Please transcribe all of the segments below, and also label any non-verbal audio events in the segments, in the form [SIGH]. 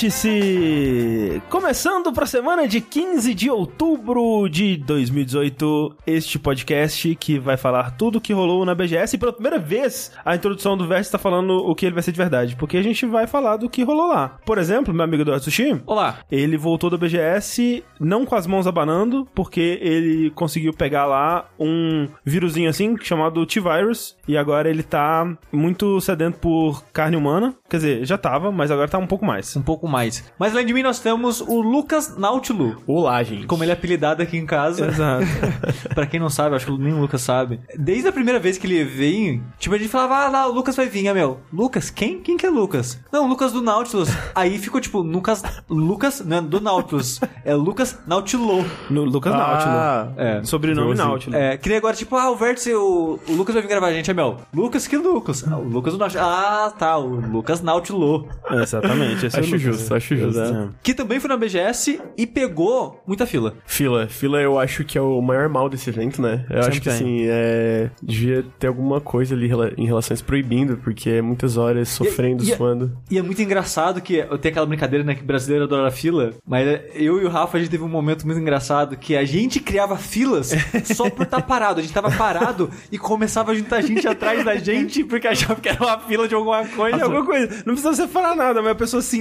Vértice! Começando para a semana de 15 de outubro de 2018, este podcast que vai falar tudo o que rolou na BGS e pela primeira vez a introdução do Vértice está falando o que ele vai ser de verdade, porque a gente vai falar do que rolou lá. Por exemplo, meu amigo Eduardo Sushi, Olá. ele voltou da BGS não com as mãos abanando, porque ele conseguiu pegar lá um vírusinho assim, chamado T-Virus, e agora ele tá muito sedento por carne humana. Quer dizer, já tava, mas agora tá um pouco mais. Um pouco mais. Mas além de mim, nós temos o Lucas Nautilu. Olá, gente. Como ele é apelidado aqui em casa. Exato. [LAUGHS] pra quem não sabe, acho que nem o Lucas sabe. Desde a primeira vez que ele veio, tipo, a gente falava, ah lá, o Lucas vai vir, ah, meu. Lucas? Quem? Quem que é Lucas? Não, Lucas do Nautilus. Aí ficou tipo, Lucas. Lucas, não é do Nautilus. É Lucas Nautilo. No Lucas Ah, Nautilo. É. Sobrenome. Nautilo. É, que nem agora, tipo, ah, o Vértice, o, o Lucas vai vir gravar a gente, é meu. Lucas, que Lucas? Ah, o Lucas do Nautilus. Ah, tá, o Lucas Nautilo. Exatamente. esse é o Acho Lucas. Justo, acho justo. Exato. Que também foi na BGS e pegou muita fila. Fila. Fila eu acho que é o maior mal desse evento, né? Eu Sempre acho que tem. assim, é... devia ter alguma coisa ali em relações proibindo, porque é muitas horas sofrendo, e- suando. E é muito engraçado que eu tenho aquela brincadeira, né, que brasileiro adora fila, mas eu e o Rafa, a gente teve um momento muito engraçado que a gente criava filas [LAUGHS] só por estar parado. A gente tava parado e começava a juntar gente atrás da gente porque achava que era uma fila de alguma coisa. É alguma coisa. Não precisa você falar nada, mas a pessoa se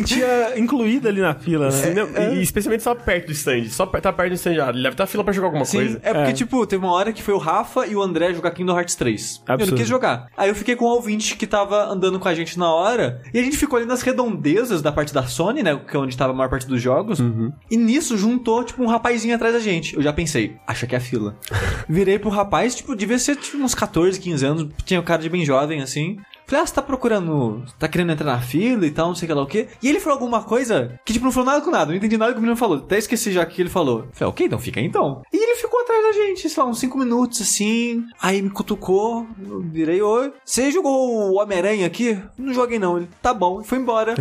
incluída ali na fila, né? Não, E especialmente só perto do stand. Só tá perto do stand. Ah, ele deve estar fila pra jogar alguma Sim, coisa. é porque, É. tipo, teve uma hora que foi o Rafa e o André jogar Kingdom Hearts 3. Eu Absurdo. não quis jogar. Aí eu fiquei com o ouvinte que tava andando com a gente na hora. E a gente ficou ali nas redondezas da parte da Sony, né? Que é onde tava a maior parte dos jogos. E nisso juntou, tipo, um rapazinho atrás da gente. Eu já pensei, acha que é a fila. [LAUGHS] Virei pro rapaz, tipo, devia ser tipo, uns 14, 15 anos. Tinha um cara de bem jovem, assim. Falei, ah, você tá procurando. Tá querendo entrar na fila e tal, não sei o que lá o quê. E ele falou alguma coisa que, tipo, não falou nada com nada. Não entendi nada que o menino falou. Até esqueci já o que ele falou. Falei, ok, então fica aí então. E ele ficou atrás da gente, sei lá, uns 5 minutos assim. Aí me cutucou, eu virei, oi. Você jogou o Homem-Aranha aqui? Não joguei não. Ele, tá bom, foi embora.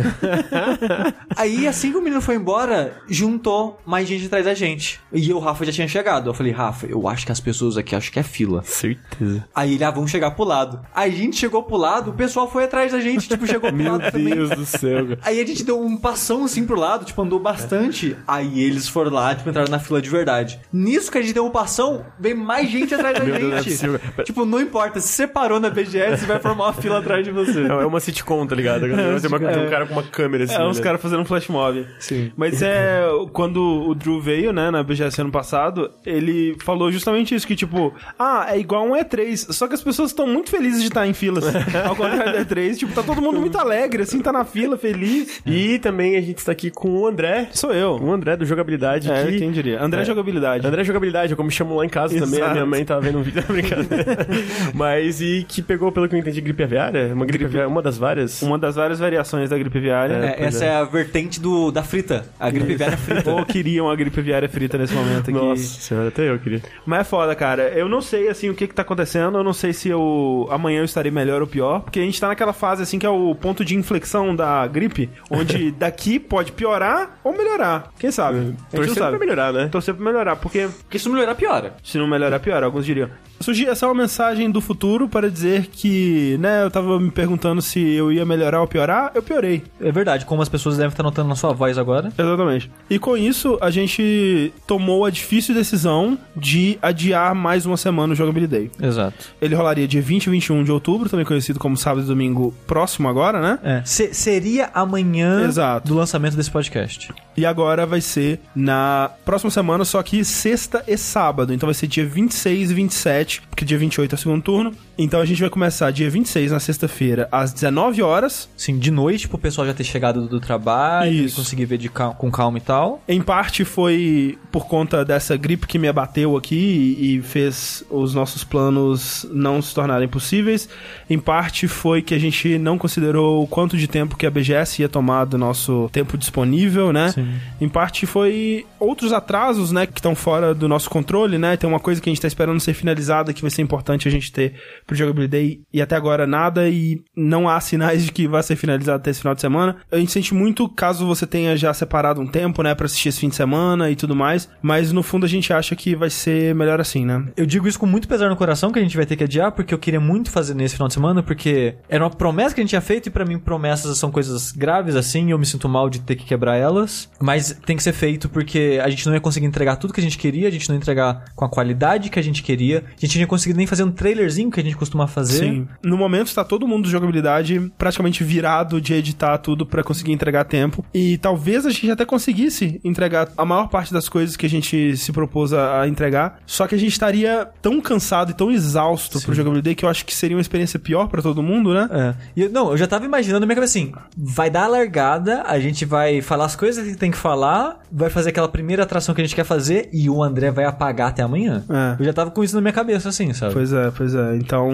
[LAUGHS] aí, assim que o menino foi embora, juntou mais gente atrás da gente. E o Rafa já tinha chegado. Eu falei, Rafa, eu acho que as pessoas aqui acham que é fila. Certeza. Aí ele, ah, vamos chegar pro lado. Aí a gente chegou pro lado, pessoal foi atrás da gente, tipo, chegou [LAUGHS] pro Meu lado também. Deus do céu, cara. Aí a gente deu um passão assim pro lado, tipo, andou bastante. Aí eles foram lá, tipo, entraram na fila de verdade. Nisso que a gente deu um passão, vem mais gente atrás da Meu Deus, não é gente. possível. tipo, não importa, se você parou na BGS, vai formar uma fila atrás de você. É uma sitcom, tá ligado? Tem, uma- tem um cara com uma câmera assim. É, uns né? caras fazendo flash mob. Sim. Mas é. Quando o Drew veio, né, na BGS ano passado, ele falou justamente isso: que tipo, ah, é igual um E3, só que as pessoas estão muito felizes de estar em filas. [LAUGHS] Ao contrário do E3, tipo, tá todo mundo muito alegre, assim, tá na fila, feliz. E também a gente está aqui com o André. Sou eu. O André do Jogabilidade. É, que... quem diria? André É. Jogabilidade. André Jogabilidade, é como me chamam lá em casa também. A Exato. minha mãe tava vendo um vídeo, [LAUGHS] brincadeira. [LAUGHS] Mas, e que pegou, pelo que eu entendi, gripe aviária? Uma gripe aviária, uma das várias. Uma das várias variações da gripe aviária. É, essa é. a vertente do, da frita. A gripe aviária [LAUGHS] frita. Ou queriam a gripe aviária frita nesse momento aqui. Nossa senhora, até eu queria. Mas é foda, cara. Eu não sei, assim, o que que tá acontecendo. Eu não sei se eu amanhã eu estarei melhor ou pior. Porque a gente tá naquela fase, assim, que é o ponto de inflexão da gripe. Onde [LAUGHS] daqui pode piorar ou melhorar. Quem sabe? A gente não Torcendo sabe. pra melhorar, né? Torcer pra melhorar. Porque Porque se não melhorar, piora. se não melhorar, piora. Alguns diriam. Surgi essa é uma mensagem do futuro para dizer que, né, eu tava me perguntando se eu ia melhorar ou piorar. Eu piorei. É verdade, como as pessoas devem estar notando na sua voz agora. Exatamente. E com isso, a gente tomou a difícil decisão de adiar mais uma semana o Jogabilidade Day. Exato. Ele rolaria dia 20 e 21 de outubro, também conhecido como sábado e domingo próximo agora, né? É. Se- seria amanhã Exato. do lançamento desse podcast. E agora vai ser na próxima semana, só que sexta e sábado. Então vai ser dia 26 e 27, porque dia 28 é o segundo turno. Então a gente vai começar dia 26, na sexta-feira, às 19 horas. Sim, de noite, pro pessoal já ter chegado do, trabalho Isso. e conseguir ver de cal- com calma e tal. Em parte foi por conta dessa gripe que me abateu aqui e, e fez os nossos planos não se tornarem possíveis. Em parte foi que a gente não considerou o quanto de tempo que a BGS ia tomar do nosso tempo disponível, né? Sim. Em parte foi outros atrasos, né, que estão fora do nosso controle, né? Tem uma coisa que a gente tá esperando ser finalizada que vai ser importante a gente ter pro Jogabilidade e até agora nada e não há sinais de que vai ser finalizado até esse final de semana. A gente sente muito caso você tenha já separado um tempo, né, pra assistir esse fim de semana e tudo mais, mas no fundo a gente acha que vai ser melhor assim, né? Eu digo isso com muito pesar no coração que a gente vai ter que adiar, porque eu queria muito fazer nesse final de semana, porque era uma promessa que a gente tinha feito e pra mim promessas são coisas graves assim, e eu me sinto mal de ter que quebrar elas, mas tem que ser feito porque a gente não ia conseguir entregar tudo que a gente queria, a gente não ia entregar com a qualidade que a gente queria, a gente não ia conseguir nem fazer um trailerzinho que a gente costuma fazer. Sim. No momento tá todo mundo de jogabilidade praticamente virado de editar tudo pra conseguir entregar tempo. E talvez a gente até conseguisse entregar a maior parte das coisas que a gente se propôs a, a entregar. Só que a gente estaria tão cansado e tão exausto pro jogabilidade que eu acho que seria uma experiência pior pra todo mundo, né? É. E eu- não, eu já tava imaginando na minha cabeça assim: vai dar a largada, a gente vai falar as coisas que tem que falar, vai fazer aquela primeira atração que a gente quer fazer e o André vai apagar até amanhã. É. Eu já tava com isso na minha cabeça, assim, sabe? Pois é, pois é. Então,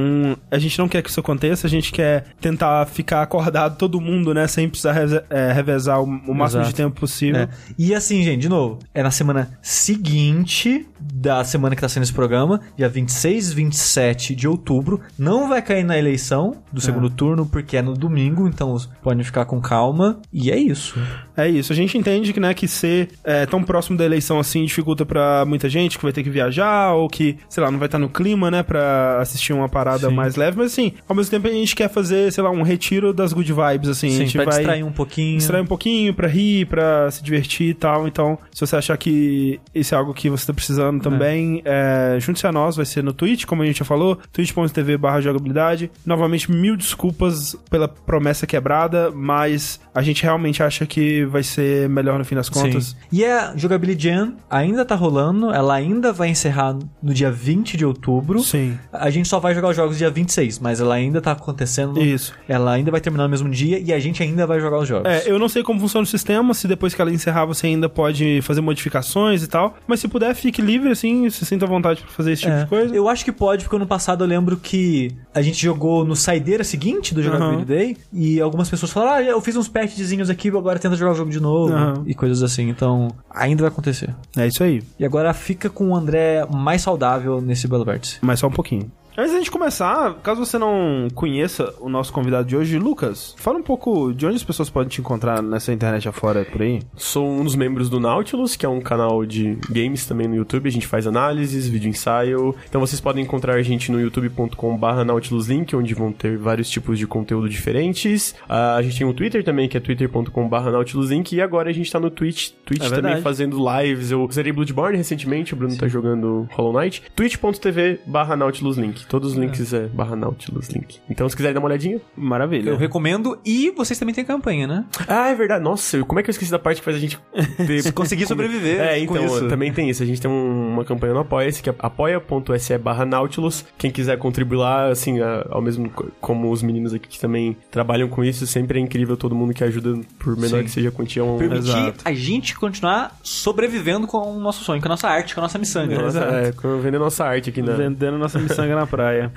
a gente não quer que isso aconteça, a gente quer tentar ficar acordado todo mundo, né? Sem precisar reze- é, revezar o, o máximo Exato. de tempo possível. É. E assim, gente, de novo, é na semana seguinte da semana que tá sendo esse programa, dia 26, 27 de outubro. Não vai cair na eleição do segundo turno, porque é no domingo, então podem ficar com calma. E é isso. É isso, a gente entende que, né, que ser é, tão próximo da eleição assim dificulta pra muita gente que vai ter que viajar ou que, sei lá, não vai estar no clima, né, pra assistir uma parada Sim. mais leve, mas assim, ao mesmo tempo a gente quer fazer, sei lá, um retiro das good vibes, assim, a Sim, gente pra vai distrair um pouquinho. distrair um pouquinho, pra rir, pra se divertir e tal. Então, se você achar que isso é algo que você tá precisando também, é, junte-se a nós, vai ser no Twitch, como a gente já falou, twitch.tv barra jogabilidade. Novamente, mil desculpas pela promessa quebrada, mas a gente realmente acha que vai ser melhor no fim das contas. Sim. E a Jogability Jam ainda tá rolando, ela ainda vai encerrar no dia 20 de outubro. Sim. A gente só vai jogar os jogos dia 26, mas ela ainda tá acontecendo. Isso. Ela ainda vai terminar no mesmo dia e a gente ainda vai jogar os jogos. É, eu não sei como funciona o sistema, se depois que ela encerrar você ainda pode fazer modificações e tal, mas se puder, fique livre, assim, se sinta à vontade pra fazer esse tipo É, de coisa. Eu acho que pode, porque ano passado eu lembro que a gente jogou no saideira seguinte do Jogability Aham. Day e algumas pessoas falaram: Ah, eu fiz uns patchzinhos aqui, agora tenta jogar o jogo de novo Aham. e coisas assim. Então, ainda vai acontecer. É isso aí. E agora fica com o André mais saudável nesse Belo Vértice. Mas só um pouquinho. Antes da gente começar, caso você não conheça o nosso convidado de hoje, Lucas, fala um pouco de onde as pessoas podem te encontrar nessa internet afora por aí. Sou um dos membros do Nautilus, que é um canal de games também no YouTube. A gente faz análises, vídeo ensaio. Então vocês podem encontrar a gente no youtube.com/barra nautiluslink, onde vão ter vários tipos de conteúdo diferentes. Ah, a gente tem um Twitter também, que é twitter.com/barra nautiluslink. E agora a gente tá no Twitch, Twitch É também fazendo lives. Eu zerei Bloodborne recentemente, o Bruno tá jogando Hollow Knight. twitch.tv/barra nautiluslink. Todos os links é barra nautiluslink. Então se quiserem dar uma olhadinha. Maravilha. Eu recomendo e vocês também têm campanha, né? Ah, é verdade. Nossa, como é que eu esqueci da parte que faz a gente ter- [LAUGHS] Conseguir sobreviver É, com então, isso. também tem isso. A gente tem um- uma campanha no Apoia-se, que é apoia.se barra Nautilus. Quem quiser contribuir lá, assim, a- ao mesmo co- como os meninos aqui que também trabalham com isso, sempre é incrível todo mundo que ajuda, por menor Sim. que seja a quantia. É um... Permitir Exato. a gente continuar sobrevivendo com o nosso sonho, com a nossa arte, com a nossa miçanga. Nossa, Exato. é, vender nossa arte aqui, né? Vendendo nossa miçanga na praia.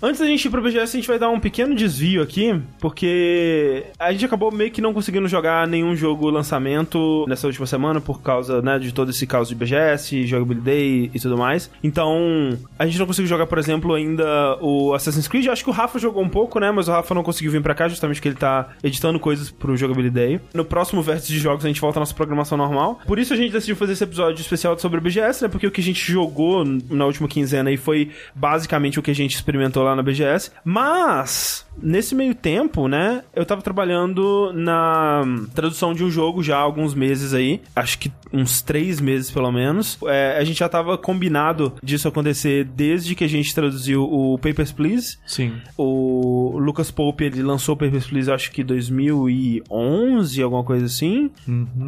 Antes da gente ir pro BGS, a gente vai dar um pequeno desvio aqui, porque a gente acabou meio que não conseguindo jogar nenhum jogo lançamento nessa última semana por causa, né, de todo esse caos de BGS, Jogability Day e tudo mais. Então, a gente não conseguiu jogar, por exemplo, ainda o Assassin's Creed. Acho que o Rafa jogou um pouco, né, mas o Rafa não conseguiu vir pra cá justamente porque ele tá editando coisas pro Jogability Day. No próximo vértice de jogos a gente volta à nossa programação normal. Por isso a gente decidiu fazer esse episódio especial sobre o BGS, né, porque o que a gente jogou na última quinzena aí foi basicamente o que a gente experimentou lá na BGS. Mas, nesse meio tempo, né, eu tava trabalhando na tradução de um jogo já há alguns meses aí. Acho que uns três meses, pelo menos. É, a gente já tava combinado disso acontecer desde que a gente traduziu o Papers, Please. Sim. O Lucas Pope, ele lançou o Papers, Please, acho que 2011, alguma coisa assim.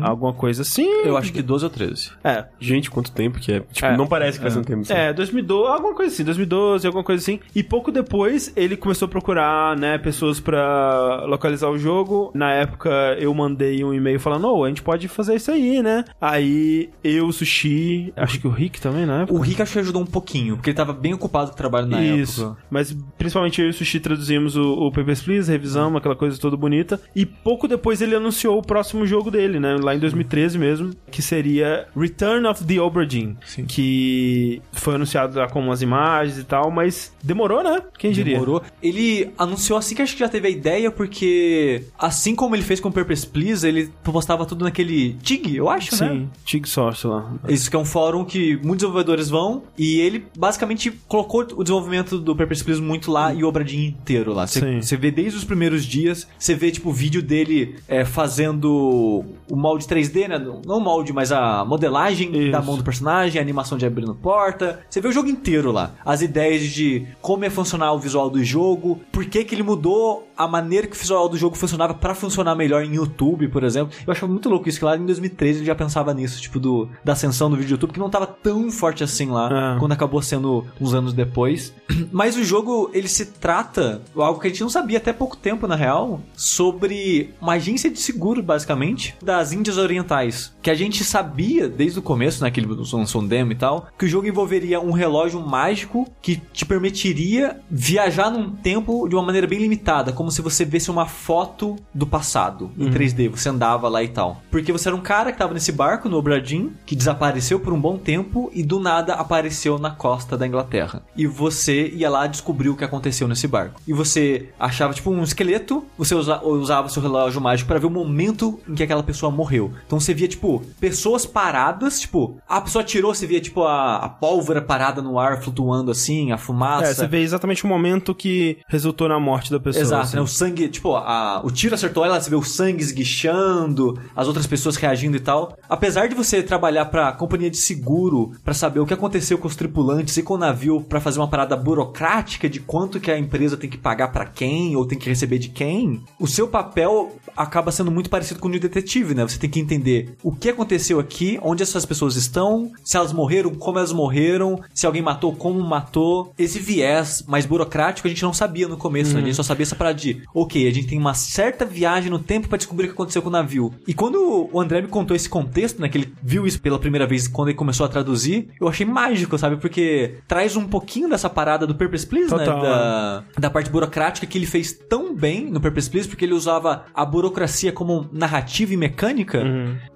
Alguma coisa assim. Eu acho que 12 ou 13. É, Gente, quanto tempo que é. Tipo, É. não parece que faz um tempo. assim. é, 2012, alguma coisa assim, 2012, produzir alguma coisa assim. E pouco depois ele começou a procurar, né, pessoas pra localizar o jogo. Na época eu mandei um e-mail falando, oh, a gente pode fazer isso aí, né? Aí eu, o Sushi, acho que o Rick também, né? O Rick acho que ajudou um pouquinho, porque ele tava bem ocupado com o trabalho na Isso. época. Mas principalmente eu e o Sushi traduzimos o, o Papers, Please, revisamos aquela coisa toda bonita. E pouco depois ele anunciou o próximo jogo dele, né? Lá em 2013 mesmo, que seria Return of the Obra Dinn. Que foi anunciado lá com umas imagens e tal, mas demorou, né? Quem diria? Demorou. Ele anunciou assim que acho que já teve a ideia, porque assim como ele fez com o Purpose Please, ele postava tudo naquele TIG, eu acho, né? Sim, Tig Source lá. Isso que é um fórum que muitos desenvolvedores vão e ele basicamente colocou o desenvolvimento do Purpose Please muito lá e o Obradinho inteiro lá. Você Sim. você vê desde os primeiros dias, você vê tipo o vídeo dele é, fazendo o molde 3D, né? Não o molde, mas a modelagem Isso. da mão do personagem, a animação de abrindo porta. Você vê o jogo inteiro lá. As ideias de como ia funcionar o visual do jogo, por que que ele mudou a maneira que o visual do jogo funcionava pra funcionar melhor em YouTube, por exemplo. Eu achava muito louco isso, que lá em 2013 ele já pensava nisso, tipo, do, da ascensão do vídeo YouTube, que não tava tão forte assim lá, É. quando acabou sendo uns anos depois. [CLEARS THROAT] Mas o jogo, ele se trata, algo que a gente não sabia até pouco tempo, na real, sobre uma agência de seguro, basicamente, das Índias Orientais. Que a gente sabia, desde o começo, né, que ele lançou um demo e tal, que o jogo envolveria um relógio mágico que te permitiria viajar num tempo de uma maneira bem limitada, como se você visse uma foto do passado em 3D, você andava lá e tal. Porque você era um cara que tava nesse barco no Obradin, que desapareceu por um bom tempo e do nada apareceu na costa da Inglaterra. E você ia lá descobrir o que aconteceu nesse barco. E você achava tipo um esqueleto, você usa- usava o seu relógio mágico para ver o momento em que aquela pessoa morreu. Então você via tipo pessoas paradas, tipo, a pessoa tirou, você via tipo a, a pólvora parada no ar flutuando assim, a fumaça. É, você vê exatamente o momento que resultou na morte da pessoa. Exato, assim. né? O sangue, tipo, a, o tiro acertou ela, você vê o sangue esguichando, as outras pessoas reagindo e tal. Apesar de você trabalhar pra companhia de seguro, pra saber o que aconteceu com os tripulantes e com o navio, pra fazer uma parada burocrática de quanto que a empresa tem que pagar pra quem ou tem que receber de quem, o seu papel acaba sendo muito parecido com o de detetive, né? Você tem que entender o que aconteceu aqui, onde essas pessoas estão, se elas morreram, como elas morreram, se alguém matou, como matou. Esse viés mais burocrático a gente não sabia no começo, né? A gente só sabia essa parada de, ok, a gente tem uma certa viagem no tempo pra descobrir o que aconteceu com o navio. E quando o André me contou esse contexto, né, que ele viu isso pela primeira vez quando ele começou a traduzir, eu achei mágico, sabe? Porque traz um pouquinho dessa parada do Purpose Please, Total, né? Da, da parte burocrática que ele fez tão bem no Purpose Please, porque ele usava a burocracia como narrativa e mecânica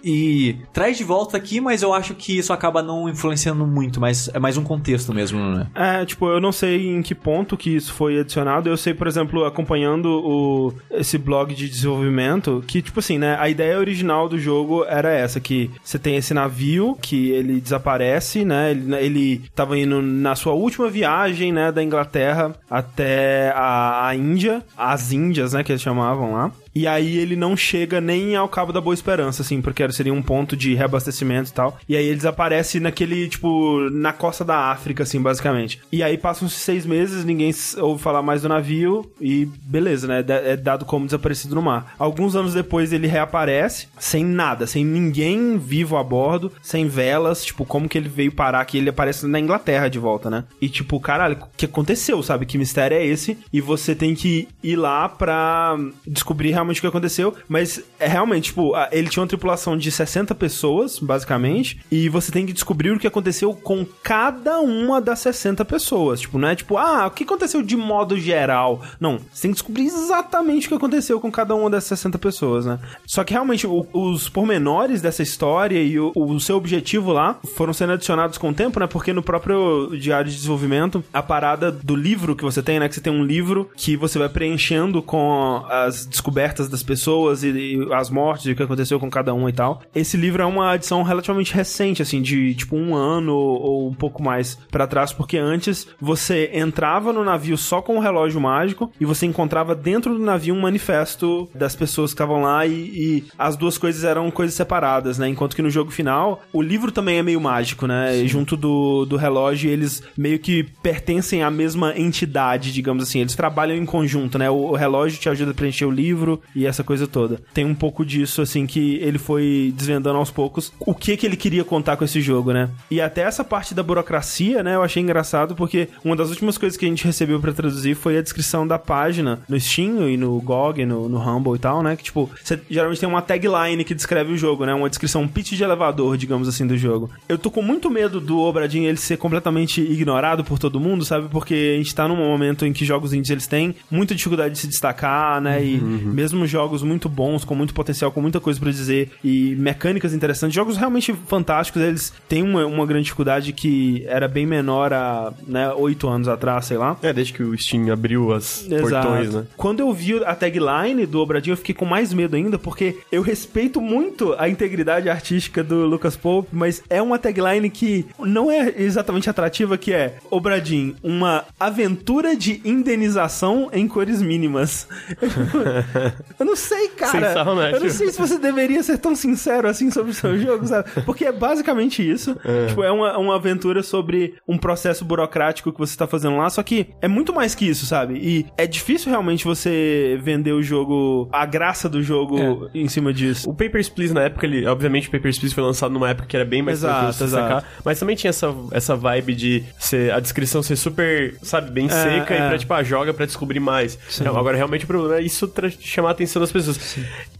e traz de volta aqui, mas eu acho que isso acaba não influenciando muito, mas é mais um contexto mesmo, né? É, tipo, eu não sei em que ponto que isso foi adicionado. Eu sei, por exemplo, acompanhando o, esse blog de desenvolvimento, que, tipo assim, né, a ideia original do jogo era essa, que você tem esse navio, que ele desaparece, né, ele, ele tava indo na sua última viagem, né, da Inglaterra até a, a Índia, as Índias, né, que eles chamavam lá. E aí ele não chega nem ao Cabo da Boa Esperança, assim, porque seria um ponto de reabastecimento e tal. E aí ele desaparece naquele, tipo, na costa da África, assim, basicamente. E aí passam-se seis meses, ninguém ouve falar mais do navio e beleza, né? É dado como desaparecido no mar. Alguns anos depois ele reaparece, sem nada, sem ninguém vivo a bordo, sem velas, tipo, como que ele veio parar aqui? Ele aparece na Inglaterra de volta, né? E tipo, caralho, o que aconteceu, sabe? Que mistério é esse? E você tem que ir lá pra descobrir realmente o que aconteceu, mas é realmente, tipo, ele tinha uma tripulação de 60 pessoas, basicamente, e você tem que descobrir o que aconteceu com cada uma das 60 pessoas. Tipo, não é tipo, ah, o que aconteceu de modo geral? Não, você tem que descobrir exatamente o que aconteceu com cada uma dessas 60 pessoas, né? Só que realmente o- os pormenores dessa história e o, o seu objetivo lá foram sendo adicionados com o tempo, né? Porque no próprio diário de desenvolvimento, a parada do livro que você tem, né? Que você tem um livro que você vai preenchendo com as descobertas das pessoas e, e as mortes e o que aconteceu com cada um e tal. Esse livro é uma adição relativamente recente, assim, de tipo um ano ou, um pouco mais pra trás, porque antes você entrava no navio só com o relógio mágico e você encontrava dentro do navio um manifesto das pessoas que estavam lá e, e as duas coisas eram coisas separadas, né? Enquanto que no jogo final, o livro também é meio mágico, né? E junto do, do relógio, eles meio que pertencem à mesma entidade, digamos assim. Eles trabalham em conjunto, né? O, o relógio te ajuda a preencher o livro e essa coisa toda. Tem um pouco disso, assim, que ele foi desvendando aos poucos o que que ele queria contar com esse jogo, né? E até essa parte da burocracia, né, eu achei engraçado porque uma das últimas coisas que a gente recebeu para traduzir foi a descrição da página no Steam e no GOG, no, no Humble e tal, né? Que, tipo, você geralmente tem uma tagline que descreve o jogo, né? Uma descrição, um pitch de elevador, digamos assim, do jogo. Eu tô com muito medo do Obradinho ele ser completamente ignorado por todo mundo, sabe? Porque a gente tá num momento em que jogos indies eles têm muita dificuldade de se destacar, né? E Uhum. mesmo jogos muito bons, com muito potencial, com muita coisa pra dizer e mecânicas interessantes, jogos realmente fantásticos, eles têm uma, uma grande dificuldade que era bem menor há, né, oito anos atrás, sei lá. É, desde que o Steam abriu as portões, né? Quando eu vi a tagline do Obradinho, eu fiquei com mais medo ainda, porque eu respeito muito a integridade artística do Lucas Pope, mas é uma tagline que não é exatamente atrativa, que é Obradinho, uma aventura de indenização em cores mínimas. [LAUGHS] [LAUGHS] eu não sei, cara. Né, eu não tio? sei se você deveria ser tão sincero assim sobre o seu jogo, sabe? Porque é basicamente isso. Tipo, é uma, uma aventura sobre um processo burocrático que você tá fazendo lá, só que é muito mais que isso, sabe? E é difícil realmente você vender o jogo, a graça do jogo em cima disso. O Papers, Please, na época, ele, obviamente, o Papers, Please foi lançado numa época que era bem mais Exato, tranquilo de sacar, mas também tinha essa, essa vibe de ser, a descrição ser super, sabe, bem seca é. e pra, tipo, ah, joga pra descobrir mais. Então, Agora, realmente, o problema é isso tra- chamar a atenção das pessoas.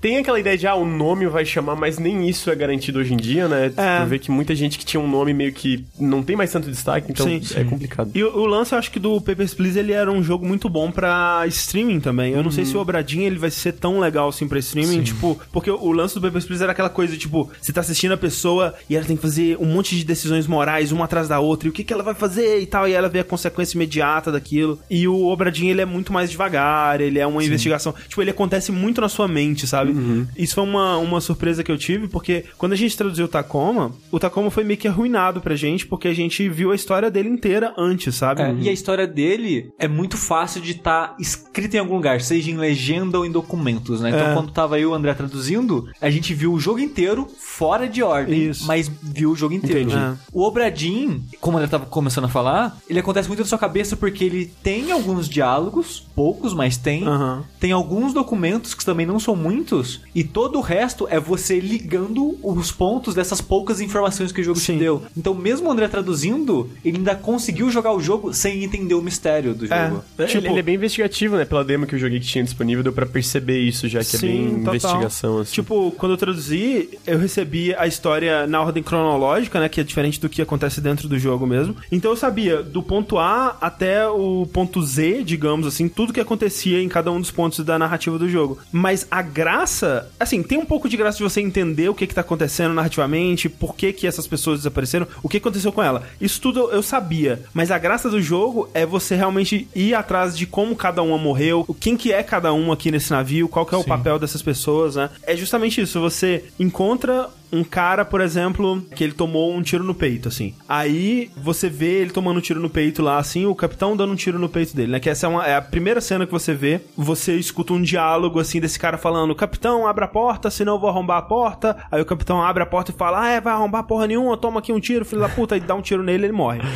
Tem aquela ideia de, ah, o nome vai chamar, mas nem isso é garantido hoje em dia, né? É. Tu vê que muita gente que tinha um nome meio que não tem mais tanto destaque, então Sim, é complicado. E o, o lance, eu acho que do Papers, Please, ele era um jogo muito bom pra streaming também. Eu não sei se o Obradinho ele vai ser tão legal assim pra streaming, tipo, porque o, lance do Papers, Please era aquela coisa, tipo, você tá assistindo a pessoa e ela tem que fazer um monte de decisões morais, uma atrás da outra, e o que que ela vai fazer e tal, e ela vê a consequência imediata daquilo. E o Obradinho, ele é muito mais devagar, ele é uma investigação, tipo, ele acontece muito na sua mente, sabe? Isso foi uma, uma surpresa que eu tive, porque quando a gente traduziu o Tacoma, o Tacoma foi meio que arruinado pra gente, porque a gente viu a história dele inteira antes, sabe? É, E a história dele é muito fácil de estar escrita em algum lugar, seja em legenda ou em documentos, né? Então, É. quando tava eu e o André traduzindo, a gente viu o jogo inteiro fora de ordem, Isso. mas viu o jogo inteiro. Entendi. É. O Obradin, como o André tava começando a falar, ele acontece muito na sua cabeça porque ele tem alguns diálogos, poucos, mas tem. Aham. Tem alguns documentos que também não são muitos, e todo o resto é você ligando os pontos dessas poucas informações que o jogo Sim. te deu. Então, mesmo o André traduzindo, ele ainda conseguiu jogar o jogo sem entender o mistério do É. jogo. É, Tipo- ele, ele é bem investigativo, né? Pela demo que eu joguei que tinha disponível, deu pra perceber isso já, que é bem total. investigação, assim. Tipo, quando eu traduzi, eu recebi a história na ordem cronológica, né? Que é diferente do que acontece dentro do jogo mesmo. Então eu sabia do ponto A até o ponto Z, digamos assim, tudo que acontecia em cada um dos pontos da narrativa do jogo. Mas a graça, assim, tem um pouco de graça de você entender o que que tá acontecendo narrativamente, por que que essas pessoas desapareceram, o que aconteceu com ela. Isso tudo eu sabia. Mas a graça do jogo é você realmente ir atrás de como cada uma morreu, quem que é cada um aqui nesse navio, qual que é o papel dessas pessoas, né? É justamente isso. Você encontra um cara, por exemplo, que ele tomou um tiro no peito, assim. Aí você vê ele tomando um tiro no peito lá, assim, o capitão dando um tiro no peito dele, né? Que essa é, uma- é a primeira cena que você vê. Você escuta um diálogo, assim, desse cara falando: Capitão, abre a porta, senão eu vou arrombar a porta. Aí o capitão abre a porta e fala: Ah, é, vai arrombar porra nenhuma, toma aqui um tiro, filho da puta, e dá um tiro nele ele morre. [LAUGHS]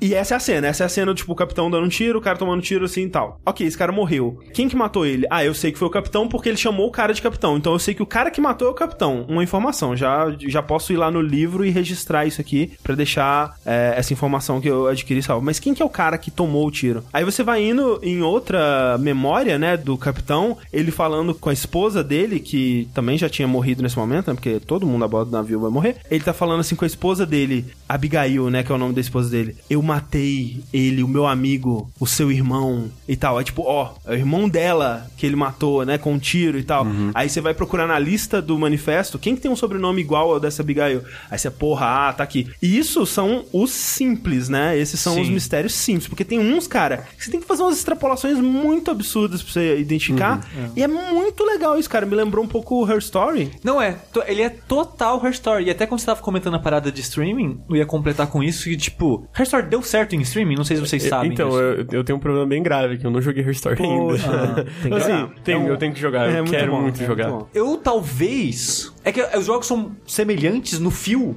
E essa é a cena, essa é a cena, tipo, o capitão dando um tiro, o cara tomando um tiro assim e tal. Ok, esse cara morreu. Quem que matou ele? Ah, eu sei que foi o capitão porque ele chamou o cara de capitão. Então eu sei que o cara que matou é o capitão. Uma informação. Já, já posso ir lá no livro e registrar isso aqui pra deixar é, essa informação que eu adquiri salvo. Mas quem que é o cara que tomou o tiro? Aí você vai indo em outra memória, né, do capitão, ele falando com a esposa dele, que também já tinha morrido nesse momento, né, porque todo mundo a bordo do navio vai morrer. Ele tá falando assim com a esposa dele, Abigail, né, que é o nome da esposa dele. Eu matei ele, o meu amigo, o seu irmão e tal. É tipo, ó, é o irmão dela que ele matou, né, com um tiro e tal. Aí você vai procurar na lista do manifesto, quem que tem um sobrenome igual ao dessa Abigail? Aí você, porra, ah, tá aqui. E isso são os simples, né? Esses são Sim. os mistérios simples, porque tem uns, cara, que você tem que fazer umas extrapolações muito absurdas pra você identificar. E é muito legal isso, cara. Me lembrou um pouco Her Story. Não é, to- ele é total Her Story. E até quando você tava comentando a parada de streaming, eu ia completar com isso que, tipo, Her Story deu certo em streaming? Não sei se vocês sabem. Então, eu, eu tenho um problema bem grave, que eu não joguei Her Story ainda. Poxa, tem que [LAUGHS] assim, jogar. tenho, É um- eu tenho que jogar, é eu muito quero bom, muito é jogar. muito. Eu talvez. É que os jogos são semelhantes no fio.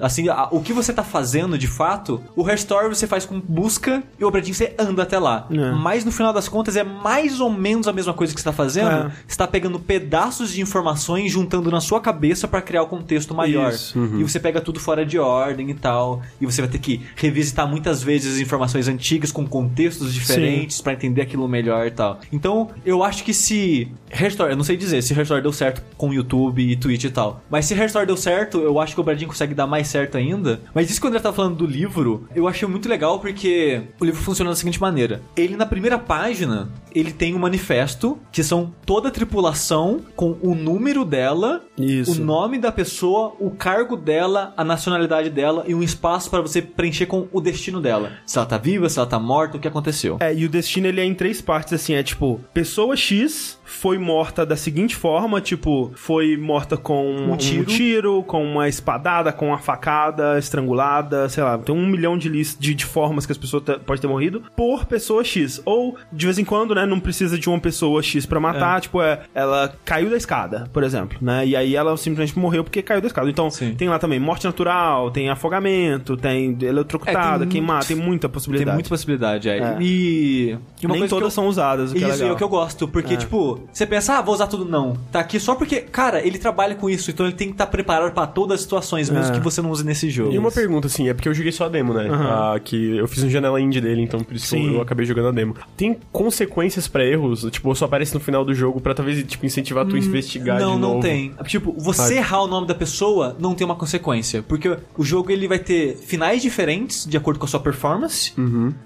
Assim, a- o que você tá fazendo de fato, o Restore você faz com busca e o Obradinho você anda até lá. É. Mas no final das contas é mais ou menos a mesma coisa que você tá fazendo. É. Você tá pegando pedaços de informações juntando na sua cabeça pra criar o contexto maior. Isso. E você pega tudo fora de ordem e tal. E você vai ter que revisitar muitas vezes as informações antigas com contextos diferentes pra entender aquilo melhor e tal. Então, eu acho que se Restore, eu não sei dizer se Restore deu certo com YouTube e Twitch e tal. Mas se Restore deu certo, eu acho que o Bradinho consegue dar mais certo ainda. Mas isso quando ele tá falando do livro, eu achei muito legal porque o livro funciona da seguinte maneira. Ele na primeira página, ele tem um manifesto que são toda a tripulação com o número dela, Isso. o nome da pessoa, o cargo dela, a nacionalidade dela e um espaço pra você preencher com o destino dela. Se ela tá viva, se ela tá morta, o que aconteceu. É, e o destino ele é em três partes, assim, é tipo, pessoa X foi morta da seguinte forma, tipo, foi morta com um tiro. tiro, com uma espadada, com uma facada, estrangulada, sei lá, tem um milhão de, lis- de, de formas que as pessoas te- pode ter morrido por pessoa X. Ou, de vez em quando, né, não precisa de uma pessoa X pra matar, tipo, é, ela caiu da escada, por exemplo, né, e aí ela simplesmente morreu porque caiu da escada. Então, Sim. tem lá também morte natural, tem afogamento, tem eletrocutada, É, tem queimar, tem muita Tem possibilidade. muita possibilidade, é. É. E, e Nem todas eu- são usadas, o que é Isso, legal. é o que eu gosto, porque, É. tipo, você pensa, ah, vou usar tudo. Não. Tá aqui só porque, cara, ele trabalha com isso, então ele tem que estar preparado pra todas as situações, mesmo É. que você não use nesse jogo. E uma pergunta, assim, é porque eu joguei só a demo, né? Ah, que eu fiz um janela indie dele, então por isso Sim. eu, eu acabei jogando a demo. Tem consequências pra erros? Tipo, só aparece no final do jogo pra talvez, tipo, incentivar tu a investigar Não, de novo? não tem. Tipo, você Ah. errar o nome da pessoa não tem uma consequência. Porque o jogo ele vai ter finais diferentes de acordo com a sua performance.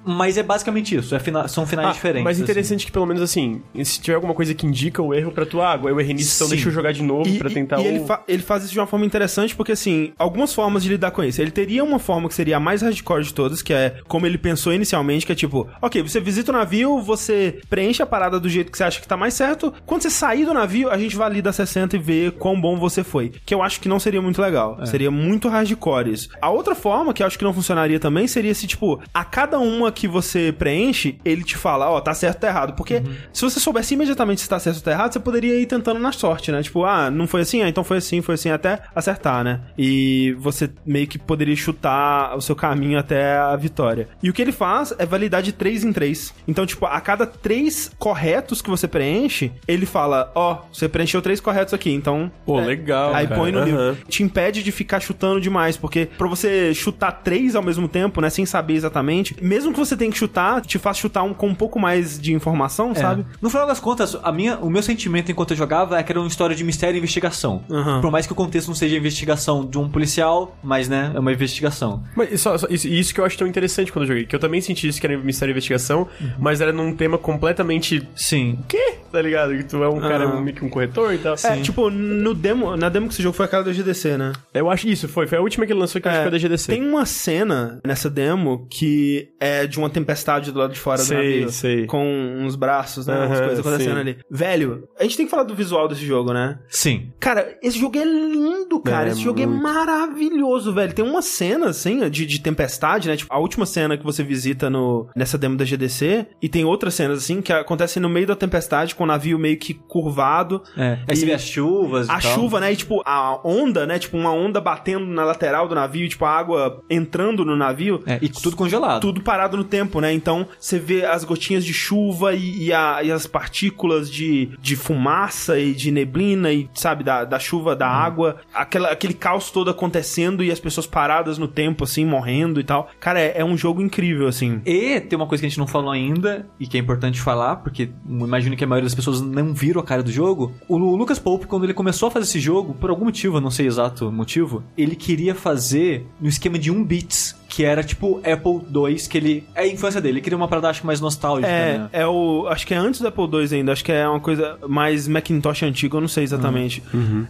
Mas é basicamente isso. É fina- são finais Ah, diferentes. mas assim. interessante que pelo menos assim, se tiver alguma coisa que indica o erro pra tu, ah, eu errei nisso, então deixa eu jogar de novo E, pra tentar e ele, fa- ele faz isso de uma forma interessante porque, assim, algumas formas de lidar com isso. Ele teria uma forma que seria a mais hardcore de todas, que é como ele pensou inicialmente, que é tipo, ok, você visita o navio, você preenche a parada do jeito que você acha que tá mais certo. Quando você sair do navio, a gente valida a 60 e vê quão bom você foi. Que eu acho que não seria muito legal. É. Seria muito hardcore isso. A outra forma, que eu acho que não funcionaria também, seria se, tipo, a cada uma que você preenche, ele te fala, ó, tá certo ou tá errado. Porque Uhum. se você soubesse imediatamente se tá certo ou tá errado, você poderia ir tentando na sorte, né? Tipo, ah, não foi assim? Então foi assim, foi assim, até acertar, né? E você meio que poderia chutar o seu caminho até a vitória. E o que ele faz é validar de 3 em 3. Então, tipo, a cada três corretos que você preenche, ele fala, ó, você preencheu três corretos aqui, então... Pô, é, legal, Aí cara. põe no livro. Te impede de ficar chutando demais, porque pra você chutar três ao mesmo tempo, né, sem saber exatamente, mesmo que você tenha que chutar, te faz chutar um, com um pouco mais de informação, É. sabe? No final das contas, a minha, o meu sentimento enquanto eu jogava é que era uma história de mistério e investigação. Uhum. Por mais que o contexto não seja a investigação de um policial, mas, né, é uma investigação. Mas só- isso, isso que eu acho tão interessante quando eu joguei, que eu também senti isso que era mistério e investigação, mas era num tema completamente... Sim. Quê? Tá ligado? Que tu é um cara, meio que um corretor e tal. É, tipo, no demo, na demo que você jogou foi aquela da GDC, né? Eu acho isso, foi. Foi a última que ele lançou que eu acho que foi da GDC. Tem uma cena nessa demo que é de uma tempestade do lado de fora Sei, do navio. sei. Com uns braços, né? Aham, coisas acontecendo sim. ali. Velho, a gente tem que falar do visual desse jogo, né? Sim. Cara, esse jogo é lindo, cara. É, esse jogo é muito. maravilhoso, velho. Tem uma cena, assim, de, de tempestade, né? Tipo, a última cena que você visita no, nessa demo da GDC. E tem outras cenas, assim, que acontecem no meio da tempestade, com o navio meio que curvado. É. Aí você E vê as chuvas A tal. chuva, né? E, tipo, a onda, né? Tipo, uma onda batendo na lateral do navio, tipo, a água entrando no navio. É, e tudo congelado. Tudo parado no tempo, né? Então, você vê as gotinhas de chuva e, e a- e as partículas de, de fumaça e de neblina e, sabe, da, da chuva, da água. Aquela, aquele caos todo acontecendo e as pessoas paradas no tempo, assim, morrendo e tal. Cara, é, é um jogo incrível, assim. E tem uma coisa que a gente não falou ainda e que é importante falar, porque imagino que a maioria das pessoas não viram a cara do jogo. O Lu- Lucas Pope, quando ele começou a fazer esse jogo, por algum motivo, eu não sei exato motivo, ele queria fazer no esquema de 1 bits, que era tipo Apple II, que ele. É a infância dele, ele queria uma parada acho que mais nostálgica, É, né? é o. Acho que é antes do Apple II ainda. Acho que é uma coisa mais Macintosh antigo, eu não sei exatamente.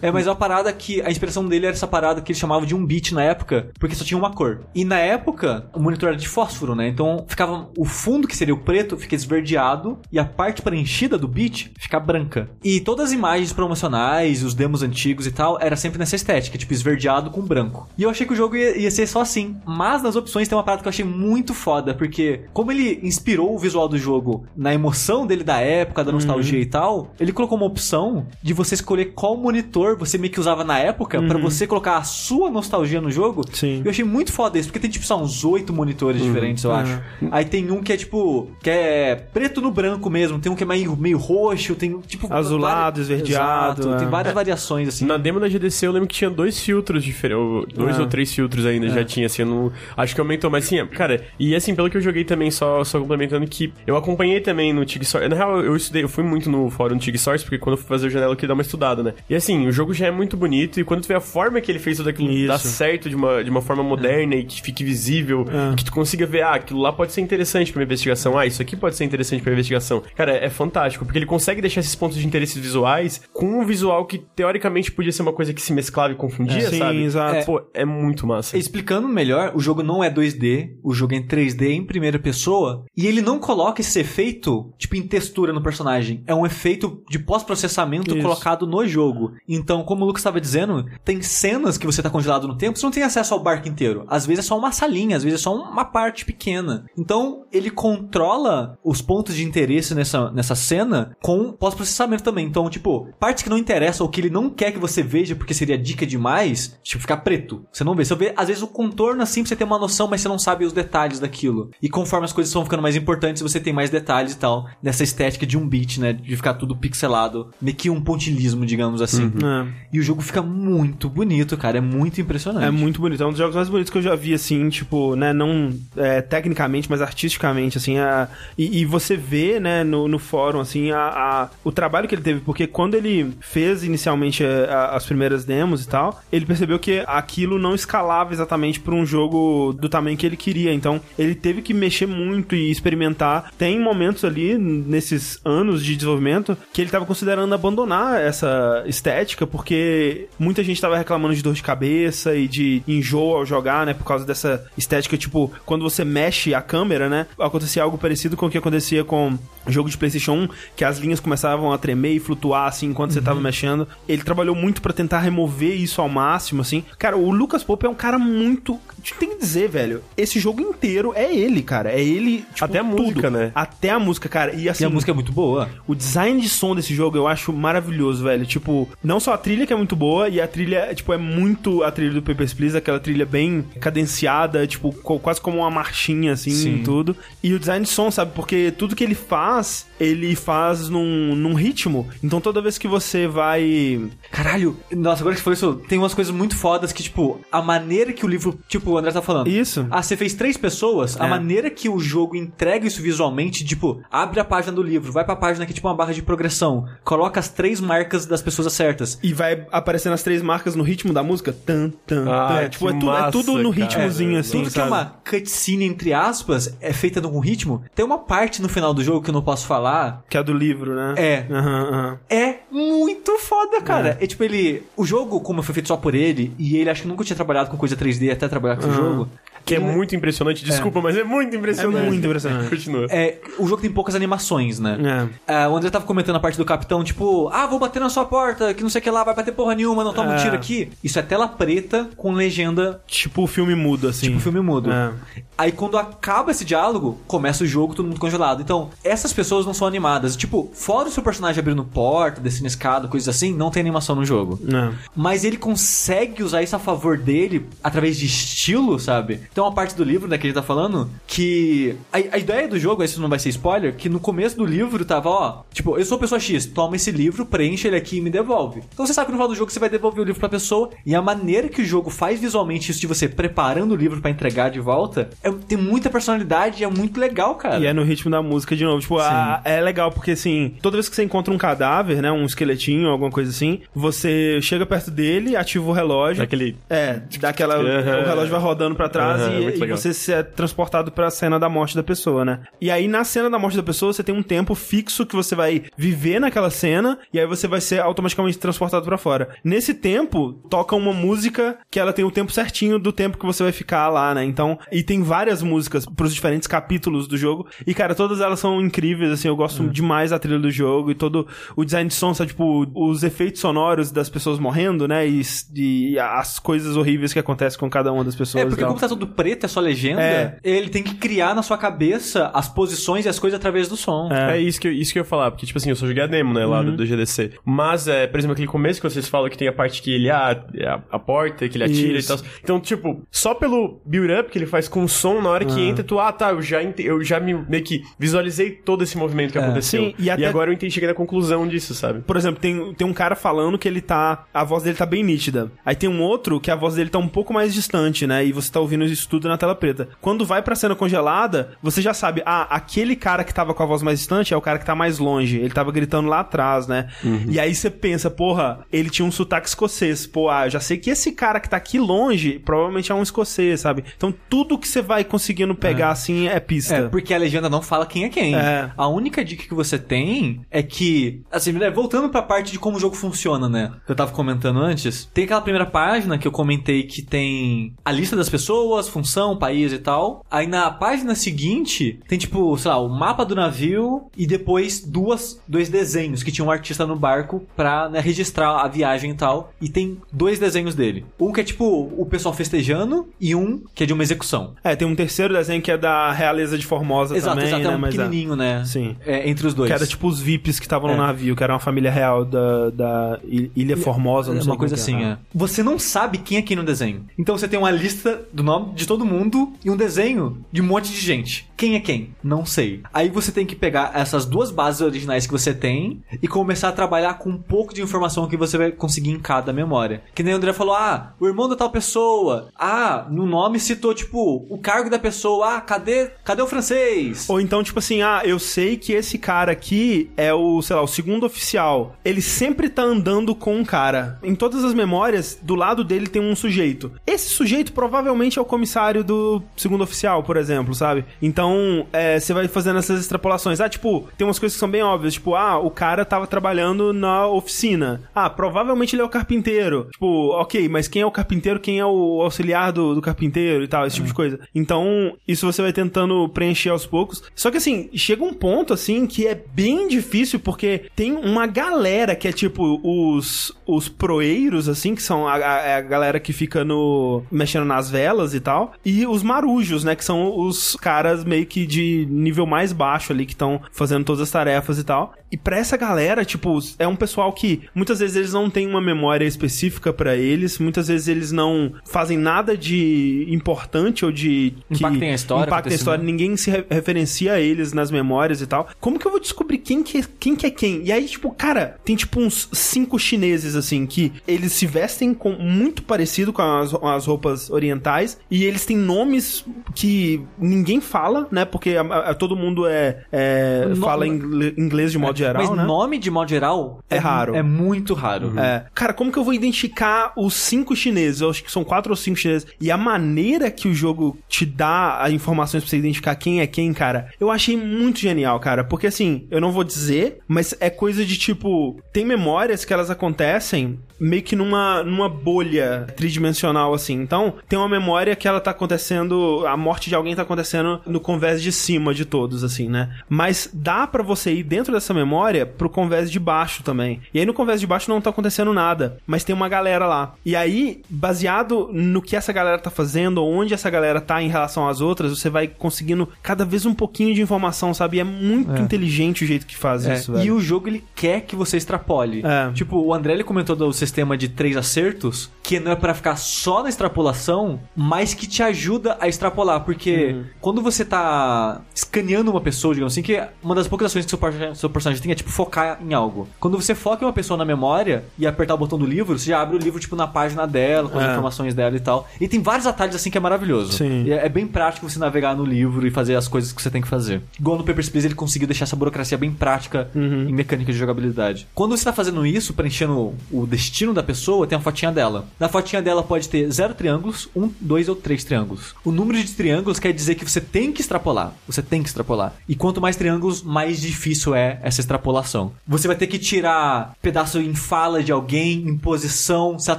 É, mas é uma parada que a inspiração dele era essa parada que ele chamava de um bit na época, porque só tinha uma cor. E na época, o monitor era de fósforo, né? Então ficava o fundo, que seria o preto, fica esverdeado e a parte preenchida do bit fica branca. E todas as imagens promocionais, os demos antigos e tal, era sempre nessa estética, tipo esverdeado com branco. E eu achei que o jogo ia, ia ser só assim. Mas na das opções tem uma parada que eu achei muito foda, porque como ele inspirou o visual do jogo na emoção dele da época, da nostalgia Uhum. e tal, ele colocou uma opção de você escolher qual monitor você meio que usava na época pra você colocar a sua nostalgia no jogo. Uhum. Sim. Eu achei muito foda isso, porque tem tipo só uns oito monitores diferentes, eu Uhum. acho. Aí tem um que é tipo, que é preto no branco mesmo, tem um que é meio, meio roxo, tem tipo... Azulado, várias- esverdeado, Exato, é. tem várias variações assim. Na demo da GDC eu lembro que tinha dois filtros diferentes. Dois Ah. ou três filtros ainda já tinha, assim. Não, acho que aumentou, mas assim, cara, e assim, pelo que eu joguei também, só, só complementando que eu acompanhei também no TIG Source. Na real, eu estudei, eu fui muito no fórum do TIG Source, porque quando eu fui fazer o janela eu queria dar uma estudada, né? E assim, o jogo já é muito bonito, e quando tu vê a forma que ele fez tudo aquilo Isso. dar certo de uma, de uma forma moderna e que fique visível, É. que tu consiga ver, ah, aquilo lá pode ser interessante pra uma investigação, ah, isso aqui pode ser interessante pra investigação. Cara, é fantástico, porque ele consegue deixar esses pontos de interesses visuais com um visual que teoricamente podia ser uma coisa que se mesclava e confundia, Sim, sabe? exato. É, pô, é muito massa. Explicando melhor, o jogo não é 2D, o jogo é em 3D em primeira pessoa, e ele não coloca esse efeito, tipo, em textura no personagem. É um efeito de pós-processamento colocado no jogo. Então, como o Lucas estava dizendo, tem cenas que você tá congelado no tempo, você não tem acesso ao barco inteiro. Às vezes é só uma salinha, às vezes é só uma parte pequena. Então, ele controla os pontos de interesse nessa, nessa cena com pós-processamento também. Então, tipo, partes que não interessam ou que ele não quer que você veja porque seria dica demais, tipo, ficar preto. Você não vê. Você vê, às vezes, o contorno assim pra você ter uma noção, mas você não sabe os detalhes daquilo. E conforme as coisas vão ficando mais importantes, você tem mais detalhes e tal, nessa estética de um beat, né? De ficar tudo pixelado. Meio que um pontilismo, digamos assim. É. E o jogo fica muito bonito, cara. É muito impressionante. É muito bonito. É um dos jogos mais bonitos que eu já vi, assim, tipo, né, não é, tecnicamente, mas artisticamente, assim, a, e, e você vê, né, no, no fórum, assim, a, a- o trabalho que ele teve, porque quando ele fez inicialmente é, a- as primeiras demos e tal, ele percebeu que aquilo não escalava exatamente para um jogo do tamanho que ele queria, então ele teve que mexer muito e experimentar. Tem momentos ali, nesses anos de desenvolvimento, que ele tava considerando abandonar essa estética, porque muita gente tava reclamando de dor de cabeça e de enjoo ao jogar, né? Por causa dessa estética, tipo, quando você mexe a câmera, né? Acontecia algo parecido com o que acontecia com o jogo de PlayStation 1, que as linhas começavam a tremer e flutuar, assim, enquanto você tava mexendo. Ele trabalhou muito pra tentar remover isso ao máximo, assim. Cara, o Lucas Pope é um cara muito. Tem que dizer, velho, esse jogo inteiro é ele, cara. É ele. Tipo, Até a tudo. música, né? Até a música, cara. E assim. E a música é muito boa. O design de som desse jogo eu acho maravilhoso, velho. Tipo, não só a trilha que é muito boa, e a trilha, tipo, é muito a trilha do Papers, Please, aquela trilha bem cadenciada, tipo, quase como uma marchinha, assim, Sim. tudo. E o design de som, sabe? Porque tudo que ele faz, ele faz num, num ritmo. Então toda vez que você vai. Caralho, nossa, agora que você falou isso, tem umas coisas muito fodas que, tipo, a maneira que o livro, tipo, o André tá falando. Isso. Ah, você fez três pessoas, a É. maneira que o jogo entrega isso visualmente, tipo, abre a página do livro, vai pra página que é tipo uma barra de progressão, coloca as três marcas das pessoas certas. E vai aparecendo as três marcas no ritmo da música. Tan, tan, Ah, tan. que Tipo, é tudo, é massa, tudo no cara. ritmozinho, assim, Tudo que é uma cutscene, entre aspas, é feita num ritmo. Tem uma parte no final do jogo que eu não posso falar. Que é a do livro, né? É. Aham, aham. É muito foda, cara. É. tipo, ele. O jogo, como foi feito só por ele, e ele acho que nunca tinha trabalhado com coisa 3D até trabalhar com esse jogo. Que é ele- muito impressionante. Desculpa, mas é muito impressionante. É muito impressionante. [LAUGHS] Continua. É, o jogo tem poucas animações, né? É. Ah, o André tava comentando a parte do capitão, tipo, ah, vou bater na sua porta, que não sei o que lá, vai bater porra nenhuma, não toma um É. tiro aqui. Isso é tela preta com legenda, Tipo o filme mudo, assim. tipo filme mudo. É. Aí quando acaba esse diálogo, começa o jogo, todo mundo congelado. Então, essas pessoas não são animadas. Tipo, fora o seu personagem abrindo porta, descendo escada, coisas assim, não tem animação no jogo. É. Mas ele consegue usar isso a favor dele através de estilo, sabe? Tem uma parte do livro, né, que ele tá falando, que. A, a ideia do jogo, isso não vai ser spoiler, que no começo do livro tava, ó, tipo, eu sou pessoa X, toma esse livro, preenche ele aqui e me devolve. Então você sabe que no final do jogo você vai devolver o livro pra pessoa, e a maneira que o jogo faz visualmente isso de você preparando o livro pra entregar de volta, é- tem muita personalidade e é muito legal, cara. E é no ritmo da música de novo. Tipo, a- é legal porque assim, toda vez que você encontra um cadáver, né? Um esqueletinho, alguma coisa assim, você chega perto dele, ativa o relógio. Daquele. É, daquela. Aham. O relógio vai rodando pra trás Aham, e- muito e, legal. você é transportado pra cena da morte da pessoa, né? E aí, na cena da morte da pessoa, você tem um tempo fixo que você vai viver naquela cena e aí você vai ser automaticamente transportado pra fora. Nesse tempo, toca uma música que ela tem o tempo certinho do tempo que você vai ficar lá, né? Então, e tem várias músicas pros diferentes capítulos do jogo. E, cara, todas elas são incríveis, assim, eu gosto demais da trilha do jogo e todo o design de som, sabe? Tipo, os efeitos sonoros das pessoas morrendo, né? E, e as coisas horríveis que acontecem com cada uma das pessoas. É, e porque como tá tudo preto, é só legenda, É. ele tem que criar na sua cabeça as posições e as coisas através do som. É. É, isso, que, eu- isso que eu ia falar, porque, tipo assim, eu só joguei a demo, né, lá do, do GDC. Mas, é, por exemplo, aquele começo que vocês falam que tem a parte que ele, ah, é a, a porta, que ele atira Isso. e tal. Então, tipo, só pelo build-up que ele faz com o som, na hora que entra, tu, ah, tá, eu já, eu já me, meio que visualizei todo esse movimento que aconteceu. Sim, e e, até- agora eu entendi, cheguei na conclusão disso, sabe? Por exemplo, tem, tem um cara falando que ele tá. A voz dele tá bem nítida. Aí tem um outro que a voz dele tá um pouco mais distante, né? E você tá ouvindo isso tudo na tela preta. Quando vai pra cena congelada, você já sabe, ah, aquele cara que tava com a voz mais distante é o cara que tá mais longe. Ele tava gritando lá atrás, né? E aí você pensa, porra, ele tinha um sotaque escocês. Pô, ah, eu já sei que esse cara que tá aqui longe provavelmente é um escocês, sabe? Então tudo que você vai conseguindo pegar assim é pista. É, porque a legenda não fala quem é quem. É. A única dica que você tem é que, assim, né, voltando pra parte de como o jogo funciona, né? Que eu tava comentando antes. Tem aquela primeira página que eu comentei que tem a lista das pessoas, função, país e tal. Aí na página seguinte, tem tipo, sei lá, o mapa do navio e depois duas, dois desenhos que tinha um artista no barco pra né, registrar a viagem e tal. E tem dois desenhos dele. Um que é tipo o pessoal festejando e um que é de uma execução. É, tem um terceiro desenho que é da Realeza de Formosa Exato, também, exato, né? é um Mas é. pequenininho, né? Sim. É, entre os dois. Que era tipo os VIPs que estavam É. no navio, que era uma família real da, da Il- Ilha Formosa, não É sei uma coisa que assim, é. Você não sabe quem é quem no desenho. Então você tem uma lista do nome de todo mundo e um desenho de um monte de gente. Quem é quem? Não sei. Aí você tem que pegar essas duas bases originais que você tem e começar a trabalhar com um pouco de informação que você vai conseguir em cada memória. Que nem o André falou: ah, o irmão da tal pessoa. Ah, no nome citou, tipo, o cargo da pessoa. Ah, cadê, cadê o francês? Ou então, tipo assim, ah, eu sei que esse cara aqui é o, sei lá, o segundo oficial. Ele sempre tá andando com um cara. Em todas as memórias, do lado dele tem um sujeito. Esse sujeito provavelmente é o comissário do segundo oficial, por exemplo, sabe? Então, é, você vai fazendo essas extrapolações. Ah, tipo, tem umas coisas que são bem óbvias. Tipo, ah, o cara tava trabalhando na oficina. Ah, provavelmente ele é o carpinteiro. Tipo, ok, mas quem é o carpinteiro? Quem é o auxiliar do, do carpinteiro e tal, esse tipo de coisa. Então, isso você vai tentando preencher aos poucos. Só que assim, chega um ponto assim que é bem difícil porque tem uma galera que é tipo os os proeiros assim, que são a, a- a galera que fica no mexendo nas velas e tal, e os marujos, né, que são os caras meio que de nível mais baixo ali que estão fazendo todas as tarefas e tal. E pra essa galera, tipo, é um pessoal que muitas vezes eles não têm uma memória específica pra eles, muitas vezes eles não fazem nada de importante ou de que Impactem a história, impactem a história, ninguém se re- referencia a eles nas memórias e tal. Como que eu vou descobrir quem que, é- quem que é quem? E aí, tipo, cara, tem tipo uns cinco chineses, assim, que eles se vestem com muito parecido com as, as roupas orientais e eles têm nomes que ninguém fala, né? Porque a- a- todo mundo é, é, No- fala inglês de modo geral, Mas né? nome de modo geral É raro. É muito raro. É. Cara, como que eu vou identificar os cinco chineses? Eu acho que são quatro ou cinco chineses. E a maneira que o jogo te dá as informações pra você identificar quem é quem, cara, eu achei muito genial, cara. Porque assim, eu não vou dizer, mas é coisa de tipo. Tem memórias que elas acontecem meio que numa, numa bolha tridimensional, assim. Então, tem uma memória que ela tá acontecendo. A morte de alguém tá acontecendo no convés de cima de todos, assim, né? Mas dá pra você ir dentro dessa memória pro convés de baixo também. E aí no convés de baixo não tá acontecendo nada, mas tem uma galera lá. E aí, baseado no que essa galera tá fazendo, onde essa galera tá em relação às outras, você vai conseguindo cada vez um pouquinho de informação, sabe? E é muito inteligente o jeito que faz É, isso, E velho. o jogo ele quer que você extrapole. É. Tipo, o André ele comentou do sistema de três acertos, que não é pra ficar só na extrapolação, mas que te ajuda a extrapolar. Porque Uhum. quando você tá escaneando uma pessoa, digamos assim, que uma das poucas ações que seu, seu personagem tem é tipo focar em algo. Quando você foca em uma pessoa na memória e apertar o botão do livro, você já abre o livro tipo na página dela, com as É. informações dela e tal. E tem vários atalhos assim que é maravilhoso. Sim. E é é bem prático você navegar no livro e fazer as coisas que você tem que fazer. Igual no Papers, Please, ele conseguiu deixar essa burocracia bem prática Uhum. em mecânica de jogabilidade. Quando você tá fazendo isso, preenchendo o destino da pessoa, tem a fotinha dela. Na fotinha dela pode ter zero triângulos, um, dois ou três triângulos. O número de triângulos quer dizer que você tem que extrapolar. Você tem que extrapolar. E quanto mais triângulos, mais difícil é essa extrapolação. Você vai ter que tirar pedaço em fala de alguém, em posição, se ela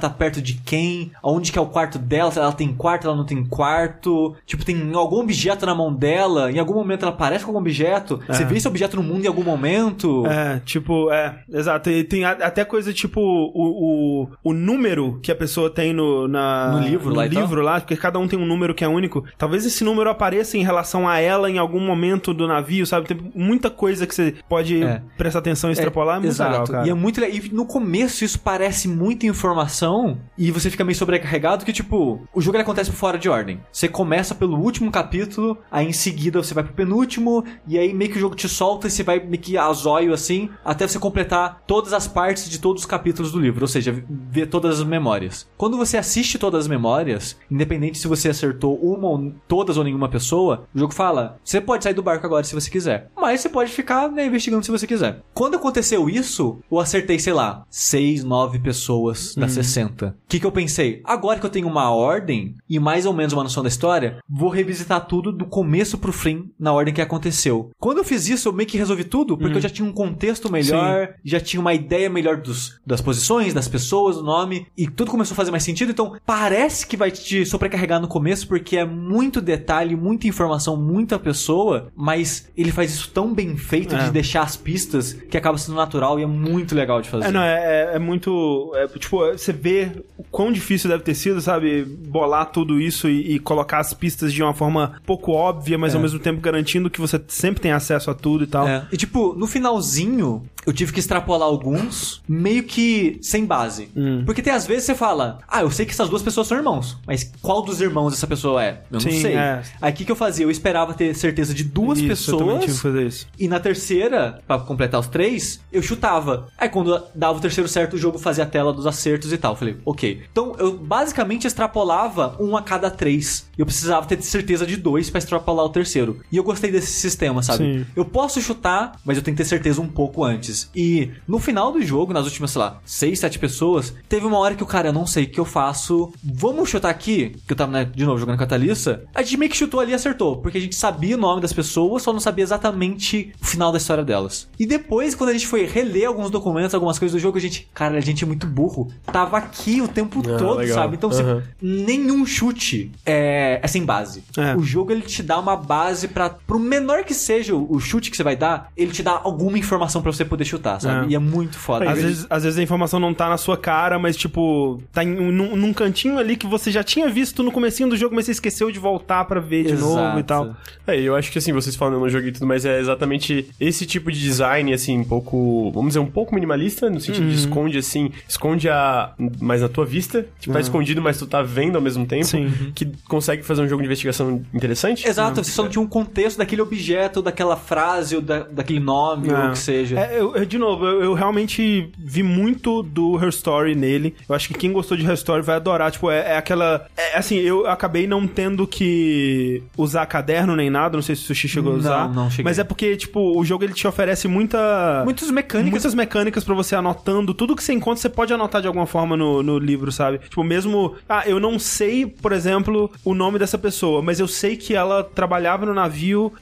tá perto de quem, aonde que é o quarto dela, se ela tem quarto, ela não tem quarto. Tipo, tem algum objeto na mão dela, em algum momento ela aparece com algum objeto. Você vê esse objeto no mundo em algum momento. É, tipo, é, exato. E tem até coisa tipo o, o, o número que a pessoa tem no, na, No livro lá e tal? livro lá, porque cada um tem um número que é único. Talvez esse número apareça em relação a ela em algum momento do navio, sabe? Tem muita coisa que você pode É. prestar atenção e extrapolar. É, muito Exato. legal, cara. E é muito legal. E no começo isso parece muita informação e você fica meio sobrecarregado que, tipo, o jogo acontece por fora de ordem. Você começa pelo último capítulo, aí em seguida você vai pro penúltimo, e aí meio que o jogo te solta e você vai meio que a zóio assim, até você completar todas as partes de todos os capítulos do livro, ou seja, ver todas as memórias. Quando você assiste todas as memórias, independente se você acertou uma ou todas ou nenhuma pessoa, o jogo fala: você pode sair do barco agora se você quiser, mas você pode ficar né, investigando se você quiser. Quando aconteceu isso, eu acertei, sei lá, 6, 9 pessoas das 60. O que, que eu pensei? Agora que eu tenho uma ordem e mais ou menos uma noção da história, vou revisitar tudo do começo pro fim na ordem que aconteceu. Quando eu fiz isso, eu meio que resolvi tudo, porque eu já tinha um contexto melhor, já tinha uma ideia melhor dos, das posições, das pessoas, do nome, e tudo começou a fazer mais sentido. Então, parece que vai te sobrecarregar no começo, porque é muito detalhe, muita informação, muita pessoa, mas ele faz isso tão bem feito É. de deixar as pistas que acaba sendo natural e é muito legal de fazer. É, não, é, é- é muito. é, tipo, você vê o quão difícil deve ter sido, sabe? Bolar tudo isso e, e colocar as pistas de uma forma pouco óbvia, mas É. ao mesmo tempo garantindo que você sempre tem acesso a tudo e tal. É. E tipo, no finalzinho, eu tive que extrapolar alguns, meio que sem base. Hum. Porque tem às vezes você fala, ah, eu sei que essas duas pessoas são irmãos, mas qual dos irmãos essa pessoa é? Eu não Sim, sei. é. Aí o que, que eu fazia? Eu esperava ter certeza de duas Isso, eu também tive que pessoas. fazer isso. E na terceira, pra completar os três, eu chutava. Aí quando dava o terceiro certo, o jogo fazia a tela dos acertos e tal. Eu Falei, ok. Então eu basicamente extrapolava um a cada três. Eu precisava ter certeza de dois pra extrapolar o terceiro. E eu gostei desse sistema, sabe? Sim. Eu posso chutar, mas eu tenho que ter certeza um pouco antes. E no final do jogo, nas últimas, sei lá, seis, sete pessoas, teve uma hora que o cara, eu não sei o que eu faço. Vamos chutar aqui, que eu tava, né, de novo, jogando com a Thalissa. A gente meio que chutou ali e acertou, porque a gente sabia o nome das pessoas, só não sabia exatamente o final da história delas. E depois, quando a gente foi reler alguns documentos, algumas coisas do jogo, a gente, cara, a gente é muito burro. Tava aqui o tempo Ah, todo, legal. sabe? Então, Aham. nenhum chute é, é sem base. É. O jogo ele te dá uma base para pro menor que seja o, o chute que você vai dar, ele te dá alguma informação pra você poder chutar, sabe? É. E é muito foda. Às vezes, às vezes a informação não tá na sua cara, mas tipo, tá em, um- num, num cantinho ali que você já tinha visto no comecinho do jogo, mas você esqueceu de voltar pra ver de Exato. novo e tal. É, eu acho que assim, vocês falando no jogo e tudo, mas é exatamente esse tipo de design, assim, um pouco, vamos dizer, um pouco minimalista, no sentido Uhum. de esconde, assim, esconde a mais na tua vista, tipo, tá escondido, mas tu tá vendo ao mesmo tempo, Sim. que consegue fazer um jogo de investigação interessante. Exato, você só não tinha um contexto daquele objeto, daquela frase, ou da, daquele nome, ou É. o que seja. É, eu- eu- de novo, eu, eu realmente vi muito do Her Story nele. Eu acho que quem gostou de Her Story vai adorar. Tipo, é, é aquela. É, assim, eu acabei não tendo que usar caderno nem nada. Não sei se o Sushi chegou a Não, usar. não cheguei. Mas é porque, tipo, o jogo ele te oferece muita. Muitas mecânicas. Muitas mecânicas pra você anotando. Tudo que você encontra, você pode anotar de alguma forma no, no livro, sabe? Tipo, mesmo. Ah, eu não sei, por exemplo, o nome dessa pessoa, mas eu sei que ela trabalhava no navio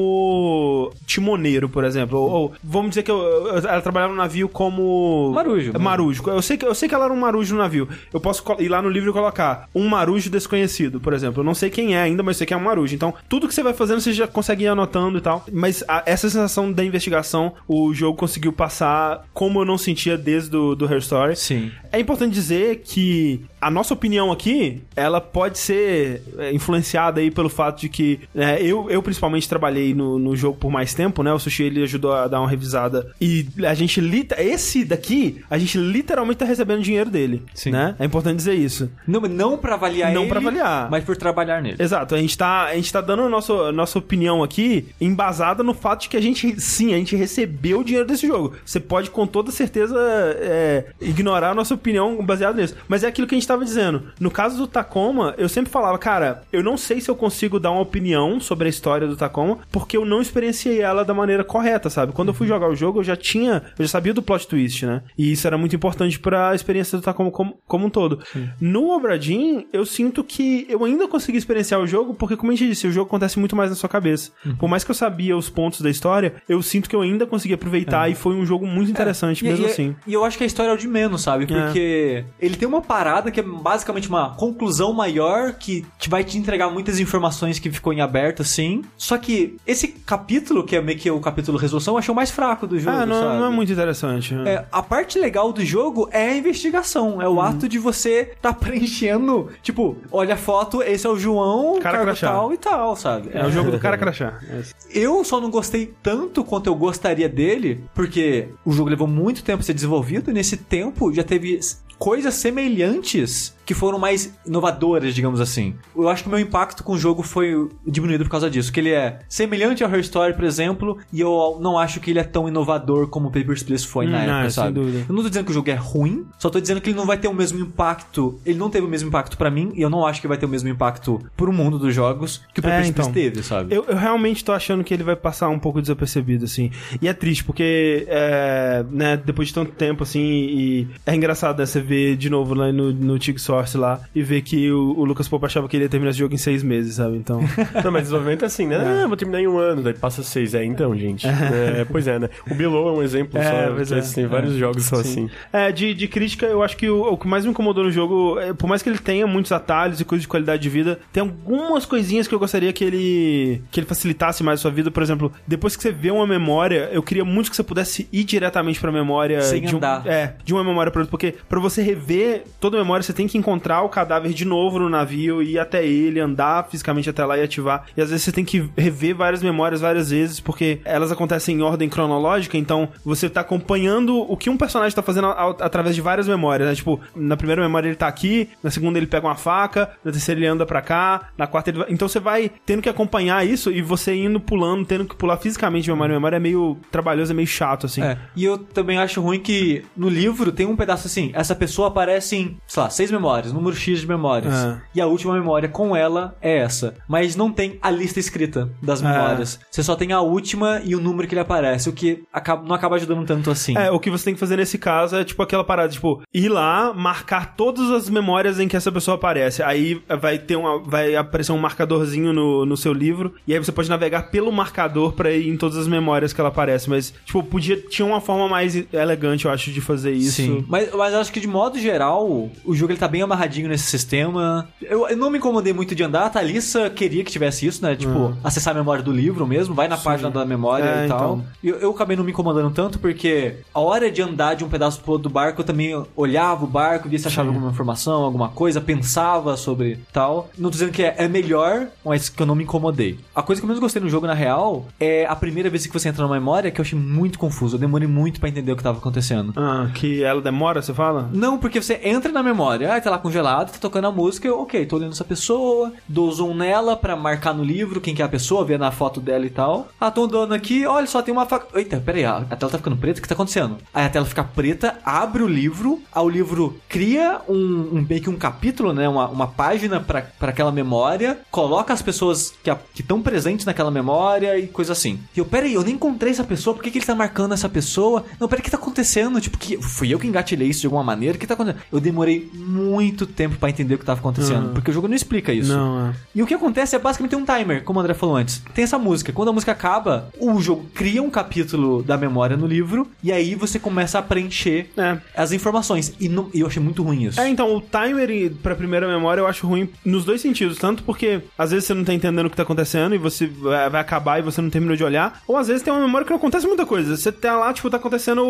como timoneiro, por exemplo. Ou, ou, vamos dizer que eu- ela trabalhava no navio como. Marujo. Marujo. Eu sei, que, eu sei que ela era um marujo no navio. Eu posso ir lá no livro e colocar um marujo desconhecido, por exemplo. Eu não sei quem é ainda, mas sei que é um marujo. Então, tudo que você vai fazendo, você já consegue ir anotando e tal. Mas a- essa sensação da investigação, o jogo conseguiu passar como eu não sentia desde o do Her Story. Sim. É importante dizer que a nossa opinião aqui, ela pode ser é, influenciada aí pelo fato de que né, eu, eu principalmente trabalhei no, no jogo por mais tempo, né? O Sushi ele ajudou a dar uma revisada e a gente esse daqui, a gente literalmente tá recebendo dinheiro dele, Sim. né? É importante dizer isso. Não, não pra avaliar Não ele, pra avaliar. mas por trabalhar nele. Exato, a gente tá, a gente tá dando a nossa, a nossa opinião aqui embasada no fato de que a gente, sim, a gente recebeu o dinheiro desse jogo. Você pode com toda certeza é, ignorar a nossa opinião baseada nisso. Mas é aquilo que a gente tava dizendo. No caso do Tacoma, eu sempre falava, cara, eu não sei se eu consigo dar uma opinião sobre a história do Tacoma, porque eu não experienciei ela da maneira correta, sabe? Quando eu fui jogar o jogo, eu já tinha, eu já sabia do plot twist, né? E isso era muito importante pra experiência do Tacoma como, como um todo. No Obradin, eu sinto que eu ainda consegui experienciar o jogo, porque, como a gente disse, o jogo acontece muito mais na sua cabeça. Por mais que eu sabia os pontos da história, eu sinto que eu ainda consegui aproveitar e foi um jogo muito interessante, E- mesmo e, assim. E eu acho que a história é o de menos, sabe? Porque Porque ele tem uma parada que é basicamente uma conclusão maior que te vai te entregar muitas informações que ficou em aberto, assim. Só que esse capítulo, que é meio que o capítulo resolução, eu achei o mais fraco do jogo. Ah, não, sabe? não é muito interessante. né? É, a parte legal do jogo é a investigação. É o Uhum. ato de você tá [LAUGHS] preenchendo. Tipo, olha a foto, esse é o João, Cara crachá. tal e tal, sabe? É o jogo do cara crachá. É. Eu só não gostei tanto quanto eu gostaria dele, porque o jogo levou muito tempo a ser desenvolvido, e nesse tempo já teve coisas semelhantes que foram mais inovadoras, digamos assim. Eu acho que o meu impacto com o jogo foi diminuído por causa disso, que ele é semelhante ao Her Story, por exemplo, e eu não acho que ele é tão inovador como o Papers, Please foi na Hum, época, ah, sem sabe? Eu não tô dizendo que o jogo é ruim, só tô dizendo que ele não vai ter o mesmo impacto. Ele não teve o mesmo impacto pra mim, e eu não acho que vai ter o mesmo impacto pro mundo dos jogos que o É, Papers, então. Please teve, sabe? Eu, eu realmente tô achando que ele vai passar um pouco desapercebido, assim. E é triste, porque, é, né, depois de tanto tempo, assim, e é engraçado, né, você ver de novo lá no, no Tig Lá, e ver que o, o Lucas Pope achava que ele ia terminar esse jogo em seis meses, sabe? Então, [LAUGHS] Não, mas desenvolvimento é assim, né? Ah, vou terminar em um ano, daí passa seis. É, então, gente. É, pois é, né? O Below é um exemplo É, só. pois é. assim, vários jogos são Sim. assim. É, de, de crítica, eu acho que o, o que mais me incomodou no jogo, é, por mais que ele tenha muitos atalhos e coisas de qualidade de vida, tem algumas coisinhas que eu gostaria que ele que ele facilitasse mais a sua vida. Por exemplo, depois que você vê uma memória, eu queria muito que você pudesse ir diretamente pra memória. Sem de um- andar. é, de uma memória pra outra. Porque pra você rever toda a memória, você tem que encontrar o cadáver de novo no navio, ir até ele, andar fisicamente até lá e ativar. E às vezes você tem que rever várias memórias várias vezes, porque elas acontecem em ordem cronológica, então você tá acompanhando o que um personagem tá fazendo através de várias memórias, né? Tipo, na primeira memória ele tá aqui, na segunda ele pega uma faca, na terceira ele anda pra cá, na quarta ele vai... Então você vai tendo que acompanhar isso e você indo pulando, tendo que pular fisicamente de memória em memória é meio trabalhoso, é meio chato, assim. É, e eu também acho ruim que no livro tem um pedaço assim, essa pessoa aparece em, sei lá, seis memórias, número X de memórias. É. E a última memória com ela é essa. Mas não tem a lista escrita das É. memórias. Você só tem a última e o número que ele aparece, o que acaba- não acaba ajudando tanto assim. É, o que você tem que fazer nesse caso é tipo aquela parada, tipo, ir lá, marcar todas as memórias em que essa pessoa aparece. Aí vai ter uma. Vai aparecer um marcadorzinho no, no seu livro. E aí você pode navegar pelo marcador pra ir em todas as memórias que ela aparece. Mas, tipo, podia. Tinha uma forma mais elegante, eu acho, de fazer isso. Sim. Mas, mas acho que de modo geral, o jogo ele tá bem amarradinho nesse sistema. Eu, eu não me incomodei muito de andar. A Thalissa queria que tivesse isso, né? Tipo, acessar a memória do livro mesmo, vai na página da memória É, e tal. então. E Eu, eu acabei não me incomodando tanto porque a hora de andar de um pedaço pro outro do barco, eu também olhava o barco, via se achava alguma informação, alguma coisa, pensava sobre tal. Não tô dizendo que é, é melhor, mas que eu não me incomodei. A coisa que eu menos gostei no jogo, na real, é a primeira vez que você entra na memória que eu achei muito confuso. Eu demorei muito pra entender o que tava acontecendo. Ah, que ela demora, você fala? Não, porque você entra na memória, ah, tá lá congelado, tá tocando a música, eu, ok, tô olhando essa pessoa, dou zoom nela pra marcar no livro quem que é a pessoa, ver na foto dela e tal. Ah, tô andando aqui, olha só, tem uma faca. Eita, pera aí, a tela tá ficando preta, o que tá acontecendo? Aí a tela fica preta, abre o livro, aí o livro cria um, um meio que um capítulo, né, uma, uma página pra aquela memória, coloca as pessoas que estão presentes naquela memória e coisa assim. E eu, pera aí, eu nem encontrei essa pessoa, por que, que ele tá marcando essa pessoa? Não, pera aí, o que tá acontecendo? Tipo, que fui eu que engatilhei isso de alguma maneira, o que tá acontecendo? Eu demorei muito tempo pra entender o que tava acontecendo, Uhum. porque o jogo não explica isso. Não, é. E o que acontece é basicamente um timer, como o André falou antes. Tem essa música. Quando a música acaba, o jogo cria um capítulo da memória no livro e aí você começa a preencher É. as informações. E, eu achei muito ruim isso. É, então, o timer pra primeira memória eu acho ruim nos dois sentidos. Tanto porque às vezes você não tá entendendo o que tá acontecendo e você vai vai acabar e você não terminou de olhar. Ou às vezes tem uma memória que não acontece muita coisa. Você tá lá, tipo, tá acontecendo.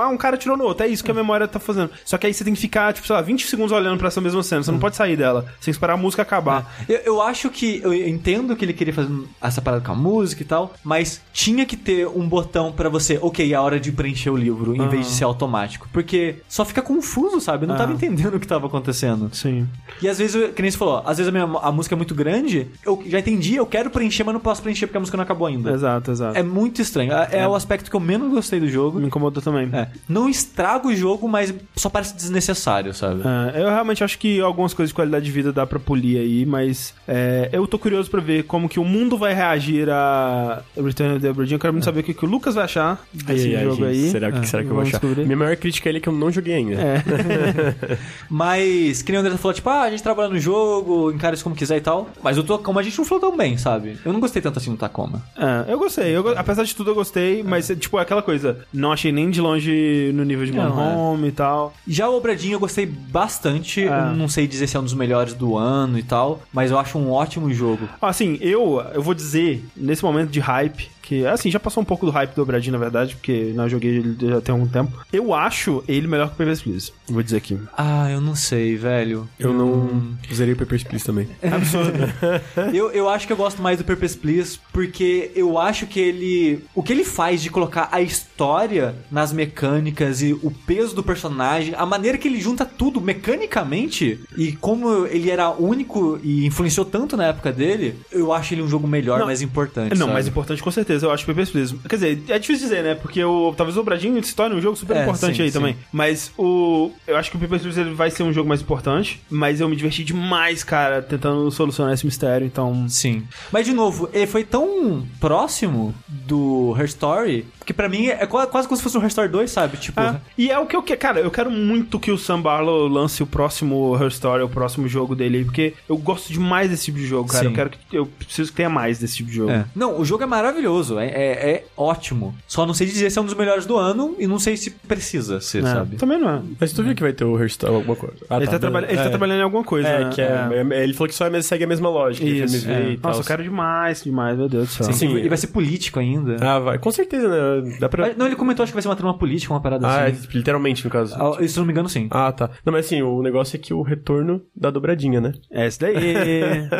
Ah, um cara tirou no outro. É isso que a memória tá fazendo. Só que aí você tem que ficar, tipo, sei lá, 20 segundos olhando pra essa mesma cena. Você não pode sair dela. Você tem que esperar a música acabar. Eu, eu acho que. Eu entendo que ele queria fazer essa parada com a música e tal, mas tinha que ter um botão pra você, ok, é a hora de preencher o livro, em vez de ser automático. Porque só fica confuso, sabe? Eu não tava Ah. entendendo [LAUGHS] o que tava acontecendo. Sim. E às vezes, eu- que nem você falou, às vezes a, minha, a música é muito grande, eu já entendi, eu quero preencher, mas não posso preencher porque a música não acabou ainda. Exato, exato. É muito estranho. É, é o aspecto que eu menos gostei do jogo. Me incomodou também. É. Não estraga o jogo, mas só parece desnecessário, sabe? É, eu realmente acho que algumas coisas de qualidade de vida dá pra polir aí, mas é, eu tô curioso pra ver como que o mundo vai reagir a Return of the Obra Dinn. Eu quero muito saber o que, que o Lucas vai achar desse Ai, jogo aí. Será que, É, será que eu vou achar? descobrir. Minha maior crítica é ele que eu não joguei ainda. É. [LAUGHS] Mas, que nem o André falou, tipo, ah, a gente trabalha no jogo, encara isso como quiser e tal. Mas o Tacoma a gente não falou tão bem, sabe? Eu não gostei tanto assim do Tacoma. É, eu gostei. Eu apesar de tudo, eu gostei, mas, tipo, é aquela coisa. Não achei nem de longe no nível de Gone é. Home e tal. Já o Obradinho eu gostei bastante. Eu não sei dizer se é um dos melhores do ano e tal, mas eu acho um ótimo jogo. Assim, eu, eu vou dizer, nesse momento de hype, que, assim, já passou um pouco do hype do Obradinho, na verdade, porque não joguei ele já tem algum tempo. Eu acho ele melhor que o PvS Please. Vou dizer aqui. Ah, eu não sei, velho. Eu não zerei o Papers, Please também. [LAUGHS] Absurdo. Eu, eu acho que eu gosto mais do Purpose Please porque eu acho que ele. O que ele faz de colocar a história nas mecânicas e o peso do personagem, a maneira que ele junta tudo mecanicamente e como ele era único e influenciou tanto na época dele, eu acho ele um jogo melhor, Não, mais importante. Não, sabe? mais importante com certeza, eu acho o PvS Please. Quer dizer, é difícil dizer, né? Porque o, talvez o Obradinho se torne um jogo super É, importante sim, aí sim. também. Mas o. Eu acho que o PvS Please ele vai ser um jogo mais importante, mas eu me diverti demais, cara, tentando solucionar esse mistério, então. Sim. Mas, de novo, ele foi tão próximo do Her Story que pra mim é qua- quase como se fosse um Her Story 2, sabe? Tipo. Ah, e é o que eu quero. Cara, eu quero muito que o Sam Barlow lance o próximo Her Story, o próximo jogo dele aí, porque eu gosto demais desse tipo de jogo, cara. Sim. Eu quero que. Eu preciso que tenha mais desse tipo de jogo. É. Não, o jogo é maravilhoso, é, é, é ótimo. Só não sei dizer se é um dos melhores do ano e não sei se precisa ser, É, sabe? Também não é. Mas tu viu que vai ter o Hearthstone alguma coisa? Ah, ele, tá, beleza. trabalha- ele tá É. trabalhando em alguma coisa, É, né? que é, é, ele falou que só é- segue a mesma lógica. Isso. FMV é. e tal. Nossa, eu quero demais, demais, meu Deus do céu. Sim. E vai ser político ainda. Ah, vai. Com certeza, né? Dá pra... Ah, Não, ele comentou, acho que vai ser uma trama política, uma parada Ah, é, assim. literalmente, no caso. Ah, Se eu não me engano, sim. Ah, tá. Não, mas assim, o negócio é que o retorno da dobradinha, né? É esse daí.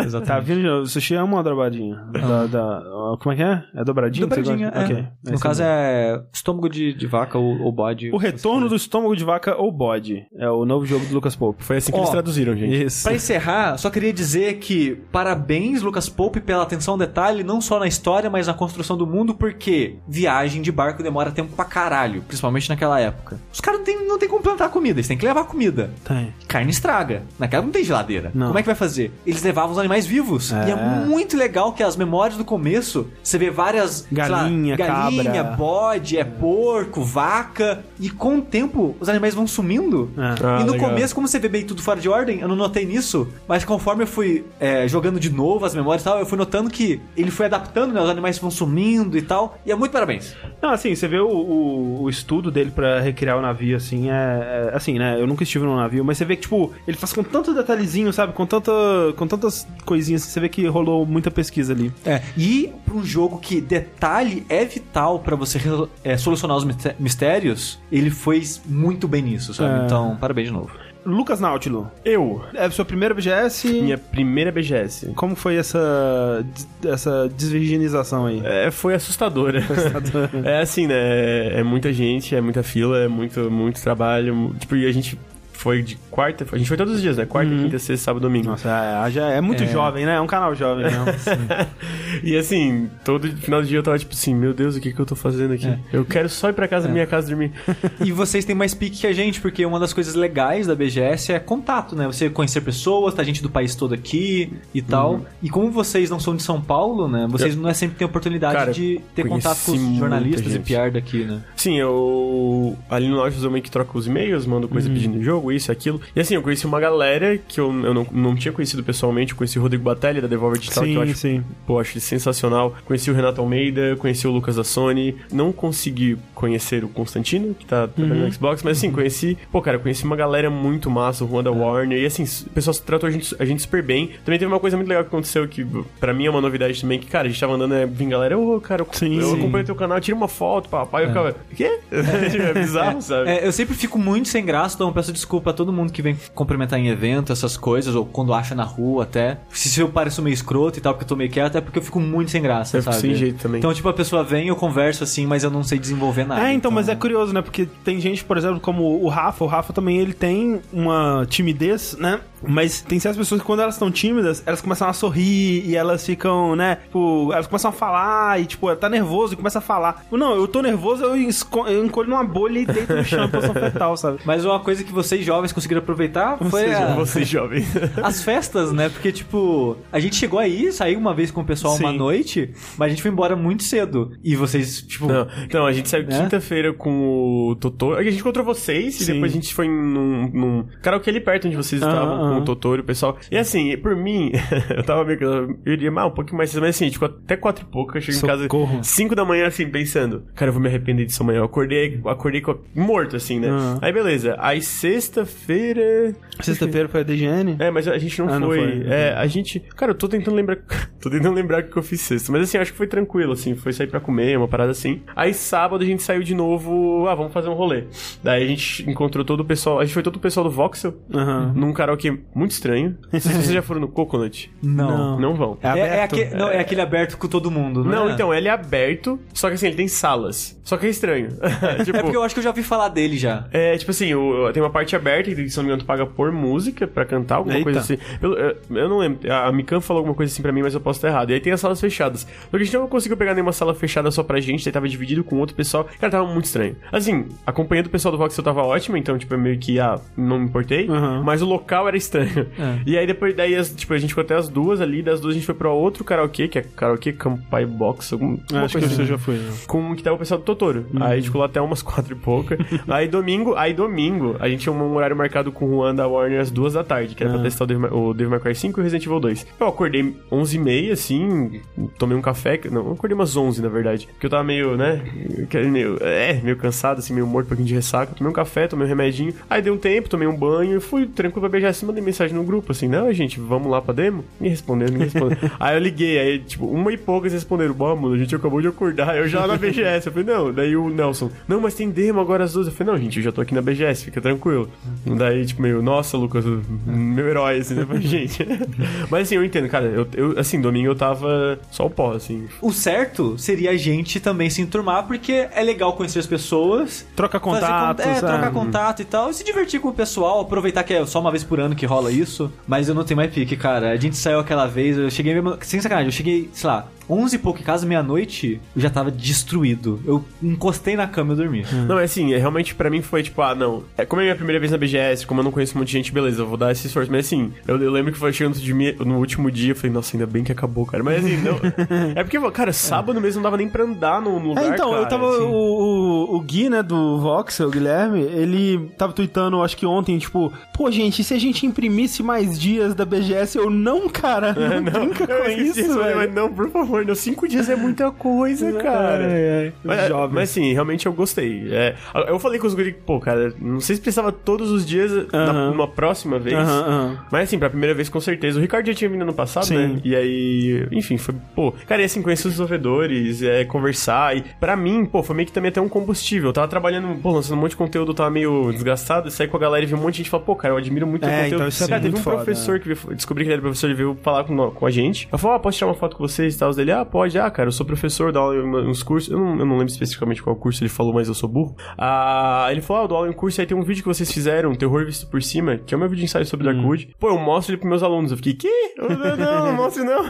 Exatamente. [LAUGHS] Tá vindo de novo. O sushi é uma dobradinha. Da, da- como é que é? É dobradinha? Dobradinha, gosta? é. Ok. No Esse caso bom. é estômago de, de vaca ou, ou bode. O retorno do estômago de vaca ou bode. É o novo jogo do Lucas Pope. Foi assim que Ó, eles traduziram, gente. Isso. Pra encerrar, só queria dizer que parabéns, Lucas Pope, pela atenção ao detalhe, não só na história, mas na construção do mundo, porque viagem de barco demora tempo pra caralho, principalmente naquela época. Os caras não tem, não tem como plantar comida, eles têm que levar comida. Tem. Carne estraga. Naquela não tem geladeira. Não. Como é que vai fazer? Eles levavam os animais vivos. É. E é muito legal que as memórias do começo, você vê várias... sei lá, Galinha, galinha, cabra. bode, é porco, vaca. E com o tempo, os animais vão sumindo. É. Ah, e no legal. começo, como você vê bem tudo fora de ordem, eu não notei nisso. Mas conforme eu fui é, jogando de novo as memórias e tal, eu fui notando que ele foi adaptando, né? Os animais vão sumindo e tal. E é muito parabéns. Não, assim, você vê o, o, o estudo dele pra recriar o navio, assim, é, é- Assim, né? Eu nunca estive num navio, mas você vê que, tipo, ele faz com tanto detalhezinho, sabe? Com, tanta, com tantas coisinhas, você vê que rolou muita pesquisa ali. É, e pra um jogo que detalhe é vital pra você é, solucionar os mistérios, ele foi muito bem nisso, sabe? É. Então, parabéns de novo. Lucas Nautilo, Eu, é a sua primeira BGS. minha primeira BGS. Como foi essa, essa desvirginização aí? É, foi assustadora. [LAUGHS] é assim, né? É muita gente, é muita fila, é muito, muito trabalho. Tipo, e a gente foi de quarta. A gente foi todos os dias, né? Quarta, quinta, sexta, sábado, domingo. Nossa, é, já é muito jovem, né? É um canal jovem mesmo. [LAUGHS] E assim, todo final do dia eu tava tipo assim, meu Deus, o que que eu tô fazendo aqui? Eu quero só ir pra casa, minha casa dormir. [LAUGHS] E vocês têm mais pique que a gente, porque uma das coisas legais da BGS é contato, né? Você conhecer pessoas, tá gente do país todo aqui e tal. Uhum. E como vocês não são de São Paulo, né? Vocês não é sempre tem oportunidade Cara, de ter contato com os jornalistas e. PR daqui, né? Sim, eu. Ali no Nautilus eu meio que troco os e-mails, mando coisa pedindo jogo, isso, aquilo. E assim, eu conheci uma galera que eu, eu não, não tinha conhecido pessoalmente. Eu conheci o Rodrigo Batelli, da Devolver Digital, que eu sim, acho sim. Pô, acho ele sensacional. Conheci o Renato Almeida, conheci o Lucas da Sony. Não consegui conhecer o Constantino, que tá trabalhando no Xbox, mas assim, conheci. Pô, cara, conheci uma galera muito massa, o Juan da Warner. E assim, o pessoal tratou a gente, a gente super bem. Também teve uma coisa muito legal que aconteceu, que pra mim é uma novidade também, que, cara, a gente tava andando, né, vim galera, ô, cara, eu, Sim, eu sim. acompanho teu canal, tira uma foto, papai. Eu ficava, quê? [LAUGHS] é bizarro, sabe? É, eu sempre fico muito sem graça, então eu peço desculpa a todo mundo que vem cumprimentar em evento, essas coisas, ou quando acha na rua até. Se, eu pareço meio escroto e tal, porque eu tô meio quieto, é porque eu fico muito sem graça, Eu sabe? sem jeito também. Então, tipo, a pessoa vem, eu converso assim, mas eu não sei desenvolver nada. É, então, mas é curioso, né? Porque tem gente, por exemplo, como o Rafa. O Rafa também, ele tem uma timidez, né? Mas tem certas pessoas que quando elas estão tímidas, elas começam a sorrir e elas ficam, né? Tipo, elas começam a falar e, tipo, tá nervoso e começa a falar. Não, eu tô nervoso, eu, esco- eu encolho numa bolha e deito no chão em posição fetal, sabe? [LAUGHS] Mas uma coisa que vocês jovens conseguiram aproveitar foi a- Você jovem. [LAUGHS] as festas, né? Porque, tipo, a gente chegou aí, saiu uma vez com o pessoal uma Sim. noite, mas a gente foi embora muito cedo. E vocês, tipo. Não, então, a gente saiu Né? quinta-feira com o Totoro. A gente encontrou vocês Sim. e depois a gente foi num, num karaokê ali perto onde vocês Aham, estavam com o Totoro e o pessoal. E assim, por mim, [LAUGHS] eu tava meio que. Eu iria mais um pouquinho mais cedo, mas assim, tipo, até quatro e pouco. Eu cheguei em Socorro. casa cinco da manhã, assim, pensando, cara, eu vou me arrepender disso amanhã. Eu acordei, acordei com- morto, assim, né? Aham. Aí beleza. Aí sexta-feira. Sexta-feira foi a DGN. É, mas a gente não, Ah, não foi. foi. É, a gente. Cara, eu tô tentando lembrar. [LAUGHS] tô tentando lembrar o que eu fiz sexta. Mas assim, acho que foi tranquilo, assim. Foi sair pra comer, uma parada assim. Aí sábado a gente saiu de novo. Ah, vamos fazer um rolê. Daí a gente encontrou todo o pessoal. A gente foi todo o pessoal do Voxel. Aham. Num karaokê muito estranho. [LAUGHS] Não sei se vocês já foram no Coconut. Não. Não vão. É É, é aque- não, é aquele aberto com todo mundo, não, Não, é? então, ele é aberto, só que assim, ele tem salas. Só que é estranho. [LAUGHS] tipo, É porque eu acho que eu já ouvi falar dele já. É, tipo assim, o- tem uma parte aberta que, se não me engano, tu paga por música pra cantar, alguma Eita. coisa assim. Pelo- eu, eu não lembro. A Mikan falou alguma coisa assim pra mim, mas eu posso estar errado. E aí tem as salas fechadas. Só que a gente não conseguiu pegar nenhuma sala fechada só pra gente, daí tava dividido com outro pessoal. Cara, tava muito estranho. Assim, acompanhando o pessoal do Vox eu tava ótimo, então, tipo, meio que, ah, não me importei. Uhum. Mas o local era estranho. É. E aí depois, daí, as- tipo, a gente ficou até as duas ali, das duas a gente foi pra outro karaokê, que é karaokê Campai Box, algum, alguma Acho que coisa você assim já foi. né? com que tava o pessoal do Totoro. Aí a gente ficou lá até umas [LAUGHS] quatro e pouca. aí domingo, aí domingo, a gente tinha um horário marcado com o Juan da Warner às duas da tarde, que era pra testar o Devil, o Devil May Cry 5 e o Resident Evil 2. Eu acordei 11 e meia, assim, tomei um café, que- não, acordei umas 11, na verdade, porque eu tava meio, né, que- meio, é, meio cansado, assim, meio morto, um pouquinho de ressaca. Tomei um café, tomei um remedinho, aí dei um tempo, tomei um banho e fui tranquilo pra BGS, mandei mensagem no grupo, assim, não, gente, vamos lá pra demo? Ninguém respondeu, [LAUGHS] ninguém respondeu. aí eu liguei, aí, tipo, uma e poucas responderam, bom, mano, a gente acabou de acordar, eu já na BGS. Eu falei, não, daí o Nelson, não, mas tem demo agora às duas. Eu falei, não, gente, eu já tô aqui na BGS, fica tranquilo. Daí, tipo, meio, nossa, Lucas, meu herói, assim, né? Falei, gente. [LAUGHS] mas assim, eu entendo, cara, eu, eu, assim, domingo eu tava só o pó, assim. O certo seria a gente também se enturmar, porque é legal conhecer as pessoas. Troca fazer contatos. con- é, é. trocar contato e tal, e se divertir com o pessoal, aproveitar que é só uma vez por ano que rola isso. Mas eu não tenho mais pique, cara. A gente saiu aquela vez, eu cheguei mesmo. Sem sacanagem, eu cheguei, sei lá, 11 e pouco em casa, meia-noite, eu já tava destruído. Eu encostei na cama e eu dormi. Não, é assim, é, realmente pra mim foi tipo, ah, não. É, como é a minha primeira vez na BGS, como eu não conheço um monte de gente, beleza, eu vou dar esse esforço. Mas assim, eu, eu lembro que foi chegando de mim, no último dia, eu falei, nossa, ainda bem que acabou, cara. Mas assim, não. [LAUGHS] é porque, cara, sábado mesmo não dava nem pra andar no, no lugar. É, então, cara, eu tava. assim. O, o, o Gui, né, do Voxel, o Guilherme, ele tava tweetando, acho que ontem, tipo, pô, gente, e se a gente imprimisse mais dias da BGS? Eu, não, cara, [LAUGHS] não, brinca eu com esqueci [LAUGHS] isso, mas não, por favor, não. Cinco dias é muita coisa, cara. Ai, ai, Mas, jovem. mas assim, realmente eu gostei. É, eu falei com os guris, pô, cara, não sei se precisava todos os dias na, Aham. numa próxima vez. Aham, aham. Mas assim, pra primeira vez com certeza. O Ricardo já tinha vindo no passado, Sim. né? E aí, enfim, foi, pô, cara, e assim, conhecer os desenvolvedores, é, conversar. E pra mim, pô, foi meio que também até um combustível. Eu tava trabalhando, pô, lançando um monte de conteúdo, tava meio desgastado. E saí com a galera e vi um monte de gente e falou, pô, cara, eu admiro muito o É, conteúdo. então isso é cara, teve um foda, professor que veio, descobri que ele era professor, ele veio falar com, com a gente. Eu falei, ah, posso tirar uma foto com vocês e tal? Dele, ah, pode. Ah, cara, eu sou professor, dou aula em uns cursos. Eu não, eu não lembro especificamente qual curso ele falou, mas eu sou burro. Ah, ele falou, ah, eu dou aula em um curso, aí tem um vídeo que vocês fizeram, Terror Visto por Cima, que é o meu vídeo de ensaio sobre Darkwood. Pô, eu mostro ele pros meus alunos. Eu fiquei, quê? Eu, não, não, não mostre não.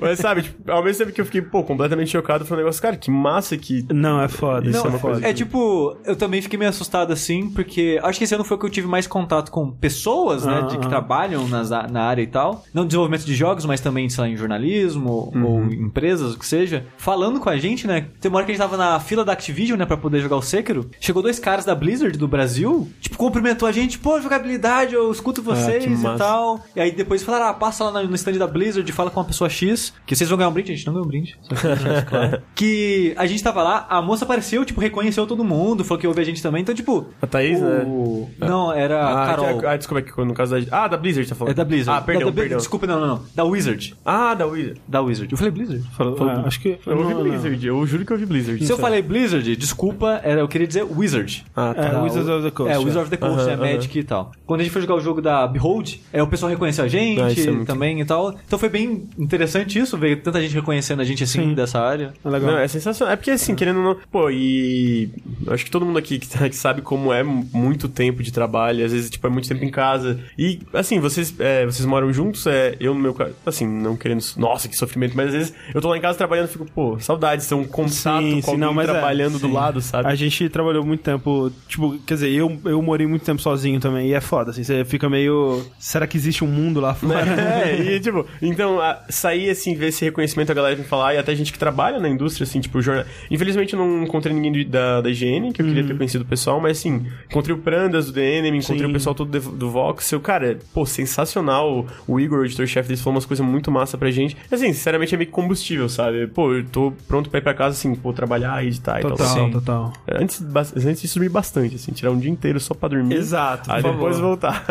mas sabe, tipo, ao mesmo tempo que eu fiquei, pô, completamente chocado, foi um negócio, cara, que massa que... Não, é foda. Isso Isso é é uma foda. coisa É tipo, eu também fiquei meio assustado assim, porque acho que esse ano foi que eu tive mais contato com pessoas, né, Ah, de que ah. trabalham nas, na área e tal. Não desenvolvimento de jogos, mas também, sei lá, em jornalismo ou empresas, o que seja. Falando com a gente, né, tem uma hora que a gente tava na fila da Activision, né, pra poder jogar o Sekiro. Chegou dois caras da Blizzard do Brasil, tipo, cumprimentou a gente, pô, jogabilidade, eu escuto vocês que e tal. E aí depois falaram, ah, passa lá no stand da Blizzard, fala com uma pessoa X, que vocês vão ganhar um brinde. A gente não ganhou um brinde, que claro. [LAUGHS] Que a gente tava lá, a moça apareceu, tipo, reconheceu todo mundo, falou que ouve a gente também. Então, tipo. A Thaís, né? o... Não, era a Ah, Carol. que- ah, desculpa, é que no caso da... Ah, da Blizzard, tá falando. É da Blizzard. Ah, perdão, Da- da- perdão. Desculpa, não, não, não. Da Wizard. Ah, da Wizard. Da Wizard. Eu falei Blizzard? Falou- Falou- ah, acho que. Eu ouvi não, não. Blizzard, eu juro que eu ouvi Blizzard. Se eu falei Blizzard, desculpa, era, eu queria dizer Wizard. Ah, tá. É, Wizards o- of the Coast. É, Wizard of the Coast, Aham, é aham. Magic e tal. Quando a gente foi jogar o jogo da Behold, é, o pessoal reconheceu a gente Ah, é muito- também e tal. Então foi bem interessante isso, ver tanta gente reconhecendo a gente assim Sim. dessa área. É legal. Não, é sensacional. É porque assim, querendo ou não. Pô, e. Acho que todo mundo aqui que, tá- que sabe como é muito tempo de trabalho, às vezes, tipo, é muito tempo em casa. E, assim, vocês, é, vocês moram juntos, é, eu no meu caso, assim, não querendo. Nossa, que sofrimento, mas às vezes eu tô lá em casa trabalhando e fico, pô, saudades, ter um contato Sim, com sim, não, é, trabalhando do sim. lado, sabe? A gente trabalhou muito tempo, tipo, quer dizer, eu, eu morei muito tempo sozinho também, e é foda, assim, você fica meio. Será que existe um mundo lá fora? [LAUGHS] É, e tipo, então, a- sair assim, ver esse reconhecimento, a galera me falar, e até gente que trabalha na indústria, assim, tipo, jornal... Infelizmente eu não encontrei ninguém de- da, da IGN, que eu queria ter conhecido o pessoal, mas assim, encontrei o Prandas do DNM, encontrei Sim. o pessoal todo do, do Voxel, cara, pô, sensacional. O Igor, o editor-chefe deles, falou umas coisas muito massa pra gente. Assim, sinceramente é meio que combustível, sabe? Pô, eu tô pronto pra ir pra casa, assim, pô, trabalhar, editar e tal. Total, Sim. total. Antes, bas- antes disso, dormir bastante, assim, tirar um dia inteiro só pra dormir. Exato, Aí depois favor. voltar.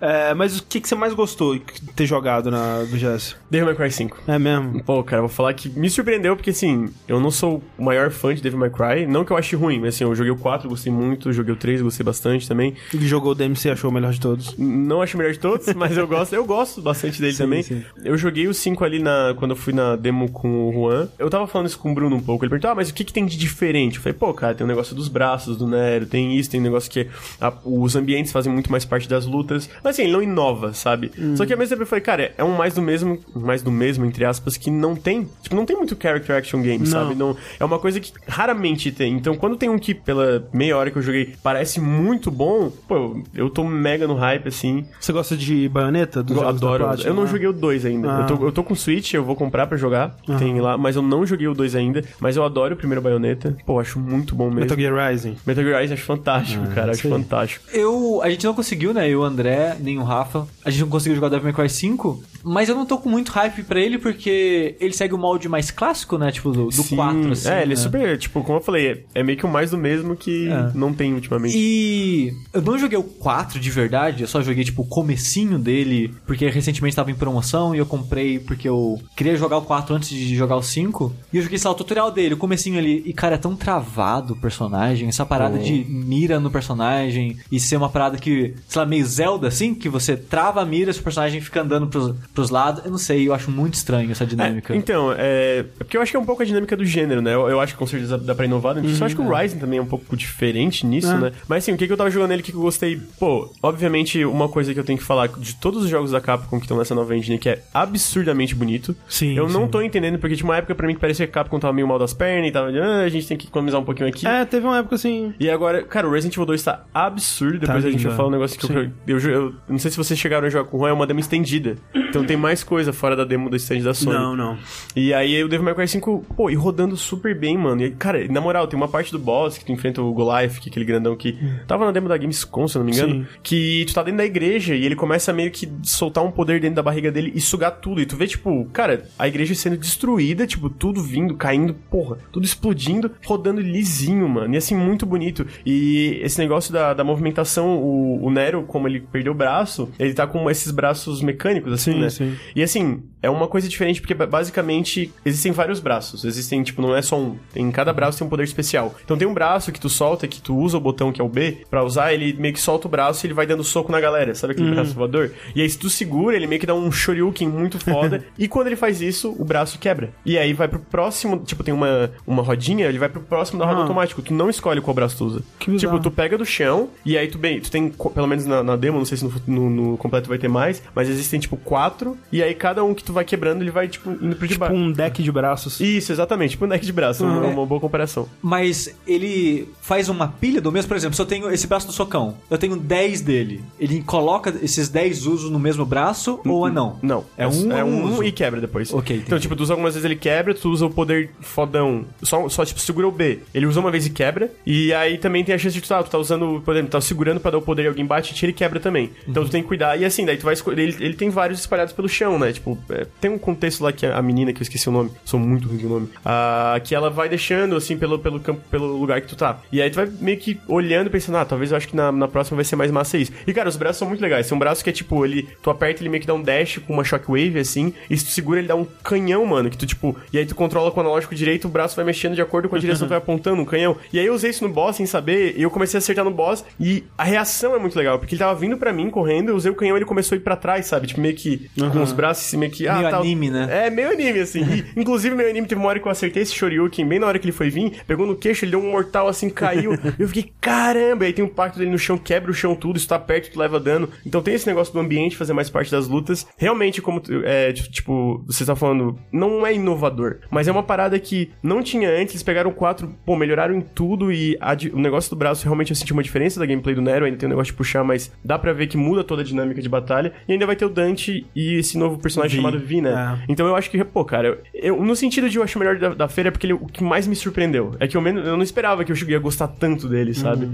É. É, mas o que, que você mais gostou de ter jogado na BGS? Devil May Cry 5. É mesmo? Pô, cara, vou falar que me surpreendeu porque, assim, eu não sou o maior fã de Devil May Cry. Não que eu ache ruim, mas assim, eu joguei o 4, gostei muito, joguei o 3, gostei bastante também. Ele jogou o DMC, achou o melhor de todos. Não acho o melhor de todos, [LAUGHS] mas eu gosto, eu gosto bastante dele Sim, também. sim. Eu joguei o 5 ali na, quando eu fui na demo com o Juan. Eu tava falando isso com o Bruno um pouco. Ele perguntou, ah, mas o que, que tem de diferente? Eu falei, pô, cara, tem o negócio dos braços do Nero, tem isso, tem um negócio que a- os ambientes fazem muito mais parte das lutas. Mas assim, ele não inova, sabe? Hum. Só que ao mesmo tempo eu falei, cara, é um mais do mesmo, mais do mesmo, entre aspas, que não tem. Tipo, não tem muito character action game, Não. sabe? Não, é uma coisa que raramente tem. Então, quando tem um que, pela meia hora que eu joguei, parece muito bom, pô, eu tô mega no hype, assim. Você gosta de baioneta? Dos Eu adoro. Eu não Ah. joguei o 2 ainda. Ah. Eu, tô, eu tô com Switch, eu vou comprar pra jogar. Tem lá, mas eu não joguei o 2 ainda. Mas eu adoro o primeiro baioneta. Pô, acho muito bom mesmo. Metal Gear Rising. Metal Gear Rising acho fantástico, cara. Acho sim. fantástico. Eu, a gente não conseguiu, né? Eu, o André, nem o Rafa. A gente não conseguiu jogar Devil May Cry 5, mas eu não tô com muito hype pra ele porque ele segue o molde mais clássico, né? Tipo, do, do Sim. 4, assim. É, ele né? é super, tipo, como eu falei, é, é meio que o mais do mesmo que É. não tem ultimamente. E eu não joguei o 4 de verdade, eu só joguei tipo o comecinho dele, porque recentemente tava em promoção e eu comprei porque eu queria jogar o 4 antes de jogar o 5. E eu joguei, sei lá, o tutorial dele, o comecinho ali. E cara, é tão travado o personagem, essa parada Oh. de mira no personagem e ser uma parada que, sei lá, meio Zelda assim, que você trava a mira e o personagem fica andando pros, pros lados. Eu não sei, eu acho muito estranho essa dinâmica. É, então, é... é porque eu acho que é um pouco a dinâmica do gênero, né? Eu, eu acho que com certeza dá pra inovar. Uhum, eu acho que o Rising também é um pouco diferente nisso, É. né? Mas assim, o que, que eu tava jogando nele, o que, que eu gostei? Pô, obviamente, uma coisa que eu tenho que falar de todos os jogos da Capcom que estão nessa nova engine que é absurdamente bonito. Sim, Eu não tô entendendo, porque tinha uma época pra mim que parecia que a Capcom tava meio mal das pernas e tava, ah, a gente tem que economizar um pouquinho aqui. É, teve uma época assim. E agora, cara, o Resident Evil 2 tá absurdo. Depois Tá a gente vai falar um negócio que eu, eu, eu, não sei se vocês chegaram a jogar com o Juan, é uma demo estendida. Então tem mais coisa fora da demo do stand da Sony. Não, não. E aí o Devil May Cry 5, pô, e rodando super bem, mano. E, cara, na moral, tem uma parte do boss que tu enfrenta o Goliath, que é aquele grandão que tava na demo da Gamescom, se eu não me engano, Sim. que tu tá dentro da igreja e ele começa meio que soltar um poder dentro da barriga dele e sugar tudo. E tu vê, tipo, cara, a igreja sendo destruída, tipo, tudo vindo, caindo, porra, tudo explodindo, rodando lisinho, mano. E assim, muito bonito. E esse negócio da, da movimentação, o, o Nero, como ele perdeu o braço, ele tá com esses braços mecânicos, assim, Sim, né? sim. E assim, é uma coisa diferente porque ba- basicamente existem vários braços. Existem, tipo, não é só um. Em cada braço tem um poder especial. Então tem um braço que tu solta, que tu usa o botão que é o B, pra usar, ele meio que solta o braço e ele vai dando soco na galera. Sabe aquele braço voador? E aí se tu segura, ele meio que dá um shoryuken muito foda. [LAUGHS] e quando ele faz isso, o braço quebra. E aí vai pro próximo, tipo, tem uma, uma rodinha, ele vai pro próximo da roda Ah. automático. Tu não escolhe qual braço tu usa. Que tipo, tu pega do chão e aí tu bem, tu tem, pelo menos na, na demo, não sei se no, no, no completo vai ter mais, mas existem, tipo, quatro, e aí cada um que tu vai quebrando, ele vai, tipo, indo pro de Tipo baixo. um deck de braços. Isso, exatamente, tipo um deck de braço, uma, uma boa comparação. Mas ele faz uma pilha do mesmo, por exemplo, se eu tenho esse braço do socão, eu tenho 10 dele. Ele coloca esses 10 usos no mesmo braço ou é não? Não, É um é um uso. e quebra depois. Ok, entendi. Então, tipo, tu usa algumas vezes ele quebra, tu usa o poder fodão, só, só tipo, segura o B. Ele usa uma vez e quebra, e aí também tem a chance de tu, tá, tu tá usando, por exemplo, tá segurando pra dar o poder e alguém bate e tira e quebra também. Então tu tem que cuidar, e assim, daí tu vai escolher, ele, ele tem vários espalhados pelo chão, né? Tipo, é, tem um contexto lá que a menina, que eu esqueci o nome, sou muito ruim do nome, ah, que ela vai deixando, assim, pelo, pelo campo, pelo lugar que tu tá. E aí tu vai meio que olhando, pensando, ah, talvez eu acho que na, na próxima vai ser mais massa isso. E, cara, os braços são muito legais. Tem um braço que é tipo, ele, tu aperta, ele meio que dá um dash com uma shockwave, assim, e se tu segura, ele dá um canhão, mano, que tu, tipo, e aí tu controla com o analógico direito, o braço vai mexendo de acordo com a direção que vai apontando, um canhão. E aí eu usei isso no boss sem saber, e eu comecei a acertar no boss, e a reação é muito legal, porque ele tava vindo pra mim correndo, eu usei o canhão ele começou a ir pra trás, sabe? Tipo, meio que com os braços assim, meio que. Meio ah, tal. anime, né? É, meio anime, assim. E, [LAUGHS] inclusive, meio anime teve uma hora que eu acertei esse Shoryuken, bem na hora que ele foi vir, pegou no queixo, ele deu um mortal assim, caiu. e [LAUGHS] eu fiquei, caramba! E aí tem um pacto dele no chão, quebra o chão tudo, isso tá perto, tu leva dano. Então tem esse negócio do ambiente fazer mais parte das lutas. Realmente, como tu- é, tipo, você tá falando, não é inovador, mas é uma parada que não tinha antes, eles pegaram quatro, pô, melhoraram em tudo e o negócio do braço realmente eu senti uma diferença da gameplay do Nero, ainda tem o negócio de puxar, mas dá pra ver que muda toda a dinâmica de batalha. E ainda vai ter o Dante e esse novo personagem Vi. chamado Vi, né? É. Então eu acho que, pô, cara, eu, eu- no sentido de eu acho melhor da, da feira é porque ele, o que mais me surpreendeu é que eu, menos, eu não esperava que eu ia gostar tanto dele, sabe?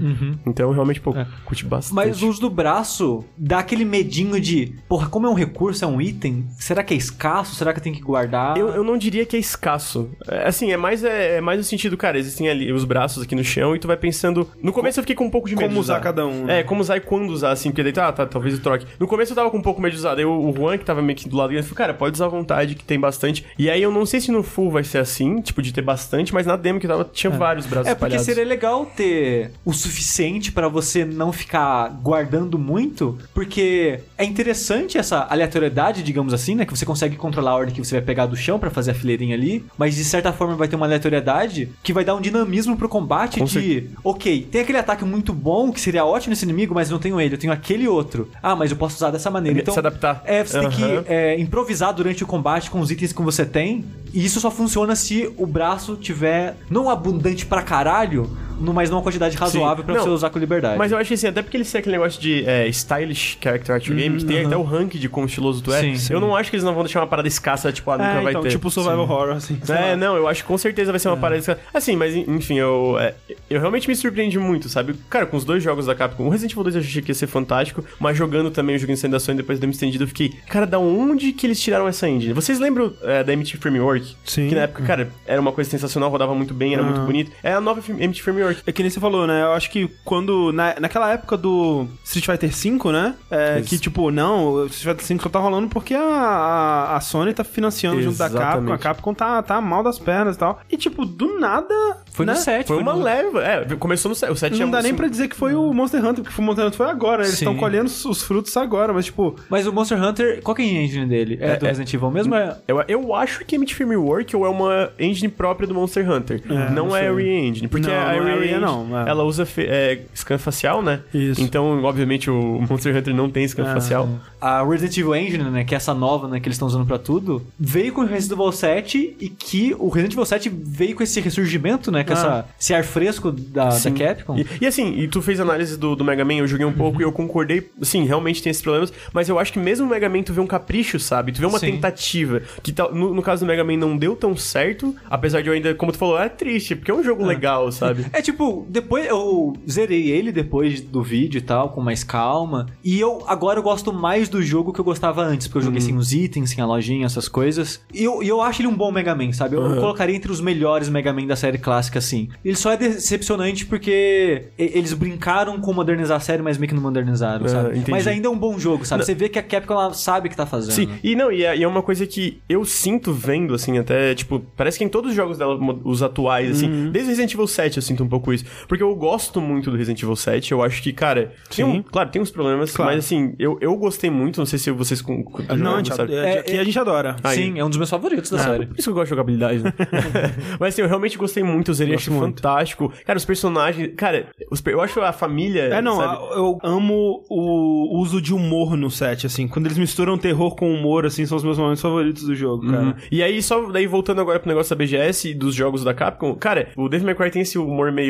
Então eu realmente, pô, curti bastante. Mas o uso do braço dá aquele medinho de, porra, como é um recurso, é um item, será que é escasso? Será que eu tenho que guardar? Eu, eu não diria que é escasso. É, assim, é mais, é, é mais no sentido, cara, existem ali os braços aqui no chão e tu vai pensando. No começo eu fiquei com um pouco de medo. Como de usar cada um, né? É, como usar e quando usar, assim, porque daí tá, tá, talvez eu troque. No começo eu tava com um pouco medo de usar. Daí o, o Juan, que tava meio que do lado dele, falou, cara, pode usar à vontade, que tem bastante. E aí eu não sei se no full vai ser assim, tipo, de ter bastante, mas na demo que tava, tinha vários braços É porque espalhados. seria legal ter o suficiente pra você não ficar guardando muito, porque é interessante essa aleatoriedade, digamos assim, né, que você consegue controlar a ordem que você vai pegar do chão pra fazer a fileirinha ali, mas de certa forma vai ter uma aleatoriedade que vai dar um dinamismo pro combate Com de, ok, tem aquele ataque muito bom que seria ótimo nesse inimigo, mas não tenho ele, eu tenho aquele outro. Ah, mas eu posso usar dessa maneira. Então, Se adaptar. é, você tem que é, improvisar durante o combate com os itens que você tem. E isso só funciona se o braço tiver não abundante pra caralho, mas numa quantidade razoável pra Não, você usar com liberdade. Mas eu acho que assim, até porque eles têm aquele negócio de é, stylish character art game, que tem até o rank de quão estiloso tu é. Sim, sim. Eu não acho que eles não vão deixar uma parada escassa, tipo, ah, nunca É, vai então, ter. tipo survival horror, assim. É, não, eu acho que com certeza vai ser uma parada escassa. Assim, mas enfim, eu, é, eu realmente me surpreendi muito, sabe? Cara, com os dois jogos da Capcom, o Resident Evil 2 eu achei que ia ser fantástico, mas jogando também o jogo em da Sony depois me estendido, eu fiquei, cara, da onde que eles tiraram essa engine? Vocês lembram é, da MT Framework? Sim. Que na época, cara, era uma coisa sensacional, rodava muito bem, era muito Aham. bonito. É a nova MT Framework. É que nem você falou, né? Eu acho que quando. Na, naquela época do Street Fighter V, né? É, que tipo, não, o Street Fighter V só tá rolando porque a, a, a Sony tá financiando junto da Capcom. A Exatamente. Capcom tá, tá mal das pernas e tal. E tipo, do nada. Foi né? no 7. Foi uma no... leva. É, começou no 7. O 7 Não tinha dá nem assim, pra dizer que foi o Monster Hunter, porque o Monster Hunter foi agora. Eles Sim. estão colhendo os, os frutos agora, mas tipo. Mas o Monster Hunter, qual que é a engine dele? É, É, do é- Resident Evil mesmo? É... Eu, eu acho que é MT Framework ou é uma engine própria do Monster Hunter. É, não, não é a Re-Engine. Porque Não, a não é a Re, não, é. ela usa é, scan facial, né? Isso. Então, obviamente, o Monster Hunter não tem scan Ah, facial. A Resident Evil Engine, né, que é essa nova, né, que eles estão usando pra tudo, veio com o Resident Evil 7 e que o Resident Evil 7 veio com esse ressurgimento, né, com Ah. essa, esse ar fresco da, da. Capcom. E, e assim, e tu fez análise do, do Mega Man, eu joguei um pouco e eu concordei, sim, realmente tem esses problemas, mas eu acho que mesmo o Mega Man tu vê um capricho, sabe? Tu vê uma Sim. tentativa, que tal, no, no caso do Mega Man não deu tão certo, apesar de eu ainda, como tu falou, é triste, porque é um jogo legal, sabe? É tipo, depois eu zerei ele depois do vídeo e tal, com mais calma. E eu agora eu gosto mais do jogo que eu gostava antes, porque eu joguei sem os itens, sem a lojinha, essas coisas. E eu, e eu acho ele um bom Mega Man, sabe? Eu, eu colocaria entre os melhores Mega Man da série clássica, assim. Ele só é decepcionante porque eles brincaram com modernizar a série, mas meio que não modernizaram, Ah, sabe? entendi. Mas ainda é um bom jogo, sabe? Você vê que a Capcom ela sabe o que tá fazendo. Sim, e não, e é, e é uma coisa que eu sinto vendo, assim, até, tipo, parece que em todos os jogos dela, os atuais, assim, Uhum. desde Resident Evil 7 eu sinto um pouco isso. Porque eu gosto muito do Resident Evil 7, eu acho que, cara, tem um- Sim. claro, tem uns problemas, Claro. mas assim, eu, eu gostei muito, não sei se vocês com, com- Não, a gente, sabe? é, É, a gente adora. Aí. Sim, é um dos meus favoritos da Ah, série. por isso que eu gosto de jogabilidade, né? [LAUGHS] Mas assim, eu realmente gostei muito, eu zerei, achei fantástico. Cara, os personagens. Cara, os eu acho a família. É, não, sabe? a- eu amo o uso de humor no set, assim. Quando eles misturam terror com humor, assim, são os meus momentos favoritos do jogo, cara. Uhum. E aí, só só daí voltando agora pro negócio da BGS e dos jogos da Capcom, cara, o Devil May Cry tem esse humor meio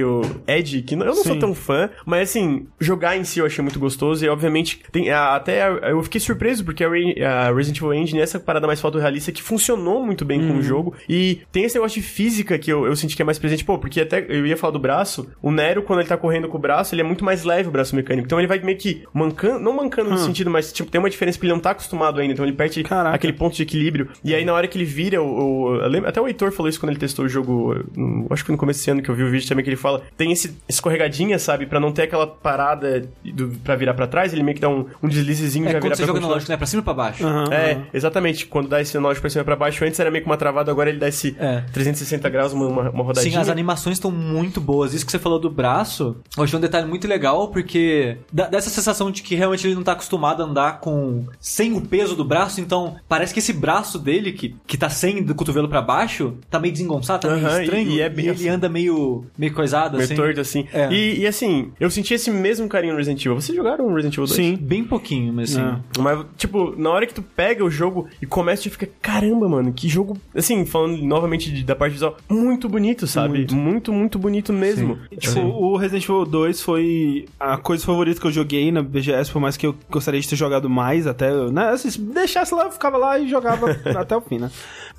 edgy, que eu não sou Sim. tão fã, mas assim, jogar em si eu achei muito gostoso e obviamente tem até eu fiquei surpreso porque a, Re- a Resident Evil Engine essa parada mais fotorrealista que funcionou muito bem Uhum. com o jogo e tem esse negócio de física que eu, eu senti que é mais presente, pô, porque até eu ia falar do braço, o Nero quando ele tá correndo com o braço, ele é muito mais leve o braço mecânico, então ele vai meio que mancando, não mancando no sentido, mas tipo, tem uma diferença porque ele não tá acostumado ainda, então ele perde Caraca. aquele ponto de equilíbrio. E aí, na hora que ele vira, o, o- até o Heitor falou isso quando ele testou o jogo, acho que no começo desse ano que eu vi o vídeo também, que ele fala, tem esse escorregadinha, sabe, pra não ter aquela parada do, pra virar pra trás, ele meio que dá um, um deslizezinho e É já quando vira você pra joga continuar. analógico, né? Pra cima e pra baixo. Aham, É, aham. exatamente. Quando dá esse analógico pra cima e pra baixo, antes era meio que uma travada, agora ele dá esse É. 360 graus, uma, uma, uma rodadinha. Sim, as animações estão muito boas. Isso que você falou do braço, eu achei um detalhe muito legal, porque dá, dá essa sensação de que realmente ele não tá acostumado a andar com sem o peso do braço, então parece que esse braço dele, que, que tá sem do cotovelo pra baixo, tá meio desengonçado, tá meio e- estranho. e é bem ele assim. anda meio, meio coisado, Meio assim. torto, assim. É. E, e, assim, eu senti esse mesmo carinho no Resident Evil. Vocês jogaram Resident Evil 2? Sim. Bem pouquinho, mas assim. É. Mas, tipo, na hora que tu pega o jogo e começa, tu fica, caramba, mano, que jogo, assim, falando novamente de- da parte visual, muito bonito, sabe? Muito. Muito, muito, bonito mesmo. Tipo, o Resident Evil 2 foi a coisa favorita que eu joguei na BGS, por mais que eu gostaria de ter jogado mais, até, né? Assim, se deixasse lá, eu ficava lá e jogava [LAUGHS] até o fim, né?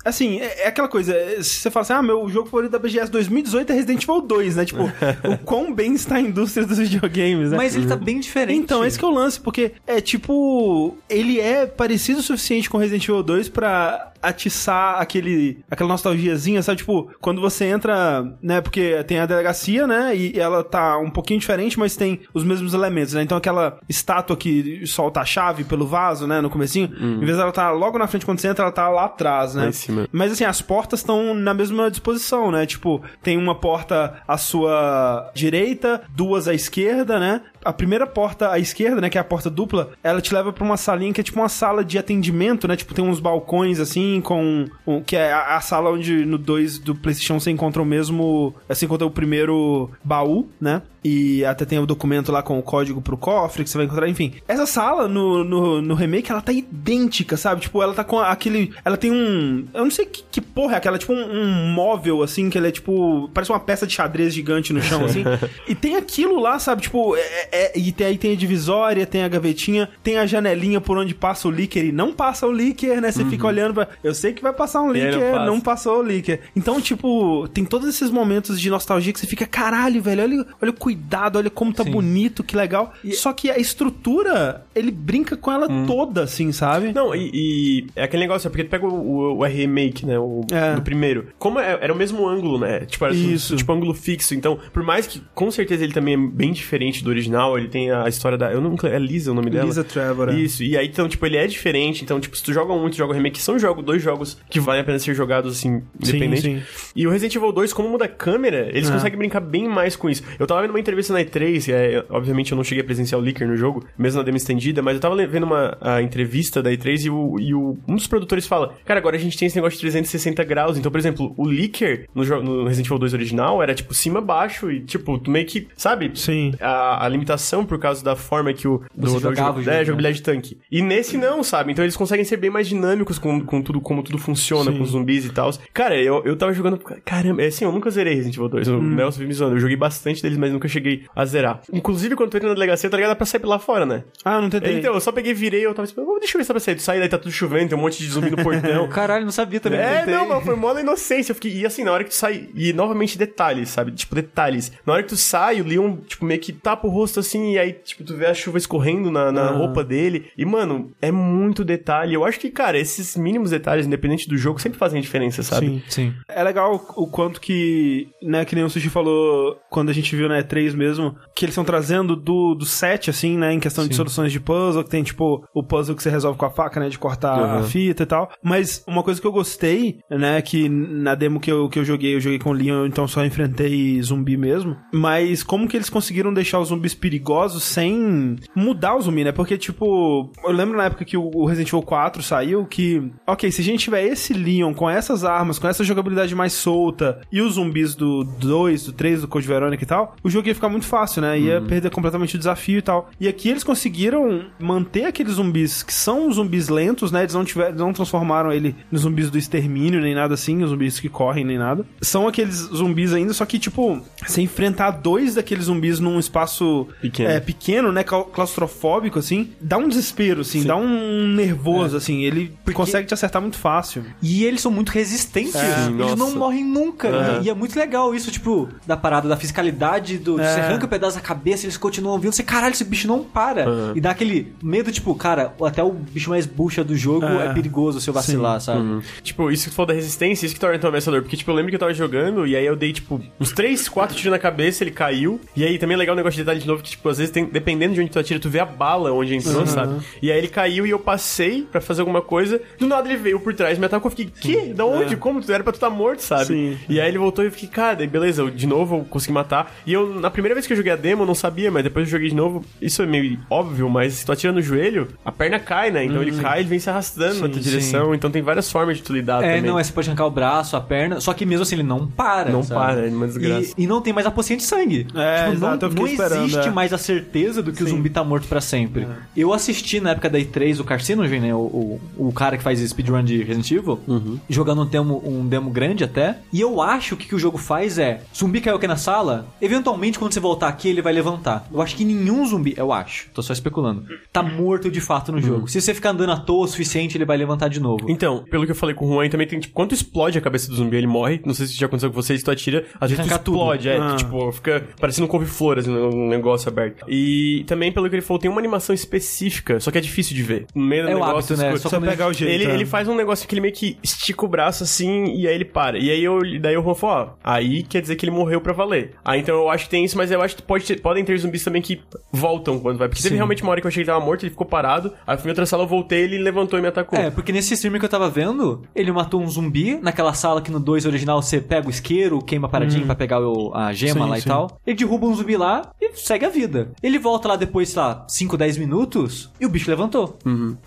Assim, é, é aquela coisa, é, se você fala assim, ah, meu jogo favorito da BGS 2018 é Resident Evil 2, né? Tipo, [LAUGHS] o quão bem está a indústria dos videogames, né? Mas ele tá bem diferente. Então, esse que é o lance, porque é tipo. Ele é parecido o suficiente com Resident Evil 2 pra atiçar aquele, aquela nostalgiazinha, sabe? Tipo, quando você entra, né? Porque tem a delegacia, né? E ela tá um pouquinho diferente, mas tem os mesmos elementos, né? Então aquela estátua que solta a chave pelo vaso, né? No comecinho, em vez dela tá logo na frente quando você entra, ela tá lá atrás, né? Em cima. Mas assim, as portas estão na mesma disposição, né? Tipo, tem uma porta à sua direita, duas à esquerda, né? A primeira porta à esquerda, né, que é a porta dupla, ela te leva pra uma salinha que é tipo uma sala de atendimento, né? Tipo, tem uns balcões assim com um, que é a, a sala onde no 2 do PlayStation você encontra o mesmo, você encontra o primeiro baú, né? E até tem o documento lá com o código pro cofre que você vai encontrar, enfim. Essa sala no, no, no remake, ela tá idêntica, sabe? Tipo, ela tá com aquele. Ela tem um. Eu não sei que, que porra é aquela, tipo um, um móvel, assim, que ele é tipo. Parece uma peça de xadrez gigante no chão, assim. [LAUGHS] e tem aquilo lá, sabe? Tipo, é, é- e tem, aí tem a divisória, tem a gavetinha, tem a janelinha por onde passa o líquido e não passa o líquido, né? Você fica olhando pra. Eu sei que vai passar um E não líquido, passa. não passou o líquido. Então, tipo, tem todos esses momentos de nostalgia que você fica, caralho, velho, olha, olha o cuidado, olha como tá Sim. bonito, que legal. Só que a estrutura, ele brinca com ela toda, assim, sabe? Não, e, e é aquele negócio, é porque tu pega o, o, o remake, né? O, É. do primeiro. Como é- era o mesmo ângulo, né? Tipo, era Isso. tipo ângulo fixo. Então, por mais que com certeza ele também é bem diferente do original, ele tem a história da. Eu não É Lisa o nome dela? Lisa Trevor, é. Isso. E aí, então, tipo, ele é diferente. Então, tipo, se tu joga um, tu joga o remake, são jogos, dois jogos que valem a pena ser jogados, assim, independente. sim. E o Resident Evil 2, como muda a câmera, eles É. conseguem brincar bem mais com isso. Eu tava vendo uma entrevista na E3, é, obviamente eu não cheguei a presenciar o Leaker no jogo, mesmo na demo estendida, mas eu tava vendo uma a entrevista da E3 e, o, e o- um dos produtores fala: Cara, agora a gente tem esse negócio de 360 graus. Então, por exemplo, o Leaker no, no Resident Evil 2 original era tipo cima, baixo e tipo, tu meio que, sabe? Sim. A, a limitação por causa da forma que o. Você do, jogava jogo, o jogo, é, né? jogabilidade de tanque. E nesse não, sabe? Então eles conseguem ser bem mais dinâmicos com, com tudo, como tudo funciona, Sim. com os zumbis e tal. Cara, eu, eu tava jogando. Caramba, é assim, eu nunca zerei Resident Evil 2. O Hum. Nelson vive me zoando. Eu joguei bastante deles, mas nunca cheguei a zerar. Inclusive, quando tu entra na delegacia, tá ligado? Dá pra sair lá fora, né? Ah, não tentei. Então, eu só peguei, virei, eu tava tipo, "Oh, deixa eu ver se dá pra sair. Tu sai, daí tá tudo chovendo, tem um monte de zumbi no portão. [LAUGHS] Caralho, não sabia também. É, não, mas foi mó na inocência. Eu fiquei, e assim, na hora que tu sai, e novamente detalhes, sabe? Tipo, detalhes. Na hora que tu sai, o Leon, tipo, meio que tapa o rosto assim, e aí, tipo, tu vê a chuva escorrendo na, na Ah. roupa dele. E, mano, é muito detalhe. Eu acho que, cara, esses mínimos detalhes, independente do jogo, sempre fazem diferença, sabe? Sim. Sim. É legal o quanto que, né, que nem o Sushi falou quando a gente viu na E3 mesmo, que eles estão trazendo do, do set, assim, né, em questão de Sim. soluções de puzzle, que tem, tipo, o puzzle que você resolve com a faca, né, de cortar a Uhum. fita e tal. Mas uma coisa que eu gostei, né, que na demo que eu, que eu joguei, eu joguei com o Leon, então só enfrentei zumbi mesmo. Mas como que eles conseguiram deixar os zumbis perigosos sem mudar o zumbi, né? Porque, tipo, eu lembro na época que o Resident Evil 4 saiu que, ok, se a gente tiver esse Leon com essas armas, com essa jogabilidade mais solta e os zumbis do 2, do 3, do Code Verônica e tal, o jogo ia ficar muito fácil, né? Ia perder completamente o desafio e tal. E aqui eles conseguiram manter aqueles zumbis que são zumbis lentos, né? Eles não, tiver, não transformaram ele nos zumbis do extermínio, nem nada assim, os zumbis que correm, nem nada. São aqueles zumbis ainda, só que, tipo, você enfrentar dois daqueles zumbis num espaço Pequeno. é, pequeno, né? clau- Claustrofóbico, assim, dá um desespero, assim, dá um nervoso, assim. Ele consegue te acertar muito fácil. E eles são muito resistentes. É, eles nossa. não morrem nunca. Aham. E é muito legal isso, tipo, da parada da fisicalidade, do É. você arranca um pedaço da cabeça, eles continuam vindo. Você, caralho, esse bicho não para. Aham. E dá aquele medo, tipo, cara, até o bicho mais bucha do jogo É. é, perigoso se eu vacilar, sabe? Uhum. Tipo, isso que tu falou da resistência, isso que torna tão ameaçador. Porque, tipo, eu lembro que eu tava jogando e aí eu dei, tipo, uns 3, 4 tiros na cabeça, ele caiu. E aí também é legal o negócio de detalhe de novo, que, tipo, às vezes, tem, dependendo de onde tu atira, tu vê a bala onde entrou, sabe? E aí ele caiu e eu passei pra fazer alguma coisa. Do nada ele veio por trás, me atacou. Eu fiquei, que? Da onde? Como? Tu era pra tu estar morto, sabe? Sim. E aí ele voltou e eu fiquei, cara, beleza, eu, de novo eu consegui matar. E eu, na primeira vez que eu joguei a demo, eu não sabia, mas depois eu joguei de novo. Isso é meio óbvio, mas se tu atira no joelho, a perna cai, né? Então ele cai, ele vem se arrastando na tua Sim, direção. Então tem várias formas de tu lidar É, também. não, é, você pode arrancar o braço, a perna, só que mesmo assim ele não para. Não sabe? para, é uma desgraça. E, e não tem mais a pocinha de sangue. É, Tipo, exato, eu não, fiquei não esperando, existe é. mais a certeza do que o Sim. zumbi tá morto pra sempre. Eu assisti na época da E3 o Carcinogen, né? O, o, o cara que faz speedrun de Resident Evil, Uhum. jogando um demo, um demo grande até. E eu acho que o que o jogo faz é: zumbi caiu aqui na sala, eventualmente quando você voltar aqui ele vai levantar. Eu acho que nenhum zumbi, eu acho, tô só especulando, tá morto de fato no jogo. Se você ficar andando à toa o suficiente, ele vai levantar de novo. Então, pelo que eu falei com o Juan, também tem, tipo, quando explode a cabeça do zumbi, ele morre. Não sei se já aconteceu com vocês, tu atira, às vezes tu Arranca tudo. explode, é, Ah. tu, tipo, fica parecendo um couve-flor, assim, um negócio aberto. E também, pelo que ele falou, tem uma animação específica, só que é difícil de ver. No meio do É negócio, hábito, né? Só Só pegar o jeito. Ele, é. ele faz um negócio que ele meio que estica o braço assim e aí ele para. E aí eu, daí o Juan falou, ó, aí quer dizer que ele morreu pra valer. Aí então eu acho que tem isso, mas eu acho que pode ter- podem ter zumbis também que voltam quando vai. Porque teve Sim. realmente uma hora que eu achei que ele tava morto, ele ficou parado. Aí eu fui em outra sala, eu voltei, ele levantou e me atacou. É, porque nesse streamer que eu tava vendo, ele matou um zumbi naquela sala que no 2 original você pega o isqueiro, queima a paradinha pra pegar o- a gema Sim, lá sim. e tal. Ele derruba um zumbi lá e segue a vida. Ele volta lá depois, sei lá, 5, 10 minutos e o bicho levantou.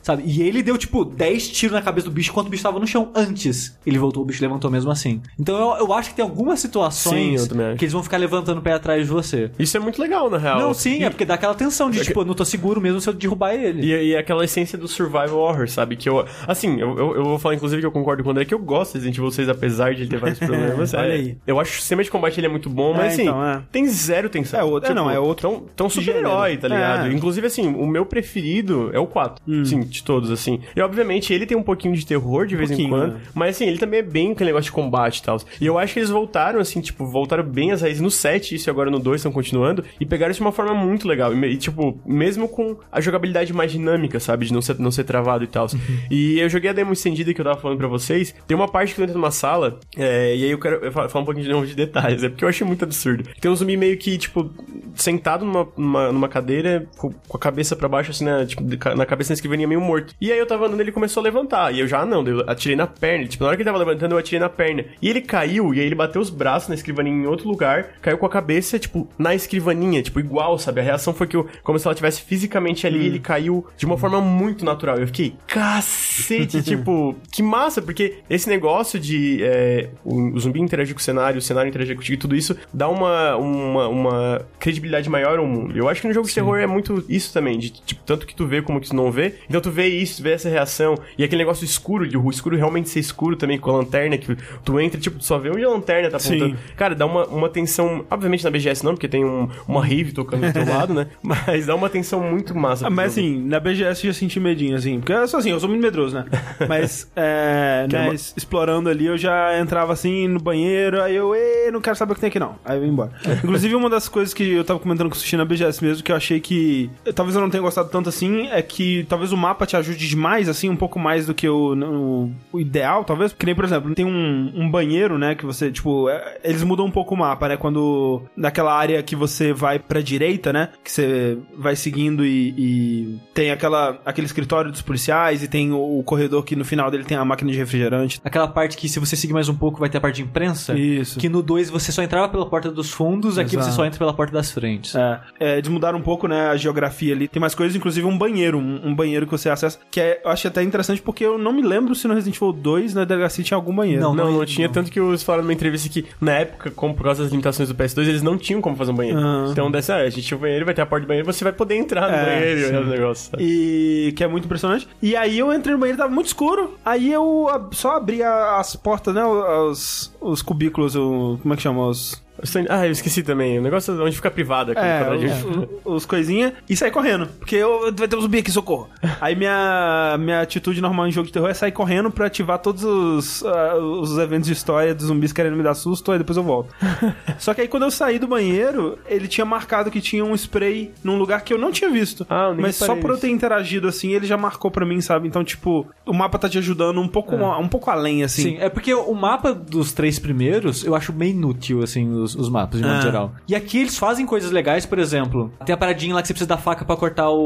Sabe? E ele deu tipo 10 tiros na cabeça do bicho enquanto o bicho tava no chão antes. Ele voltou, o bicho levantou mesmo assim. Então eu, eu acho que tem algumas Sim, situações acho. que eles vão ficar levantando o pé atrás de você. Isso é muito legal, na real. Não, sim, E- é porque dá aquela tensão de, tipo, eu não tô seguro mesmo se eu derrubar ele. E, e aquela essência do survival horror, sabe? Que eu. Assim, eu, eu, eu vou falar, inclusive, que eu concordo com o André, que eu gosto de Resident Evil 6, apesar de ele ter vários [LAUGHS] problemas. Olha É, aí. Eu acho que o sistema de combate ele é muito bom, É, mas assim, então, é. tem zero tensão. É outro- é, não, é outro Tão, tão super-herói, tá ligado? É. Inclusive, assim, o meu preferido é o 4. Hum. Sim, de todos, assim. E obviamente ele tem um pouquinho de terror de vez em quando, né? mas assim, ele também é bem aquele negócio de combate e tal. E eu acho que eles voltaram, assim, tipo, voltaram bem as raízes no 7, isso e agora no 2 estão continuando, e pegaram isso de uma forma muito legal. E, tipo, mesmo com a jogabilidade mais dinâmica, sabe? De não ser, não ser travado e tal. E eu joguei a demo estendida que eu tava falando pra vocês. Tem uma parte que tu entra numa sala, é, e aí eu quero eu fa- falar um pouquinho de novo de detalhes, é porque eu achei muito absurdo. Tem um zumbi meio que, tipo, sentado numa, numa, numa cadeira, com, a cabeça pra baixo, assim, na, tipo, de ca- na cabeça na escrivaninha meio morto. E aí eu tava andando e ele começou a levantar. E eu já, não, eu atirei na perna. Tipo, na hora que ele tava levantando, eu atirei na perna. E ele caiu, e aí ele bateu os braços na escrivaninha em outro lugar, caiu com a cabeça, tipo, na escrivaninha, tipo, igual, sabe? A reação foi que eu, como se ela tivesse fisicamente ali, ele caiu de uma forma muito natural. Eu fiquei, cacete, [LAUGHS] tipo, que massa, porque esse negócio de é, o, o zumbi interagir com o cenário, o cenário interagir contigo e tudo isso dá uma, uma, uma credibilidade maior ao mundo. Eu acho que no jogo de terror é muito isso também, de tipo, tanto que tu vê como que tu não vê. Então tu vê isso, vê essa reação, e aquele negócio escuro, de o escuro realmente ser escuro também, com a lanterna, que tu entra, tipo, tu só vê onde a lanterna tá apontando. Sim. Cara, dá uma, uma tensão, obviamente na BGS não, porque tem um, uma rave tocando do teu [LAUGHS] lado, né? Mas dá uma tensão muito massa. Ah, mas jogo. assim, na BGS eu já senti medinho, assim. Porque eu sou assim, eu sou muito medroso, né? [LAUGHS] Mas, é, né, uma- explorando ali, eu já entrava assim no banheiro, aí eu, "Ê, não quero saber o que tem aqui não. Aí eu ia embora. [LAUGHS] Inclusive, uma das coisas que eu tava comentando com Sushi na BGS mesmo, que eu achei que. Talvez eu não tenha gostado tanto assim, é que talvez o mapa te ajude demais, assim, um pouco mais do que o, o, o ideal, talvez. Que nem, por exemplo, tem um, um banheiro, né, que você, tipo, é, eles mudam um pouco o mapa, né? Quando. Naquela área que você vai pra direita, né? Que você vai seguindo e, e tem aquela, aquele escritório dos policiais e tem o, o corredor que no final dele tem a máquina de refrigerante. Aquela parte que se você seguir mais um pouco vai ter a parte de imprensa. Isso. Que no 2 você só entrava pela porta dos fundos, aqui Exato. você só entra pela porta das frentes. É, É, eles mudaram um pouco, né, a geografia ali. Tem mais coisas, inclusive um banheiro, um, um banheiro que você acessa, que é, eu acho até interessante porque eu não me lembro se no Resident Evil 2 na delegacia tinha algum banheiro. Não, não, tinha. Tanto que eles falaram numa entrevista que, na época, como por causa das limitações do PS2, eles não tinham como fazer um banheiro. Ah. Então, dessa, ah, a gente tinha um banheiro, vai ter a porta do banheiro, você vai poder entrar no É, banheiro e o negócio. sabe? E que é muito impressionante. E aí eu entrei no banheiro, tava muito escuro. Aí eu só abri as portas, né? Os, os cubículos, o, como é que chama? Os, Ah, eu esqueci também. O negócio onde fica privado aqui no É, quadradinho. os, os coisinha e sair correndo. Porque eu, vai ter um zumbi aqui, socorro. [LAUGHS] Aí minha, minha atitude normal em jogo de terror é sair correndo pra ativar todos os, ah, os eventos de história dos zumbis querendo me dar susto, aí depois eu volto. [LAUGHS] Só que aí quando eu saí do banheiro, ele tinha marcado que tinha um spray num lugar que eu não tinha visto. Ah, Mas só por eu ter interagido assim, ele já marcou pra mim, sabe? Então, tipo, o mapa tá te ajudando um pouco, um pouco além, assim. Sim, é porque o mapa dos três primeiros eu acho bem inútil, assim, os, os mapas, de modo Ah. geral. E aqui eles fazem coisas legais, por exemplo, tem a paradinha lá que você precisa da faca pra cortar o,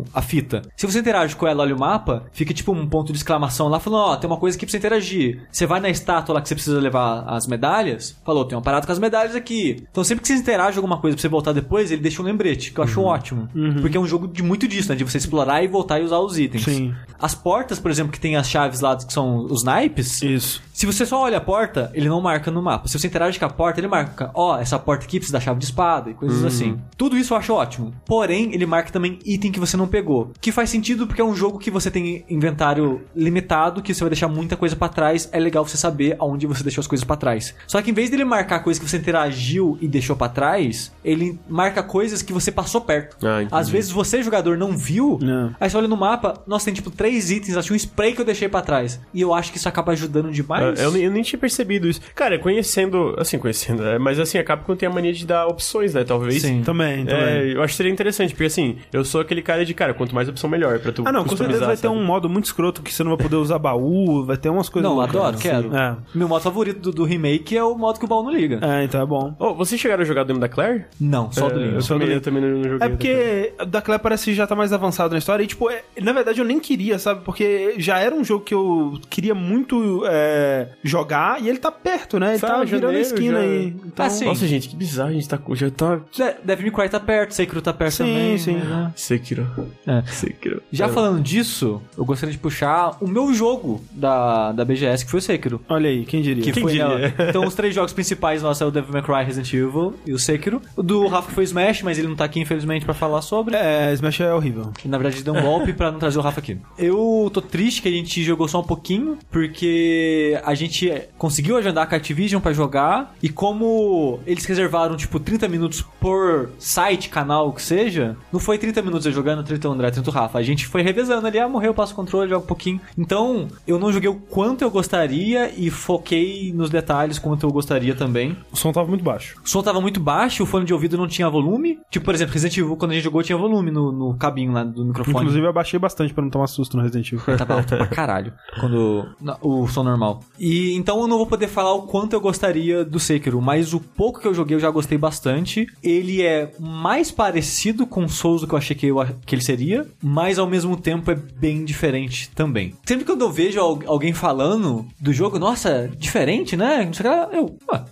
o- a fita. Se você interage com ela, olha o mapa, fica tipo um ponto de exclamação lá, falando, ó, tem uma coisa aqui pra você interagir. Você vai na estátua lá que você precisa levar as medalhas, falou, tem uma parada com as medalhas aqui. Então sempre que você interage com alguma coisa pra você voltar depois, ele deixa um lembrete, que eu acho ótimo. Porque é um jogo de muito disso, né? De você explorar e voltar e usar os itens. Sim. As portas, por exemplo, que tem as chaves lá, que são os naipes, Isso. Se você só olha a porta, ele não marca no mapa. Se você interage com a porta, ele marca, ó, essa porta aqui precisa da chave de espada e coisas assim. Tudo isso eu acho ótimo. Porém, ele marca também item que você não pegou. Que faz sentido porque é um jogo que você tem inventário limitado, que você vai deixar muita coisa pra trás. É legal você saber aonde você deixou as coisas pra trás. Só que em vez dele marcar coisas que você interagiu e deixou pra trás, ele marca coisas que você passou perto. Ah. Às vezes você, jogador, não viu, Não. aí você olha no mapa, nossa, tem tipo três itens, acho um spray que eu deixei pra trás. E eu acho que isso acaba ajudando demais. Eu, nem- eu nem tinha percebido isso. Cara, conhecendo, assim, conhecendo, é, mas assim, a Capcom tem a mania de dar opções, né? Talvez. Sim. Também, também. É, eu acho que seria interessante, porque assim, eu sou aquele cara de, cara, quanto mais opção melhor pra tu Ah, não, com certeza vai ter customizar, um modo muito escroto que você não vai poder usar baú, vai ter umas coisas Não, adoro, assim. quero. É. Meu modo favorito do, do remake é o modo que o baú não liga. É, então é bom. Oh, vocês chegaram a jogar o demo da Claire? Não, só o do É, Link. Eu Só do também, eu Link. também não joguei. É porque o da Claire parece que já tá mais avançado na história. E, tipo, é- na verdade eu nem queria, sabe? Porque já era um jogo que eu queria muito é, jogar e ele tá perto, né? Ele Tá, tá virando a janeiro esquina já. aí. Então, Ah, sim. Nossa, gente, que bizarro, a gente tá. Já tá. É, Devil May Cry tá perto, Sekiro tá perto Sim, também. sim. né? Sekiro. É. Sekiro. Já É. falando disso, eu gostaria de puxar o meu jogo da, da BGS, que foi o Sekiro. Olha aí, quem diria? Que Quem foi diria? na- [LAUGHS] Então, os três jogos principais nossos é o Devil May Cry, Resident Evil e o Sekiro. O do Rafa foi Smash, mas ele não tá aqui, infelizmente, pra falar sobre. É, Smash é horrível. E, na verdade, deu um golpe pra não trazer o Rafa aqui. Eu tô triste que a gente jogou só um pouquinho, porque a gente conseguiu agendar com a Activision pra jogar, e como eles reservaram, tipo, 30 minutos por site, canal, o que seja, não foi 30 minutos eu jogando, 30 o André, 30 o Rafa. A gente foi revezando ali, ah, morreu, eu passo o controle, joga um pouquinho. Então, eu não joguei o quanto eu gostaria e foquei nos detalhes quanto eu gostaria também. O som tava muito baixo. O som tava muito baixo, o fone de ouvido não tinha volume. Tipo, por exemplo, Resident Evil, quando a gente jogou, tinha volume no, no cabinho lá do microfone. Inclusive eu abaixei bastante pra não tomar susto no Resident Evil. Tava alto pra [LAUGHS] caralho. Quando. o som normal. E então eu não vou poder falar o quanto eu gostaria do Sekiro, mas o pouco que eu joguei eu já gostei bastante. Ele é mais parecido com Souls do que eu achei que, eu, que ele seria, mas ao mesmo tempo é bem diferente também. Sempre que eu vejo al- alguém falando do jogo, nossa, diferente, né? Não sei o que lá, eu. Ué,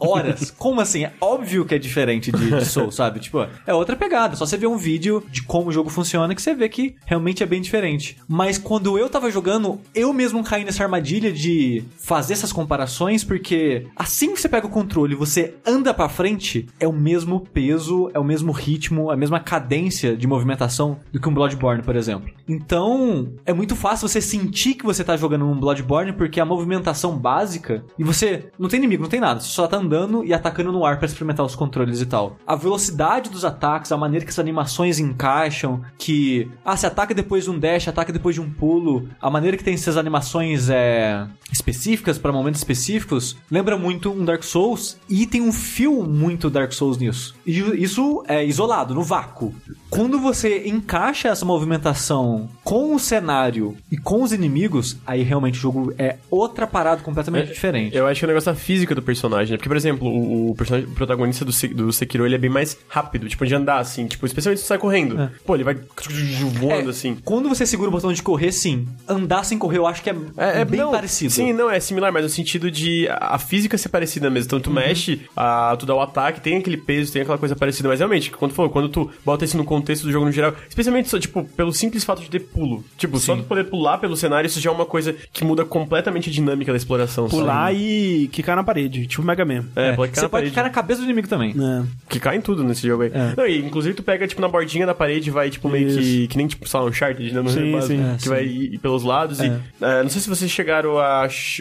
horas. [LAUGHS] Como assim? É óbvio que é diferente de, de Souls, sabe? Tipo, é outra pegada. Só você ver um vídeo de como o jogo funciona que você vê que realmente é bem diferente. Mas quando eu tava jogando, eu mesmo caí nessa armadilha de fazer essas comparações, porque assim que você pega o controle e você anda pra frente, é o mesmo peso, é o mesmo ritmo, a mesma cadência de movimentação do que um Bloodborne, por exemplo. Então, é muito fácil você sentir que você tá jogando um Bloodborne, porque a movimentação básica, e você não tem inimigo, não tem nada, você só tá andando e atacando no ar pra experimentar os controles e tal. A velocidade dos ataques, a maneira que as animações encaixam, que ah, se ataca depois de um dash, ataca depois de um pulo, a maneira que tem essas animações é específicas para momentos específicos, lembra muito um Dark Souls e tem um fio muito Dark Souls nisso. E isso é isolado, no vácuo. Quando você encaixa essa movimentação com o cenário e com os inimigos, aí realmente o jogo é outra parada completamente diferente. Eu acho que é o negócio da física do personagem, né? Porque, por exemplo, o, o personagem o protagonista do, do Sekiro, ele é bem mais rápido, tipo, de andar, assim. Tipo, especialmente se tu sai correndo. Pô, ele vai voando, É, assim. Quando você segura o botão de correr, sim. Andar sem correr, eu acho que é, É, é bem não, parecido. Sim, não, é similar, mas no sentido de a física ser parecida mesmo. Então tu Uhum. mexe, a, tu dá o ataque, tem aquele peso, tem aquela coisa parecida. Mas realmente, quando for, quando tu bota isso no contexto do jogo no geral, especialmente só, tipo, pelo simples fato de ter pulo. Tipo, só tu poder pular pelo cenário, isso já é uma coisa que muda completamente a dinâmica da exploração. Pular sabe? e quicar na parede, tipo Mega Man. É, É, pode você na pode parede. ficar na cabeça do inimigo também. É. Que cai em tudo nesse jogo aí. É. Não, e inclusive tu pega, tipo, na bordinha da parede e vai, tipo, meio que. Que nem, tipo, lá, um Uncharted, né? No Sim, sim. É, que sim. vai ir pelos lados e. é, não sei se vocês chegaram a.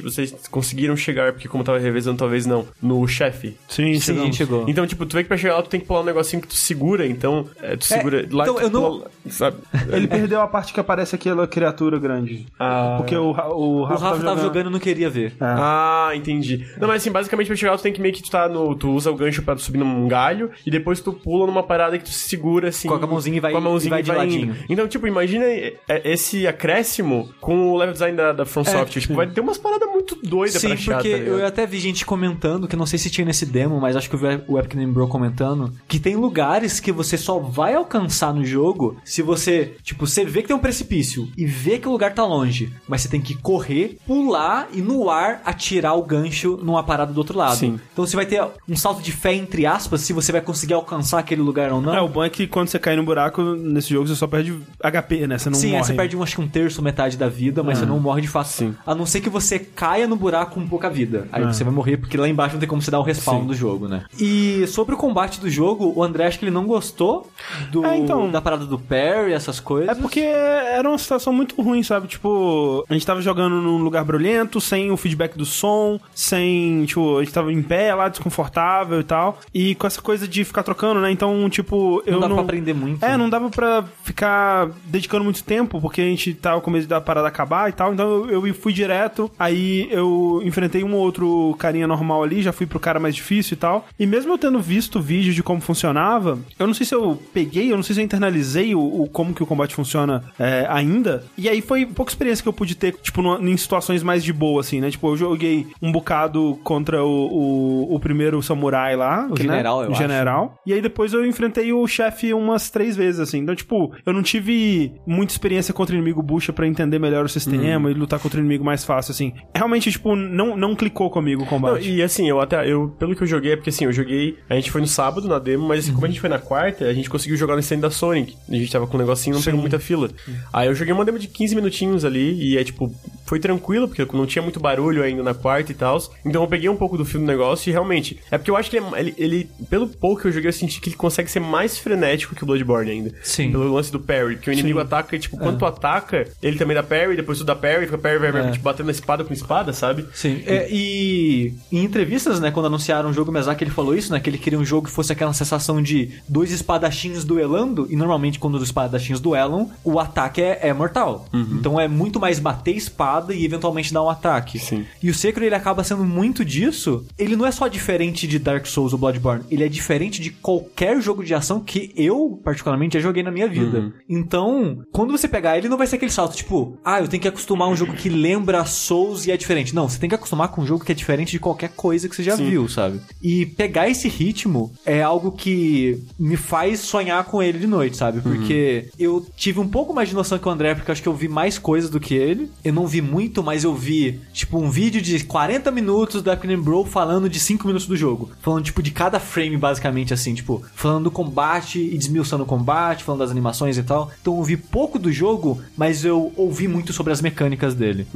Vocês conseguiram chegar, porque como tava revezando, talvez não. No chefe. Sim, Sim, a chegou. Então, tipo, tu vê que pra chegar lá tu tem que pular um negocinho que tu segura, então. é, tu segura. lá então tu eu não- pula, sabe? Ele perdeu a parte que aparece aquela criatura grande. Ah. Porque o, o O Rafa, Rafa tava jogando e não queria ver. Ah, entendi. Não, mas assim, basicamente pra chegar lá tu tem que meio que tu tá no. Tu usa o gancho pra subir num galho e depois tu pula numa parada que tu se segura assim. Com a mãozinha e vai- com a mãozinha e vai de indo. ladinho. Então, tipo, imagina é, esse acréscimo com o level design da, da From Software. Tipo, vai ter umas paradas muito doidas Sim, pra achar, porque tá eu até vi gente comentando, que não sei se tinha nesse demo, mas acho que eu vi o Epic Bro comentando, que tem lugares que você só vai alcançar no jogo se você, tipo, você vê que tem um precipício e vê que o lugar tá longe, mas você tem que correr, pular e no ar atirar o gancho numa parada do outro lado. Sim. Então você vai ter um salto de fé, entre aspas, se você vai conseguir alcançar aquele lugar ou não. É, o bom é que quando você cai no buraco, nesse jogo você só perde HP, né? Você não Sim, morre. você perde acho que um terço, metade da vida, mas você não morre de fato. Sim. A não ser que você caia no buraco com pouca vida. Aí você vai morrer, porque lá embaixo não tem como você dar o respawn Sim. do jogo, né? E sobre o combate do jogo, o André acho que ele não gostou do, É, então- da parada do parry, essas coisas. É porque era uma situação muito ruim, sabe? Tipo, a gente tava jogando num lugar brulhento, sem o feedback do som, sem, tipo, a gente tava em pé lá, desconfortável e tal. E com essa coisa de ficar trocando, né? Então, tipo, eu não não. dá pra aprender muito. É, não dava pra ficar dedicando muito tempo, porque a gente tava com medo da parada acabar e tal. Então eu, eu fui direto. Aí eu enfrentei um ou outro carinha normal ali, já fui pro cara mais difícil e tal. E mesmo eu tendo visto vídeo de como funcionava, eu não sei se eu peguei, eu não sei se eu internalizei o, o como que o combate funciona é, ainda. E aí foi pouca experiência que eu pude ter, tipo, no- em situações mais de boa, assim, né? Tipo, eu joguei um bocado contra o, o, o primeiro samurai lá. O né? general, eu O acho. general. E aí depois eu enfrentei o chefe umas três vezes, assim. Então, tipo, eu não tive muita experiência contra o inimigo bucha pra entender melhor o sistema e lutar contra o inimigo mais fácil, assim. Realmente, tipo, não, não clicou comigo o Não, combate. e assim, eu até, eu, pelo que eu joguei, é porque assim, eu joguei, a gente foi no sábado na demo, mas assim, como a gente foi na quarta, a gente conseguiu jogar no stand da Sonic. A gente tava com um negocinho, não pegou muita fila. Aí eu joguei uma demo de 15 minutinhos ali, e é tipo, foi tranquilo, porque não tinha muito barulho ainda na quarta e tal. Então eu peguei um pouco do fio do negócio e realmente, é porque eu acho que ele, é- ele, ele- pelo pouco que eu joguei, eu senti que ele consegue ser mais frenético que o Bloodborne ainda. Sim. Pelo lance do parry, que o inimigo ataca, e tipo, quando tu ataca, ele também dá parry, depois tu dá parry, fica parry, parry, É. tipo, batendo espada com espada, sabe? Sim, é, e em entrevistas, né, quando anunciaram o jogo, o Miyazaki ele falou isso, né, que ele queria um jogo que fosse aquela sensação de dois espadachins duelando, e normalmente quando os espadachins duelam, o ataque é, é mortal. Então é muito mais bater espada e eventualmente dar um ataque. Sim. E o Sekiro ele acaba sendo muito disso. Ele não é só diferente de Dark Souls ou Bloodborne, ele é diferente de qualquer jogo de ação que eu, particularmente, já joguei na minha vida. Então, quando você pegar ele, não vai ser aquele salto tipo, ah, eu tenho que acostumar um jogo que lembra Souls e é diferente. Não, você tem que acostumar com um jogo que é diferente de qualquer coisa que você já viu, sabe? E pegar esse ritmo é algo que me faz sonhar com ele de noite, sabe? Porque eu tive um pouco mais de noção que o André, porque eu acho que eu vi mais coisas do que ele. Eu não vi muito, mas eu vi, tipo, um vídeo de 40 minutos do Epic Bro falando de 5 minutos do jogo. Falando, tipo, de cada frame, basicamente, assim, tipo, falando do combate e desmiuçando o combate, falando das animações e tal. Então eu vi pouco do jogo, mas eu ouvi muito sobre as mecânicas dele.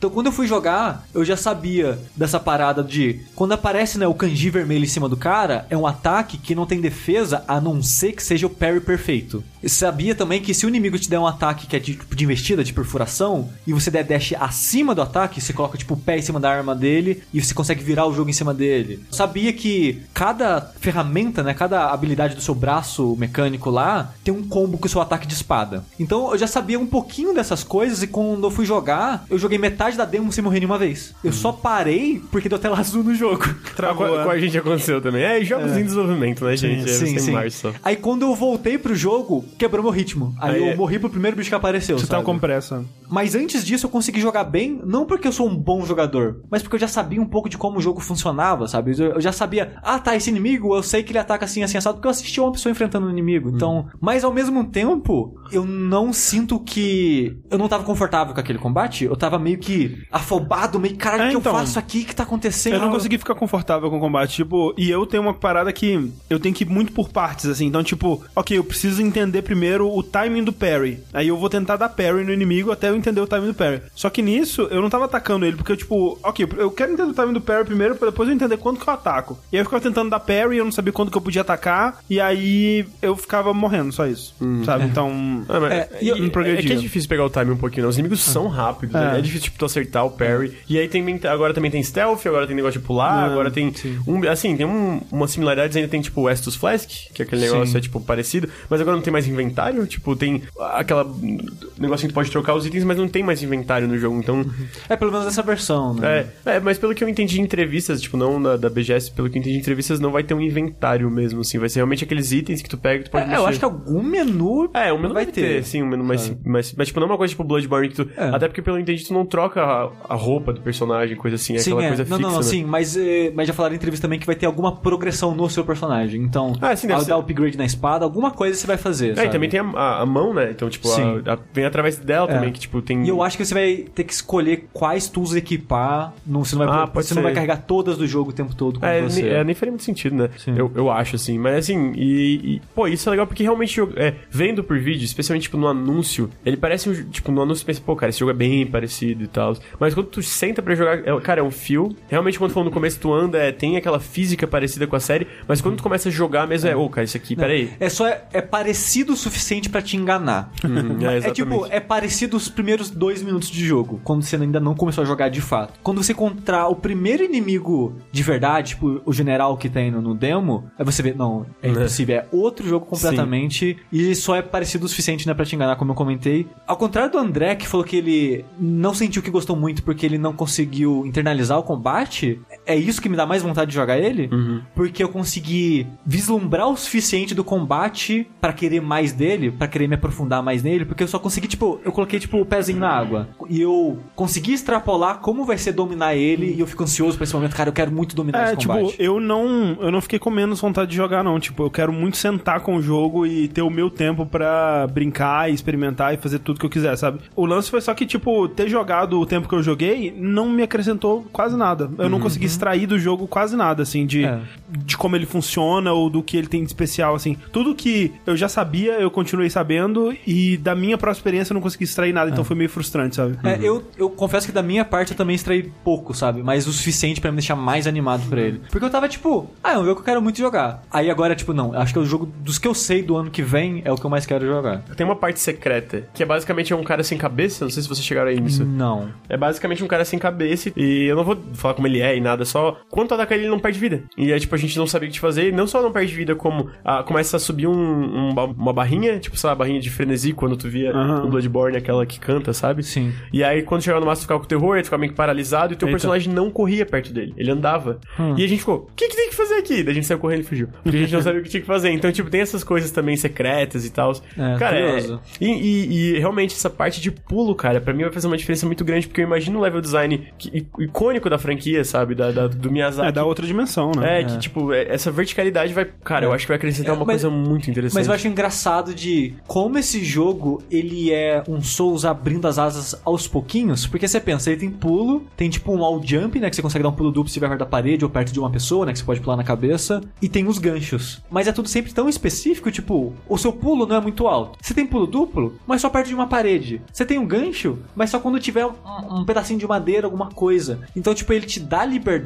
Então quando eu fui jogar, eu já sabia dessa parada de quando aparece né, o kanji vermelho em cima do cara, é um ataque que não tem defesa a não ser que seja o parry perfeito. Eu sabia também que se o inimigo te der um ataque que é de, tipo, de investida, de perfuração, e você der dash acima do ataque, você coloca tipo o pé em cima da arma dele e você consegue virar o jogo em cima dele. Eu sabia que cada ferramenta, né, cada habilidade do seu braço mecânico lá tem um combo com o seu ataque de espada. Então eu já sabia um pouquinho dessas coisas e quando eu fui jogar, eu joguei metade metade da demo sem morrer nenhuma vez. Eu só parei porque deu tela azul no jogo. [LAUGHS] Com, a- com a gente aconteceu também. É, jogos em desenvolvimento, né, gente? É, sim, você sim. só. Aí quando eu voltei pro jogo, quebrou meu ritmo. Aí, Aí eu é- morri pro primeiro bicho que apareceu, Você tá sabe? com pressa. Mas antes disso eu consegui jogar bem, não porque eu sou um bom jogador, mas porque eu já sabia um pouco de como o jogo funcionava, sabe? Eu eu já sabia, ah tá, esse inimigo, eu sei que ele ataca assim, assim, assado, porque eu assisti uma pessoa enfrentando o inimigo. Então, mas ao mesmo tempo, eu não sinto que eu não tava confortável com aquele combate, eu tava meio que afobado, meio, caralho, o É, que então, eu faço aqui? O que tá acontecendo? Eu não consegui ficar confortável com o combate, tipo, e eu tenho uma parada que eu tenho que ir muito por partes, assim. Então, tipo, ok, eu preciso entender primeiro o timing do parry. Aí eu vou tentar dar parry no inimigo até eu entender o timing do parry. Só que nisso, eu não tava atacando ele, porque eu, tipo, ok, eu quero entender o timing do parry primeiro, pra depois eu entender quando que eu ataco. E aí eu ficava tentando dar parry, eu não sabia quando que eu podia atacar, e aí eu ficava morrendo, só isso. Sabe? Então. Ah, É, é, é, é que é difícil pegar o time um pouquinho, né? Os inimigos são rápidos, né? É. É difícil, tipo, acertar o parry. E aí tem, agora também tem stealth, agora tem negócio de pular, agora tem... Um, assim, tem um, umas similaridades, ainda tem, tipo, o Estus Flask, que é aquele negócio, Sim. é, tipo, parecido. Mas agora não tem mais inventário, tipo, tem aquela... Negocinho que tu pode trocar os itens, mas não tem mais inventário no jogo, então... É pelo menos essa versão, né? É, é, mas pelo que eu entendi em entrevistas, tipo, não da, da BGS, pelo que eu entendi em entrevistas, não vai ter um inventário mesmo, assim. Vai ser realmente aqueles itens que tu pega e tu pode É, mexer. eu acho que algum menu É, o menu vai vai ter, sim, um menu mais, mais. Mas, tipo, não é uma coisa tipo Bloodborne que tu. É. Até porque, pelo que eu entendi, tu não troca a, a roupa do personagem, coisa assim, é Sim, aquela é. coisa não, fixa. não, não, né? sim, mas, eh, mas já falaram em entrevista também que vai ter alguma progressão no seu personagem. Então, Ah, sim, ao ser. dar upgrade na espada, alguma coisa você vai fazer. É, sabe? e também tem a, a- a mão, né? Então, tipo, vem através dela É. também, que, tipo, tem. E eu acho que você vai ter que escolher quais tools equipar. Não, você não vai, Ah, você não vai carregar todas do jogo o tempo todo com É, você. é, nem faria muito sentido, né? Sim. Eu, eu acho, assim. Mas, assim, e, e- Pô, isso é legal porque realmente, é, vendo por vídeo, especialmente, tipo, no anúncio, ele parece um... Tipo, no anúncio você pensa, pô, cara, esse jogo é bem parecido e tal. Mas quando tu senta pra jogar, é, cara, é um fio. Realmente, quando falou no começo, tu anda, é, tem aquela física parecida com a série. Mas quando tu começa a jogar mesmo, é, ô, cara, isso aqui, peraí. É só é, é parecido o suficiente pra te enganar. Uhum, é, [LAUGHS] É tipo, é parecido os primeiros dois minutos de jogo, quando você ainda não começou a jogar de fato. Quando você encontrar o primeiro inimigo de verdade, tipo o general que tem no, no demo, aí você vê, não, é Né. impossível, é outro jogo completamente e só é parecido o suficiente, né, pra te enganar, como eu comentei. Ao contrário do André, que falou que ele não sentiu que gostou muito porque ele não conseguiu internalizar o combate, é isso que me dá mais vontade de jogar ele, Uhum. porque eu consegui vislumbrar o suficiente do combate pra querer mais dele, pra querer me aprofundar mais nele, porque eu só consegui, tipo, eu coloquei, tipo, o pezinho na água. E eu consegui extrapolar como vai ser dominar ele, e eu fico ansioso pra esse momento, cara, eu quero muito dominar É, esse tipo, combate. eu não, eu não fiquei com menos vontade de jogar, não. Tipo, eu quero muito sentar com o jogo e ter o meu tempo pra brincar e experimentar e fazer tudo que eu quiser, sabe? O lance foi só que, tipo, ter jogado o tempo que eu joguei não me acrescentou quase nada. Eu não consegui extrair do jogo quase nada, assim, de, É. de como ele funciona ou do que ele tem de especial, assim. Tudo que eu já sabia, eu continuei sabendo e da minha própria experiência eu não consegui extrair nada, então foi meio frustrante, sabe? É, eu, eu confesso que da minha parte eu também extraí pouco, sabe? Mas o suficiente pra me deixar mais animado pra ele. Porque eu tava tipo, ah, é um jogo que eu quero muito jogar. Aí agora, tipo, não, acho que é o jogo dos que eu sei do ano que vem é o que eu mais quero jogar. Tem uma parte secreta, que é basicamente um cara sem cabeça, não sei se vocês chegaram aí nisso. Não. É basicamente um cara sem cabeça e eu não vou falar como ele é e nada, só quando tu ataca ele, ele não perde vida. E aí, tipo, a gente não sabia o que fazer, e não só não perde vida, como ah, começa a subir um- um uma barrinha, tipo, sei lá, barrinha de frenesi, quando tu via Aham. no Bloodborne, aquela que canta, sabe? Sim. E aí, quando chegava no máximo, ficava com terror, tu ficava meio que paralisado, e teu Eita. personagem não corria perto dele, ele andava. Hum. E a gente ficou, o que que tem que fazer aqui? Daí a gente saiu correndo e fugiu. Porque a gente não sabia o que tinha que fazer. Então, tipo, tem essas coisas também secretas e tal. É, cara, é, curioso. e, e- e realmente essa parte de pulo, cara, pra mim vai fazer uma diferença muito grande, porque eu imagino o level design que- icônico da franquia, sabe? Da, da- do Miyazaki. É, da outra dimensão, né? É, que, tipo, é- essa verticalidade vai. Cara, eu acho que vai acrescentar É, uma mas- coisa muito interessante. Mas eu acho engraçado de como esse jogo, ele é um Souls abrindo as asas aos pouquinhos, porque você pensa, ele tem pulo, tem tipo um wall jump, né, que você consegue dar um pulo duplo se estiver perto da parede ou perto de uma pessoa, né, que você pode pular na cabeça, e tem os ganchos. Mas é tudo sempre tão específico, tipo, o seu pulo não é muito alto. Você tem pulo duplo, mas só perto de uma parede. Você tem um gancho, mas só quando tiver um, um pedacinho de madeira, alguma coisa. Então, tipo, ele te dá liberdade,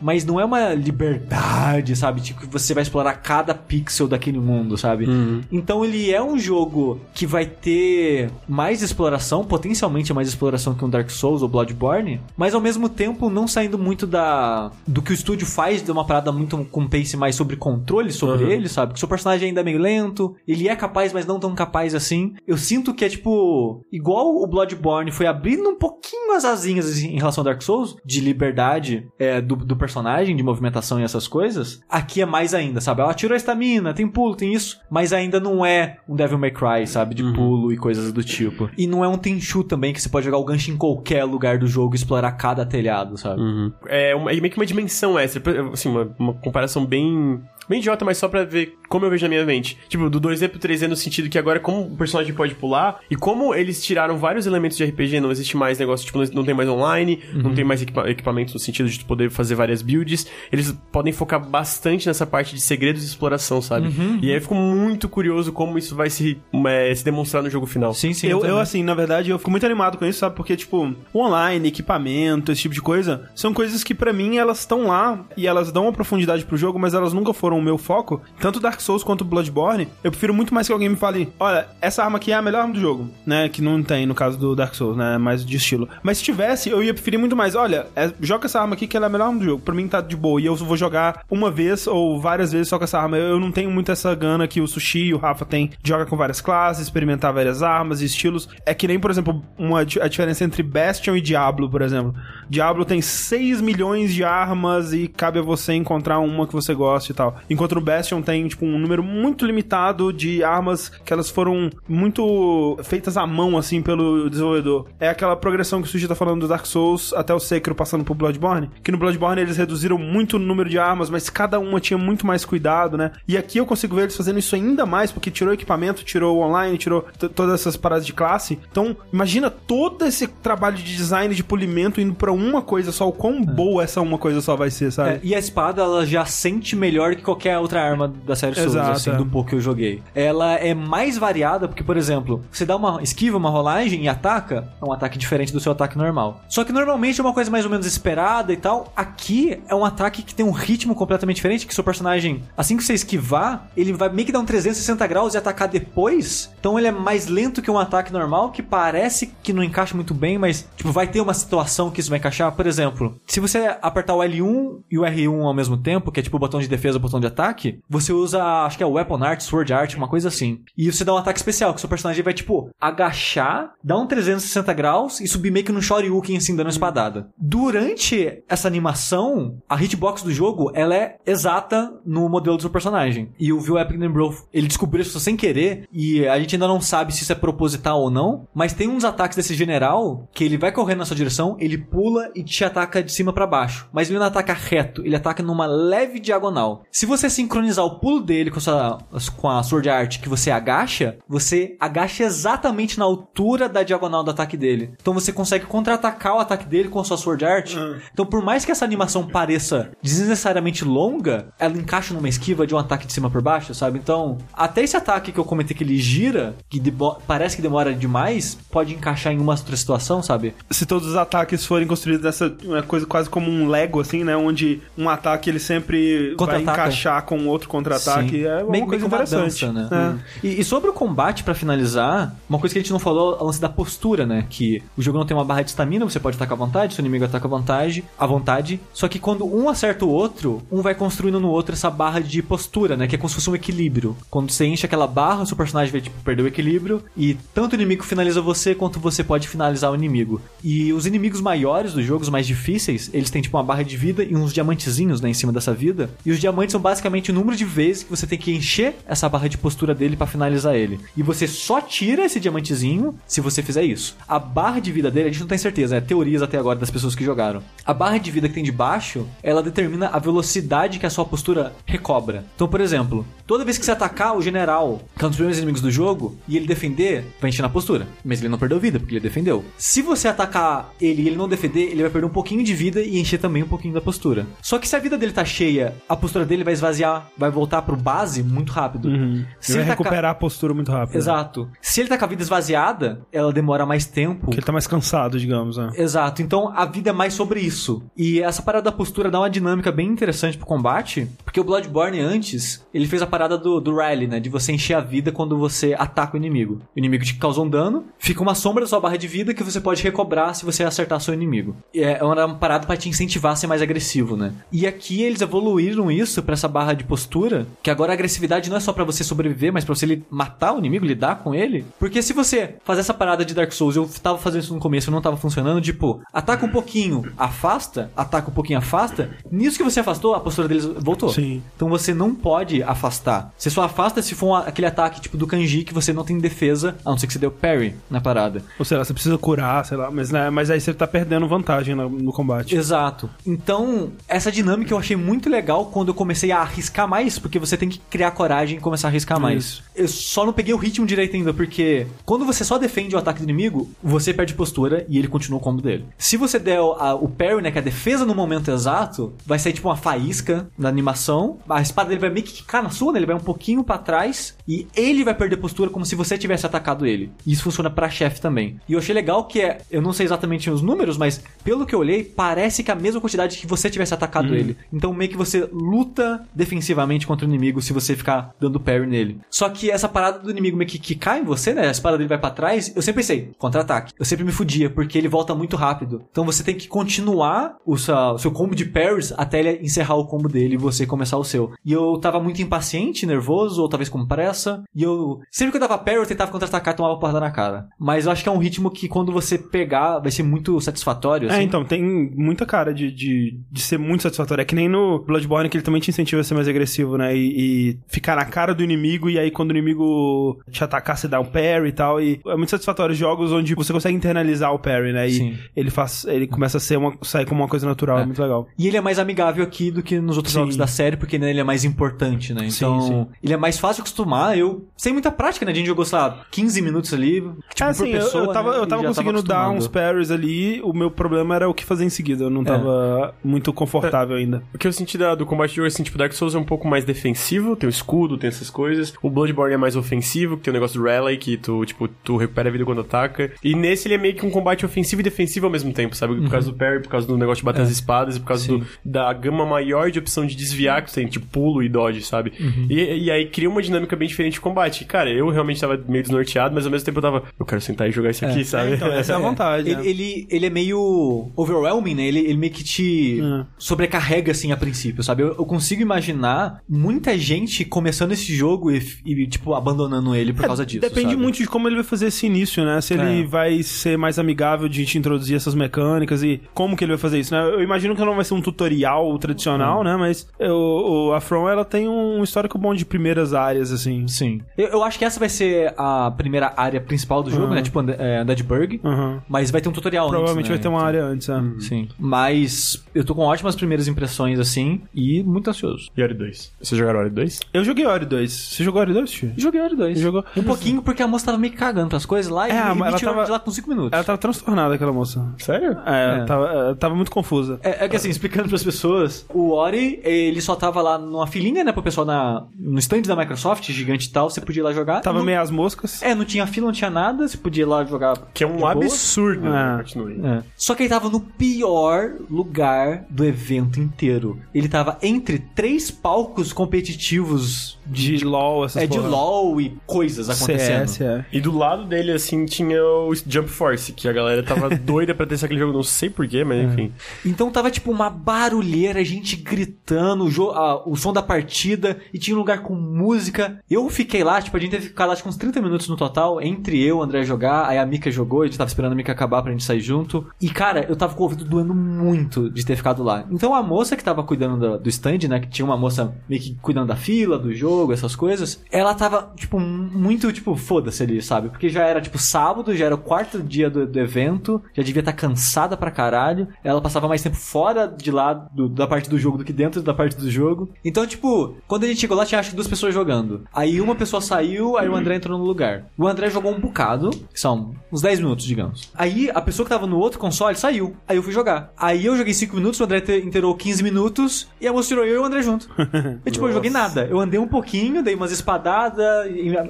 mas não é uma liberdade, sabe? Tipo, você vai explorar cada pixel daquele mundo, sabe? Então ele é um jogo que vai ter mais exploração, potencialmente mais exploração que um Dark Souls ou Bloodborne, mas ao mesmo tempo não saindo muito da do que o estúdio faz, de uma parada muito com pace mais sobre controle sobre Uhum. ele, sabe? Que o seu personagem ainda é meio lento, ele é capaz, mas não tão capaz assim. Eu sinto que é tipo igual o Bloodborne foi abrindo um pouquinho as asinhas em relação ao Dark Souls de liberdade é, do, do personagem, de movimentação e essas coisas. Aqui é mais ainda, sabe? Ela tirou a estamina, tem pulo, tem isso, mas ainda não é um Devil May Cry, sabe? De pulo e coisas do tipo. E não é um Tenchu também que você pode jogar o gancho em qualquer lugar do jogo e explorar cada telhado, sabe? É, uma, é meio que uma dimensão extra. Assim, uma, uma comparação bem. Bem idiota, mas só pra ver como eu vejo na minha mente. Tipo, do 2D pro 3D no sentido que agora como o personagem pode pular e como eles tiraram vários elementos de RPG, não existe mais negócio, tipo, não- não tem mais online, não tem mais equipa equipamentos no sentido de tu poder fazer várias builds. Eles podem focar bastante nessa parte de segredos e exploração, sabe? E aí eu fico muito curioso como isso vai se, é, se demonstrar no jogo final. Sim, sim. eu, eu, assim, na verdade, eu fico muito animado com isso, sabe? Porque, tipo, o online, equipamento, esse tipo de coisa, são coisas que pra mim elas estão lá e elas dão uma profundidade pro jogo, mas elas nunca foram o meu foco. Tanto Dark Souls quanto Bloodborne, eu prefiro muito mais que alguém me fale: olha, essa arma aqui é a melhor arma do jogo, né? Que não tem no caso do Dark Souls, né? Mais de estilo. Mas se tivesse, eu ia preferir muito mais: olha, é, joga essa arma aqui que ela é a melhor arma do jogo. Pra mim tá de boa. E eu vou jogar uma vez ou várias vezes só com essa arma. Eu não tenho muito essa gana que o Sushi e o Rafa tem de jogar com várias classes, experimentar várias armas e estilos. É que nem, por exemplo, uma, a diferença entre Bastion e Diablo, por exemplo. Diablo tem 6 milhões de armas e cabe a você encontrar uma que você goste e tal. Enquanto no Bastion tem, tipo, um número muito limitado de armas que elas foram muito feitas à mão, assim, pelo desenvolvedor. É aquela progressão que o Sushi tá falando do Dark Souls até o Sekiro passando pro Bloodborne. Que no Bloodborne eles reduziram muito o número de armas, mas cada uma tinha muito mais cuidado, né? E aqui eu consigo ver eles fazendo isso ainda mais, porque tirou equipamento, tirou online, tirou todas essas paradas de classe. Então, imagina todo esse trabalho de design, de polimento indo pra uma coisa só, o quão boa essa uma coisa só vai ser, É, sabe? e a espada, ela já sente melhor que qualquer outra arma da série Souls, Exato, assim, é. do pouco que eu joguei. Ela é mais variada, porque, por exemplo, você dá uma esquiva, uma rolagem e ataca, é um ataque diferente do seu ataque normal. Só que normalmente é uma coisa mais ou menos esperada e tal. Aqui é um ataque que tem um ritmo completamente diferente, que seu personagem, assim que você esquivar, ele vai meio que dar um 360 graus e atacar depois. Então ele é mais lento que um ataque normal, que parece que não encaixa muito bem, mas, tipo, vai ter uma situação que isso vai encaixar. Por exemplo, se você apertar o L1 e o R1 ao mesmo tempo, que é tipo o botão de defesa e o botão de ataque, você usa, acho que é Weapon Art, Sword Art, uma coisa assim. E você dá um ataque especial, que seu personagem vai, tipo, agachar, dar um 360 graus e subir meio que no Shoryuken, assim, dando uma espadada. Durante essa animação, a hitbox do jogo, ela é exata no modelo do seu personagem. E o Will Epic Bro, ele descobriu isso sem querer, e a gente ainda não sabe se isso é proposital ou não, mas tem uns ataques desse general que ele vai correndo na sua direção, ele pula e te ataca de cima pra baixo. Mas ele não ataca reto, ele ataca numa leve diagonal. Se você sincronizar o pulo dele com a, sua, com a Sword Art que você agacha, você agacha exatamente na altura da diagonal do ataque dele. Então você consegue contra-atacar o ataque dele com a sua Sword Art. Então por mais que essa animação pareça desnecessariamente longa, ela encaixa numa esquiva de um ataque de cima por baixo, sabe? Então, até esse ataque que eu comentei que ele gira, que parece que demora demais, pode encaixar em uma outra situação, sabe? se todos os ataques forem construídos dessa uma coisa quase como um Lego, assim, né? Onde um ataque ele sempre vai Contra-ataca. Encaixar com outro contra-ataque. É uma Meio- coisa meio interessante. dança, né? É. E, e sobre o combate, pra finalizar, uma coisa que a gente não falou é o lance da postura, né? Que o jogo não tem uma barra de estamina, você pode atacar à vontade, seu inimigo ataca à vontade, à vontade. Só que quando um acerta o outro, um vai construindo no outro essa barra de postura, né? Que é como se fosse um equilíbrio. Quando você enche aquela barra, o seu personagem vai tipo, perder o equilíbrio e tanto o inimigo finaliza você quanto você pode finalizar o inimigo. E os inimigos maiores dos jogos, mais difíceis, eles têm tipo uma barra de vida e uns diamantezinhos né, em cima dessa vida. E os diamantes são basicamente o número de vezes que você tem que encher essa barra de postura dele pra finalizar ele. E você só tira esse diamantezinho se você fizer isso. A barra de vida dele, a gente não tem certeza, é teorias até agora das pessoas que jogaram. A barra de vida que tem de baixo, ela determina a velocidade que a sua postura recobra. Então, por exemplo, toda vez que você atacar o general, que é um dos primeiros inimigos do jogo, e ele defender, vai encher na postura. Mas ele não perdeu vida, porque ele defendeu. Se você atacar ele e ele não defender, ele vai perder um pouquinho de vida e encher também um pouquinho da postura. Só que se a vida dele tá cheia, a postura dele vai esvaziar, vai voltar pro base muito rápido. Uhum. Se vai tá ca- recuperar a postura muito rápido. né? Exato. Se ele tá com a vida esvaziada, ela demora mais tempo. Porque ele tá mais cansado, digamos, né? Exato, então a vida é mais sobre isso. E essa parada da postura dá uma dinâmica bem interessante pro combate, porque o Bloodborne antes, ele fez a parada do, do rally, né? De você encher a vida quando você ataca o inimigo. O inimigo te causou um dano, fica uma sombra da sua barra de vida que você pode recobrar se você acertar seu inimigo. E é uma parada pra te incentivar a ser mais agressivo, né? E aqui eles evoluíram isso pra essa barra de postura, que agora a agressividade não é só pra você sobreviver, mas pra você matar o inimigo, lidar com ele. Porque se você fazer essa parada de Dark Souls, eu tava fazendo isso no começo e não tava funcionando, tipo, ataca um pouquinho, afasta, ataca um pouquinho, afasta. Nisso que você afastou, a postura deles voltou. Sim. Então você não pode afastar. Você só afasta se for um- aquele ataque tipo do kanji que você não tem defesa, a não ser que você deu parry na parada. Ou sei lá, você precisa curar, sei lá. Mas, né, mas aí você tá perdendo vantagem no, no combate. Exato. Então, essa dinâmica eu achei muito legal quando eu comecei arriscar mais, porque você tem que criar coragem e começar a arriscar mais. Eu só não peguei o ritmo direito ainda, porque quando você só defende o ataque do inimigo, você perde postura e ele continua o combo dele. Se você der o, a- o parry, né, que é a defesa no momento exato, vai sair tipo uma faísca na animação, a espada dele vai meio que quicar na sua, né, ele vai um pouquinho pra trás e ele vai perder postura como se você tivesse atacado ele. E isso funciona pra chefe também. E eu achei legal que é, eu não sei exatamente os números, mas pelo que eu olhei, parece que é a mesma quantidade que você tivesse atacado ele. Então meio que você luta defensivamente contra o inimigo se você ficar dando parry nele. Só que essa parada do inimigo meio que, que cai em você, né? A espada dele vai pra trás. Eu sempre pensei, contra-ataque. Eu sempre me fudia, porque ele volta muito rápido. Então você tem que continuar o seu, o seu combo de parries até ele encerrar o combo dele e você começar o seu. E eu tava muito impaciente, nervoso, ou talvez com pressa. E eu. Sempre que eu dava parry, eu tentava contra-atacar e tomava porrada na cara. Mas eu acho que é um ritmo que quando você pegar, vai ser muito satisfatório. É, assim. então, tem muita cara de, de, de ser muito satisfatório. É que nem no Bloodborne que ele também te incentiva a ser mais agressivo, né? E, e ficar na cara do inimigo e aí quando o inimigo te atacar, você dá um parry e tal. E é muito satisfatório jogos onde você consegue internalizar o parry, né? E Sim. ele faz. Ele começa a ser uma, sair como uma coisa natural, é, É. muito legal. E ele é mais amigável aqui do que nos outros Sim. jogos da série, porque né, ele é mais importante, né? Sim, Então, sim. ele é mais fácil de acostumar. Eu, sem muita prática, né? A gente jogou, sei lá, 15 minutos ali. Tipo, é, assim, eu- eu, tava, né, eu tava conseguindo dar acostumando. uns parries ali, o meu problema era o que fazer em seguida. Eu não tava muito confortável ainda. O que eu senti da- do combate de jogo, assim, tipo, Dark Souls é um pouco mais defensivo, tem o escudo, tem essas coisas. O Bloodborne é mais ofensivo, que tem o negócio do Rally, que tu, tipo, tu recupera a vida quando ataca. E nesse ele é meio que um combate ofensivo e defensivo ao mesmo tempo, sabe? Por causa do parry, por causa do negócio de bater as espadas, e por causa do- da gama maior de opção de desviar que tu tem, tipo, pulo e dodge, sabe? E, e aí cria uma dinâmica bem diferente de combate. E, cara, eu realmente tava meio desnorteado, mas ao mesmo tempo eu tava, eu quero sentar e jogar isso aqui, sabe? então, essa é a [LAUGHS] vontade. Ele, né? ele, ele é meio overwhelming, né? Ele, ele meio que te Hum. sobrecarrega, assim, a princípio, sabe? Eu, eu consigo imaginar muita gente começando esse jogo e, e, tipo, abandonando ele por causa disso. Depende sabe? muito de como ele vai fazer esse início, né? Se ele É. vai ser mais amigável de te introduzir essas mecânicas e como que ele vai fazer isso, né? Eu imagino que não vai ser um tutorial tradicional, né? Mas o, o, a From, ela tem um histórico bom de primeiras áreas, assim. Sim. Eu, eu acho que essa vai ser a primeira área principal do jogo, Uhum. né? Tipo, é, Undeadburg. Aham. Mas vai ter um tutorial Provavelmente antes, vai ter uma área antes, é. Sim. Mas eu tô com ótimas primeiras impressões, assim, e muito ansioso. E Ori 2. Vocês jogaram Ori 2? Eu joguei Ori 2. Você jogou Ori 2, tio? Joguei Ori 2. Jogou. Um pouquinho porque a moça tava meio cagando pras coisas lá e, É, e mas me ela tirou tava- de lá com 5 minutos. Ela tava transtornada, aquela moça. Sério? É, É. Tava, ela tava muito confusa. É, é que assim, explicando pras pessoas, o Ori, ele só tava lá numa filinha, né, pro pessoal na, no stand da Microsoft, gigante e tal, você podia ir lá jogar. Tava Não- meio às moscas. É, não tinha fila, não tinha nada, você podia ir lá jogar. Que é um absurdo, né? É. Continue. É. Só que ele tava no pior lugar do evento inteiro. Ele tava entre três palcos competitivos De LOL, essas é, de porra. LoL e coisas acontecendo. CS, é. E do lado dele, assim, tinha o Jump Force, que a galera tava [LAUGHS] doida pra testar aquele jogo, não sei porquê, mas enfim. Então tava tipo uma barulheira, gente gritando, o, a- o som da partida, e tinha um lugar com música. Eu fiquei lá, tipo, a gente teve que ficar lá tipo, uns 30 minutos no total, entre eu e o André jogar, aí a Mika jogou, a gente tava esperando a Mika acabar pra gente sair junto. E cara, eu tava com o ouvido doendo muito de ter ficado lá. Então a moça que tava cuidando do, do stand, né, que tinha uma moça meio que cuidando da fila, do jogo, jogo, essas coisas, ela tava, tipo, muito, tipo, foda-se ali, sabe? Porque já era, tipo, sábado, já era o quarto dia do, do evento, já devia estar tá cansada pra caralho. Ela passava mais tempo fora de lá do, da parte do jogo do que dentro da parte do jogo. Então, tipo, quando a gente chegou lá, tinha acho que duas pessoas jogando. Aí uma pessoa saiu, aí o André entrou no lugar. O André jogou um bocado, que são uns 10 minutos, digamos. Aí a pessoa que tava no outro console saiu. Aí eu fui jogar. Aí eu joguei 5 minutos, o André inteirou 15 minutos, e a moça tirou eu e o André junto. [LAUGHS] E tipo, eu joguei nada. Eu andei um pouquinho, dei umas espadadas,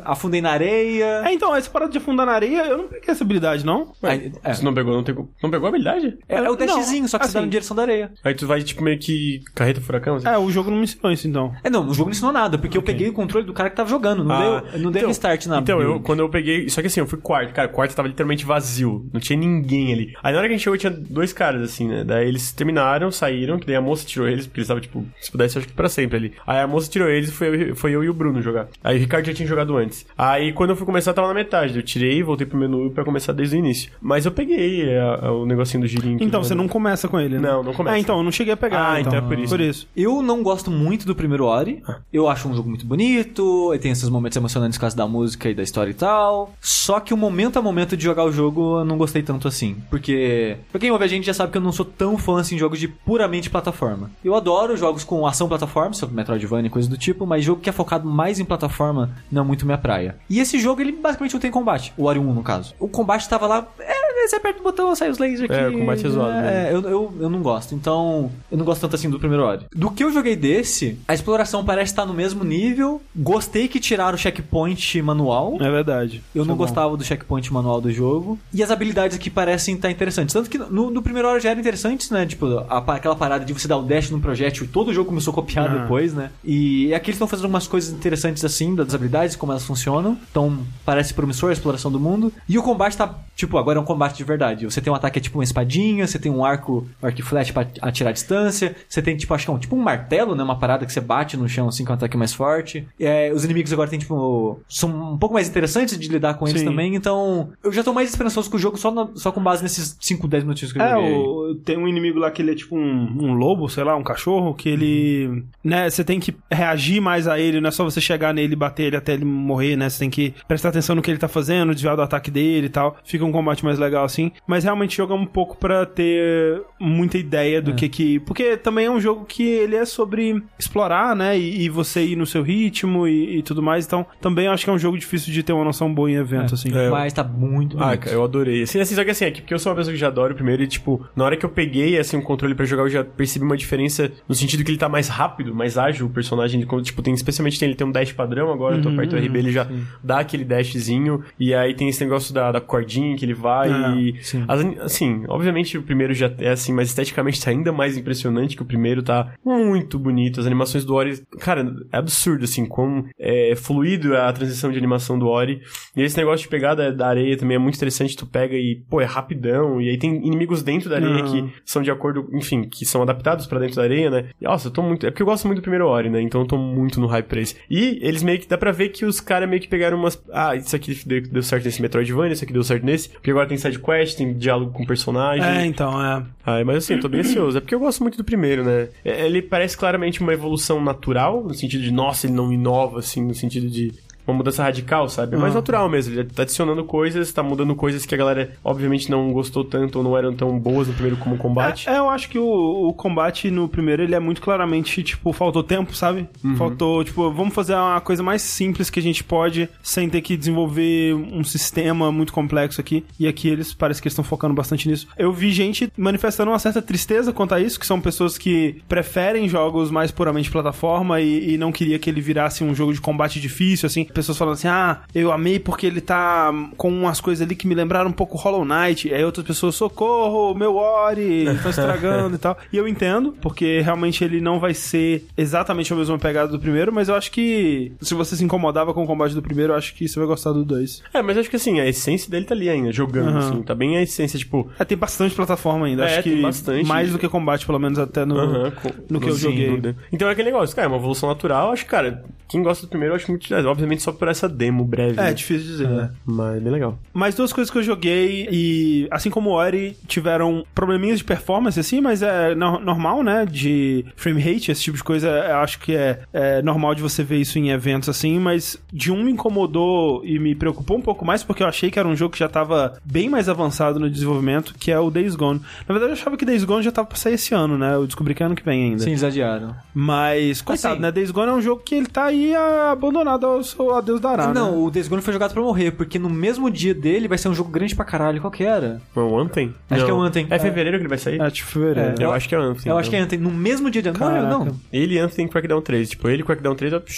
afundei na areia. É, então, essa parada de afundar na areia, eu não peguei essa habilidade, não. Aí, é. Você não pegou, não, tem, não pegou a habilidade? É, é o Não, dashzinho, só que você assim. dá na direção da areia. Aí tu vai, tipo, meio que carreta furacão, assim. É, o jogo não me ensinou isso, então. É, não, o jogo não ensinou nada, porque eu peguei o controle do cara que tava jogando, não Ah, deu, não deu então- restart na Então, eu, quando eu peguei. Só que assim, eu fui quarto. Cara, o quarto tava literalmente vazio. Não tinha ninguém ali. Aí na hora que a gente chegou, tinha dois caras, assim, né? Daí eles terminaram, saíram, que daí a moça tirou eles, porque eles estavam, tipo, se pudesse, acho que pra sempre ali. Aí a moça tirou eles e foi, foi eu e o Bruno jogar. Aí o Ricardo já tinha jogado antes. Aí quando eu fui começar, tava na metade. Eu tirei, voltei pro menu pra começar desde o início. Mas eu peguei é, a- o negocinho do girinho. Então, você não começa com ele, né? Não, não começa. Ah, então, eu não cheguei a pegar. Ah, então é por isso. Por isso. Eu não gosto muito do primeiro Ori. Eu acho um jogo muito bonito, ele tem esses momentos emocionantes por causa da música e da história e tal. Só que o momento a momento de jogar o jogo eu não gostei tanto assim. Porque, pra quem ouve a gente já sabe que eu não sou tão fã assim de jogos de puramente plataforma. Eu adoro jogos com ação plataforma, sobre Metroidvania e coisa do tipo, mas jogo que é focado mais em plataforma não é muito minha praia. E esse jogo, ele basicamente não tem combate. O Ori 1, no caso. O combate tava lá. É, você aperta o botão, sai os lasers aqui. É, o combate é zoado, É, eu, eu, eu não gosto. Então, eu não gosto tanto assim do primeiro Ori. Do que eu joguei desse, a exploração parece estar no mesmo nível. Gostei que tiraram o checkpoint manual. É verdade. Eu não é bom. gostava do checkpoint manual do jogo. E as habilidades aqui parecem estar interessantes. Tanto que no, no primeiro hora já eram interessantes, né? Tipo, a aquela parada de você dar o dash num projétil. Todo o jogo começou a copiar Ah. depois, né? E aqui eles estão fazendo umas coisas interessantes assim, das habilidades, como elas funcionam. Então, parece promissor a exploração do mundo. E o combate tá, tipo, agora é um combate de verdade. Você tem um ataque, é tipo uma espadinha, você tem um arco, um arco e flash pra atirar a distância. Você tem, tipo, acho que é um, tipo um martelo, né? Uma parada que você bate no chão, assim, com um ataque mais forte. É, os inimigos agora tem, tipo, são um pouco mais interessantes de lidar com eles Sim. também. Então, eu já tô mais esperançoso com o jogo só, na- só com base nesses 5, 10 minutinhos que eu É, joguei. o, tem um inimigo lá que ele é tipo um, um lobo, sei lá, um cachorro, que ele. Né, você tem que reagir mais a ele, não é só você chegar nele e bater ele até ele morrer, né? Você tem que prestar atenção no que ele tá fazendo, desviar do ataque dele e tal. Fica um combate mais legal assim. Mas realmente joga um pouco pra ter muita ideia do que que. Porque também é um jogo que ele é sobre explorar, né? E, e você ir no seu ritmo e, e tudo mais. Então também eu acho que é um jogo difícil de ter uma noção boa em evento, assim. É, Mas tá muito Ah, bonito. cara, eu adorei. Assim, assim, só que assim, é que porque eu sou uma pessoa que já adoro o primeiro e, tipo, na hora que eu peguei, assim, o controle pra jogar, eu já percebi uma diferença no sentido que ele tá mais rápido, mais ágil, o personagem, como, tipo, tem, especialmente tem, ele tem um dash padrão agora, eu tô aperto o RB, ele já dá aquele dashzinho, e aí tem esse negócio da, da cordinha que ele vai Ah, e... sim. as assim, obviamente o primeiro já é assim, mas esteticamente tá ainda mais impressionante que o primeiro tá muito bonito, as animações do Ori, cara, é absurdo, assim, como é fluido a transição de animação do Ori, e esse negócio de pegar da, areia também é muito interessante, tu pega e, pô, é rapidão, e aí tem inimigos dentro da areia Uhum. que são de acordo, enfim, que são adaptados pra dentro da areia, né? E, nossa, eu tô muito, é porque eu gosto muito do primeiro Ori, né? Então eu tô muito no hype pra esse. E eles meio que, dá pra ver que os caras meio que pegaram umas, ah, isso aqui deu, deu certo nesse Metroidvania, isso aqui deu certo nesse, porque agora tem side quest, tem diálogo com o personagem. É, então, é. Ah, mas assim, eu tô bem ansioso. É porque eu gosto muito do primeiro, né? É, Ele parece claramente uma evolução natural, no sentido de, nossa, ele não inova, assim, no sentido de uma mudança radical, sabe? É mais Ah. natural mesmo. Ele tá adicionando coisas, tá mudando coisas que a galera, obviamente, não gostou tanto ou não eram tão boas no primeiro como combate. É, é, eu acho que o, o combate no primeiro, ele é muito claramente, tipo, faltou tempo, sabe? Uhum. Faltou, tipo, vamos fazer uma coisa mais simples que a gente pode, sem ter que desenvolver um sistema muito complexo aqui. E aqui eles, parece que estão focando bastante nisso. Eu vi gente manifestando uma certa tristeza quanto a isso, que são pessoas que preferem jogos mais puramente plataforma e, e não queria que ele virasse um jogo de combate difícil, assim. Pessoas falando assim, ah, eu amei porque ele tá com umas coisas ali que me lembraram um pouco Hollow Knight. Aí outras pessoas, socorro, meu Ori, estão estragando [LAUGHS] e tal. E eu entendo, porque realmente ele não vai ser exatamente a mesma pegada do primeiro, mas eu acho que se você se incomodava com o combate do primeiro, eu acho que você vai gostar do dois. É, mas acho que assim, a essência dele tá ali ainda, jogando, Aham. assim. Tá bem a essência, tipo. É, tem bastante plataforma ainda. É, acho que bastante. mais do que combate, pelo menos até no, com- no que eu joguei. dúvida. Então é aquele negócio, cara, é uma evolução natural. Acho que, cara, quem gosta do primeiro, eu acho muito. é, Obviamente só por essa demo breve. É, né? difícil dizer, né? Mas bem legal. Mas duas coisas que eu joguei e, assim como o Ori, tiveram probleminhas de performance, assim, mas é no- normal, né? De frame rate, esse tipo de coisa, eu acho que é, é normal de você ver isso em eventos assim, mas de um me incomodou e me preocupou um pouco mais porque eu achei que era um jogo que já tava bem mais avançado no desenvolvimento, que é o Days Gone. Na verdade, eu achava que Days Gone já tava pra sair esse ano, né? Eu descobri que é ano que vem ainda. Sim, eles adiaram. Mas, coitado, Assim- né? Days Gone é um jogo que ele tá aí abandonado ao seu a Deus dará, né? não, o Days Gone foi jogado pra morrer, porque no mesmo dia dele vai ser um jogo grande pra caralho. Qual que era? É o Anthem? Acho Não. que é o Anthem. É É. fevereiro que ele vai sair? É, tipo, fevereiro. Eu acho que é o Anthem. Eu acho que é então. Anthem. No mesmo dia de Não, Caraca. não. Ele e Anthem Crackdown 3. Tipo, ele e Crackdown 3... eu- [LAUGHS]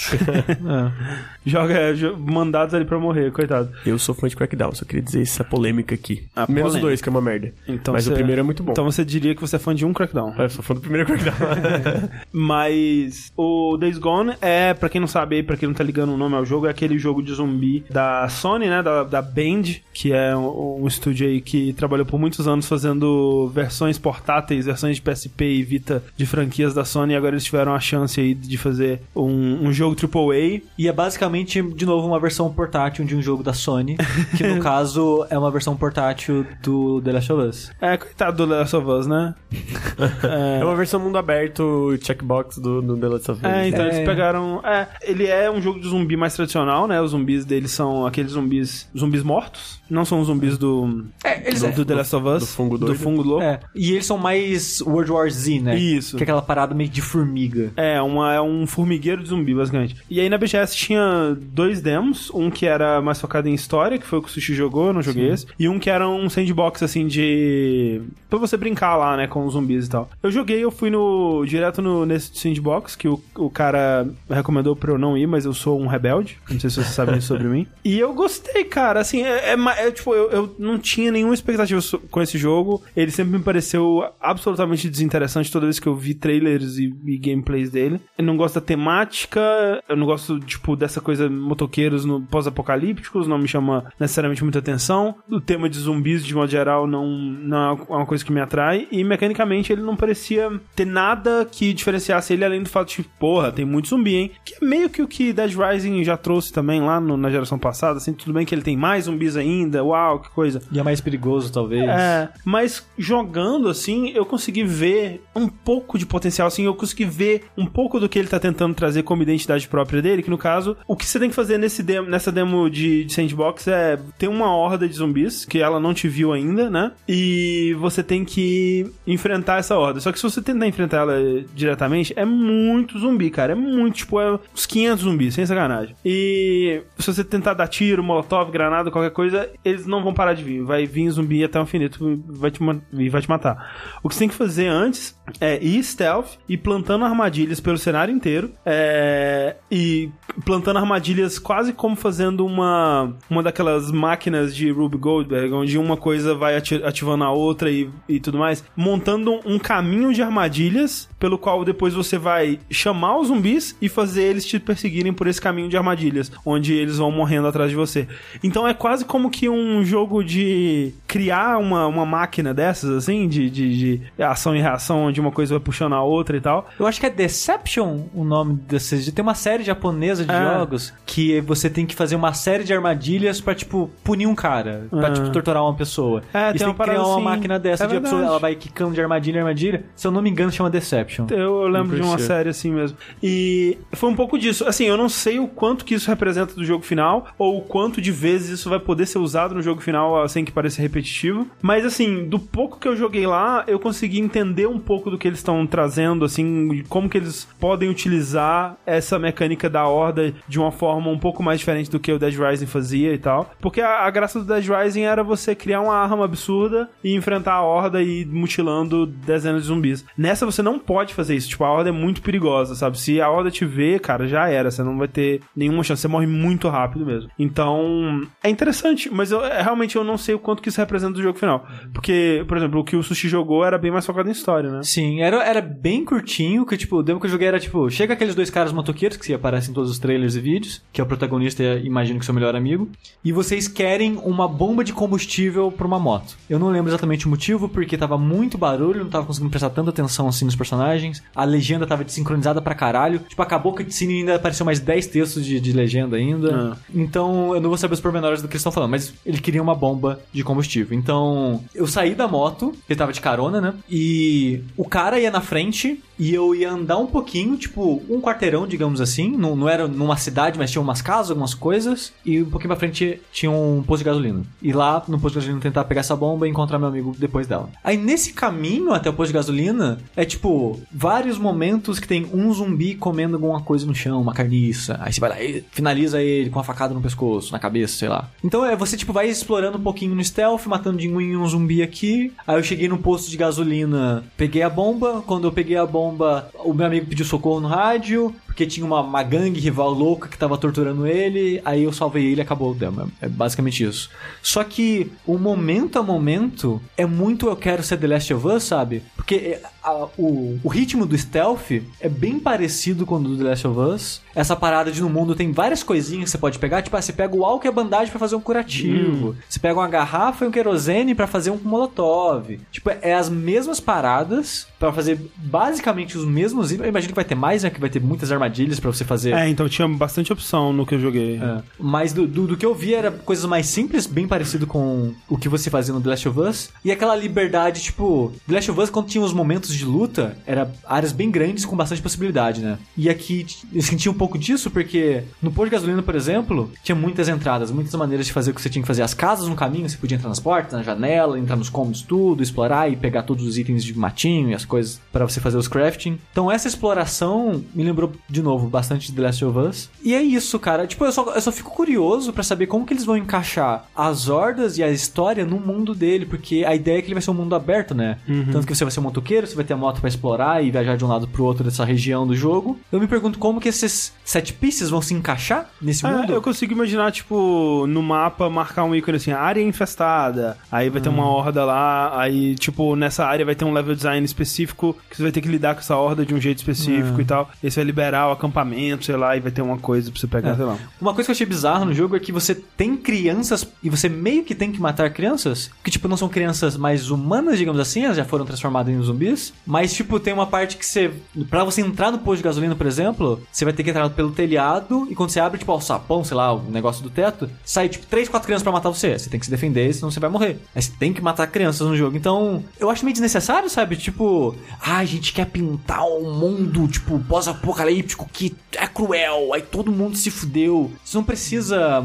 [LAUGHS] Joga é, mandados ali pra morrer, coitado. Eu sou fã de Crackdown, só queria dizer essa polêmica aqui. Ah, Menos polêmica. dois, que é uma merda. Então Mas você- o primeiro é muito bom. Então você diria que você é fã de um Crackdown. Eu sou fã do primeiro Crackdown. [LAUGHS] Mas o Days Gone é, pra quem não sabe aí, pra quem não tá ligando o nome ao jogo, é aquele jogo de zumbi da Sony, né? Da, da Band, que é um, um estúdio aí que trabalhou por muitos anos fazendo versões portáteis, versões de PSP e Vita de franquias da Sony. E agora eles tiveram a chance aí de fazer um, um jogo AAA. E é basicamente, de novo, uma versão portátil de um jogo da Sony, que no [LAUGHS] caso é uma versão portátil do The Last of Us. É, coitado do Last of Us, né? [LAUGHS] é uma versão mundo aberto, checkbox do, do The Last of Us. É, então É. eles pegaram. É, ele é um jogo de zumbi mais tradicional, né? Os zumbis deles são aqueles zumbis. zumbis mortos. Não são os zumbis do. É, eles do, é- do The Last of Us. do fungo Do doido. fungo louco. É, e eles são mais World War Z, né? Isso. Que é aquela parada meio de formiga. É, uma, é um formigueiro de zumbi, basicamente. E aí na BGS tinha dois demos, um que era mais focado em história, que foi o que o Sushi jogou, eu não joguei esse, e um que era um sandbox, assim, de... pra você brincar lá, né, com os zumbis e tal. Eu joguei, eu fui no direto no, nesse sandbox, que o, o cara recomendou pra eu não ir, mas eu sou um rebelde, não sei se vocês sabem [LAUGHS] isso sobre mim. E eu gostei, cara, assim, é, é ma- é, tipo, eu, eu não tinha nenhuma expectativa com esse jogo, ele sempre me pareceu absolutamente desinteressante toda vez que eu vi trailers e, e gameplays dele. Eu não gosto da temática, eu não gosto, tipo, dessa coisa motoqueiros no pós-apocalípticos, não me chama necessariamente muita atenção. O tema de zumbis, de modo geral, não, não é uma coisa que me atrai. E mecanicamente ele não parecia ter nada que diferenciasse ele, além do fato de, porra, tem muito zumbi, hein? Que é meio que o que Dead Rising já trouxe também lá no- na geração passada, assim, tudo bem que ele tem mais zumbis ainda, uau, que coisa. E é mais perigoso, talvez. É, mas jogando assim, eu consegui ver um pouco de potencial, assim, eu consegui ver um pouco do que ele tá tentando trazer como identidade própria dele, que no caso, o que você tem que fazer nesse demo, nessa demo de, de sandbox é ter uma horda de zumbis, que ela não te viu ainda, né? E você tem que enfrentar essa horda. Só que se você tentar enfrentar ela diretamente, é muito zumbi, cara. É muito, tipo, é uns 500 zumbis, sem sacanagem. E se você tentar dar tiro, molotov, granada, qualquer coisa, eles não vão parar de vir. Vai vir zumbi até o infinito vai te, e vai te matar. O que você tem que fazer antes é ir stealth e plantando armadilhas pelo cenário inteiro. É, e plantando armadilhas quase como fazendo uma, uma daquelas máquinas de Ruby Goldberg, onde uma coisa vai ati- ativando a outra e, e tudo mais. Montando um caminho de armadilhas pelo qual depois você vai chamar os zumbis e fazer eles te perseguirem por esse caminho de armadilhas, onde eles vão morrendo atrás de você. Então é quase como que um jogo de criar uma, uma máquina dessas, assim, de, de, de ação e reação, onde uma coisa vai puxando a outra e tal. Eu acho que é Deception o nome desses. Tem uma série japonesa de É. jogos que você tem que fazer uma série de armadilhas pra, tipo, punir um cara. Pra, É. tipo, torturar uma pessoa. É, e tem uma tem que criar parada uma assim. máquina dessa É de a pessoa, ela vai quicando de armadilha em armadilha. Se eu não me engano, chama Deception. Eu, eu lembro de uma série assim mesmo. E foi um pouco disso. Assim, eu não sei o quanto que isso representa do jogo final, ou o quanto de vezes isso vai poder ser usado no jogo final sem que pareça repetitivo. Mas assim, do pouco que eu joguei lá, eu consegui entender um pouco do que eles estão trazendo, assim, como que eles podem utilizar essa mecânica da horda de uma forma um pouco mais diferente do que o Dead Rising fazia e tal. Porque a, a graça do Dead Rising era você criar uma arma absurda e enfrentar a horda e mutilando dezenas de zumbis. Nessa você não pode fazer isso. Tipo, a horda é muito perigosa, sabe? Se a horda te ver, cara, já era. Você não vai ter nenhuma chance. Você morre muito rápido mesmo. Então, é interessante, mas eu, é, realmente eu não sei o quanto que isso representa do jogo final. Porque, por exemplo, o que o Sushi jogou era bem mais focado em história, né? Sim, era, era bem curtinho, que tipo, o demo que eu joguei era tipo, chega aqueles dois caras motoqueiros que aparecem em todos os trailers e vídeos, que é o protagonista e imagino que seu melhor amigo, e vocês querem uma bomba de combustível pra uma moto. Eu não lembro exatamente o motivo, porque tava muito barulho, não tava conseguindo prestar tanta atenção assim nos personagens, a legenda tava desincronizada pra caralho, tipo, acabou que cutscene ainda apareceu mais 10 textos de, de legenda ainda. Ah. Então eu não vou saber os pormenores do que eles estão falando, mas ele queria uma bomba de combustível. Então eu saí da moto, ele tava de carona, né? E o cara ia na frente e eu ia andar um pouquinho, tipo um quarteirão, digamos assim. Não, não era numa cidade, mas tinha umas casas, algumas coisas. E um pouquinho pra frente tinha um posto de gasolina. E lá no posto de gasolina tentar pegar essa bomba e encontrar meu amigo depois dela. Aí nesse caminho até o posto de gasolina, é tipo vários momentos que tem um zumbi comendo alguma coisa no chão, uma carniça. Aí você vai lá e finaliza ele com uma facada no pescoço, na cabeça, sei lá. Então é, você tipo vai explorando um pouquinho no stealth, matando de um em um zumbi aqui. Aí eu cheguei no posto de gasolina, peguei a bomba. Quando eu peguei a bomba, o meu amigo pediu socorro no rádio. Porque tinha uma, uma gangue rival louca que tava torturando ele. Aí eu salvei ele e acabou o demo. É basicamente isso. Só que o momento a momento é muito eu quero ser The Last of Us, sabe? Porque é, a- o, o ritmo do stealth é bem parecido com o do The Last of Us. Essa parada de no mundo tem várias coisinhas que você pode pegar. Tipo, ah, você pega o álcool e a bandagem pra fazer um curativo. Você pega uma garrafa e um querosene pra fazer um molotov. Tipo, é, as mesmas paradas pra fazer basicamente os mesmos itens. Eu imagino que vai ter mais, né? Que vai ter muitas armadilhas pra você fazer. É, então tinha bastante opção no que eu joguei. É. Mas do, do, do que eu vi era coisas mais simples, bem parecido com o que você fazia no The Last of Us. E aquela liberdade, tipo, The Last of Us, quando tinha os momentos de luta, era áreas bem grandes com bastante possibilidade, né? E aqui [LAUGHS] eu senti um pouco disso, porque no posto de gasolina, por exemplo, tinha muitas entradas, muitas maneiras de fazer o que você tinha que fazer. As casas no caminho, você podia entrar nas portas, na janela, entrar nos cômodos, tudo, explorar e pegar todos os itens de matinho e as coisas pra você fazer os crafting. Então essa exploração me lembrou, de novo, bastante de The Last of Us. E é isso, cara. Tipo, eu só, eu só fico curioso pra saber como que eles vão encaixar as hordas e a história no mundo dele, porque a ideia é que ele vai ser um mundo aberto, né? Tanto que você vai ser um motoqueiro, você vai ter a moto pra explorar e viajar de um lado pro outro dessa região do jogo. Eu me pergunto como que esses set pieces vão se encaixar nesse É, mundo. eu consigo imaginar, tipo, no mapa marcar um ícone assim, área infestada. Aí vai ter uma horda lá, aí, tipo, nessa área vai ter um level design específico que você vai ter que lidar com essa horda de um jeito específico e tal. E você vai liberar acampamento, sei lá, e vai ter uma coisa pra você pegar, sei lá. Uma coisa que eu achei bizarro no jogo é que você tem crianças e você meio que tem que matar crianças, que tipo não são crianças mais humanas, digamos assim, elas já foram transformadas em zumbis, mas tipo tem uma parte que você Pra você entrar no posto de gasolina, por exemplo, você vai ter que entrar pelo telhado e quando você abre tipo ó, o sapão, sei lá, o negócio do teto, sai tipo três, quatro crianças pra matar você. Você tem que se defender, senão você vai morrer. Mas você tem que matar crianças no jogo. Então, eu acho meio desnecessário, sabe? Tipo, ah, a gente quer pintar um mundo tipo pós-apocalíptico que é cruel, aí todo mundo se fudeu. Você não precisa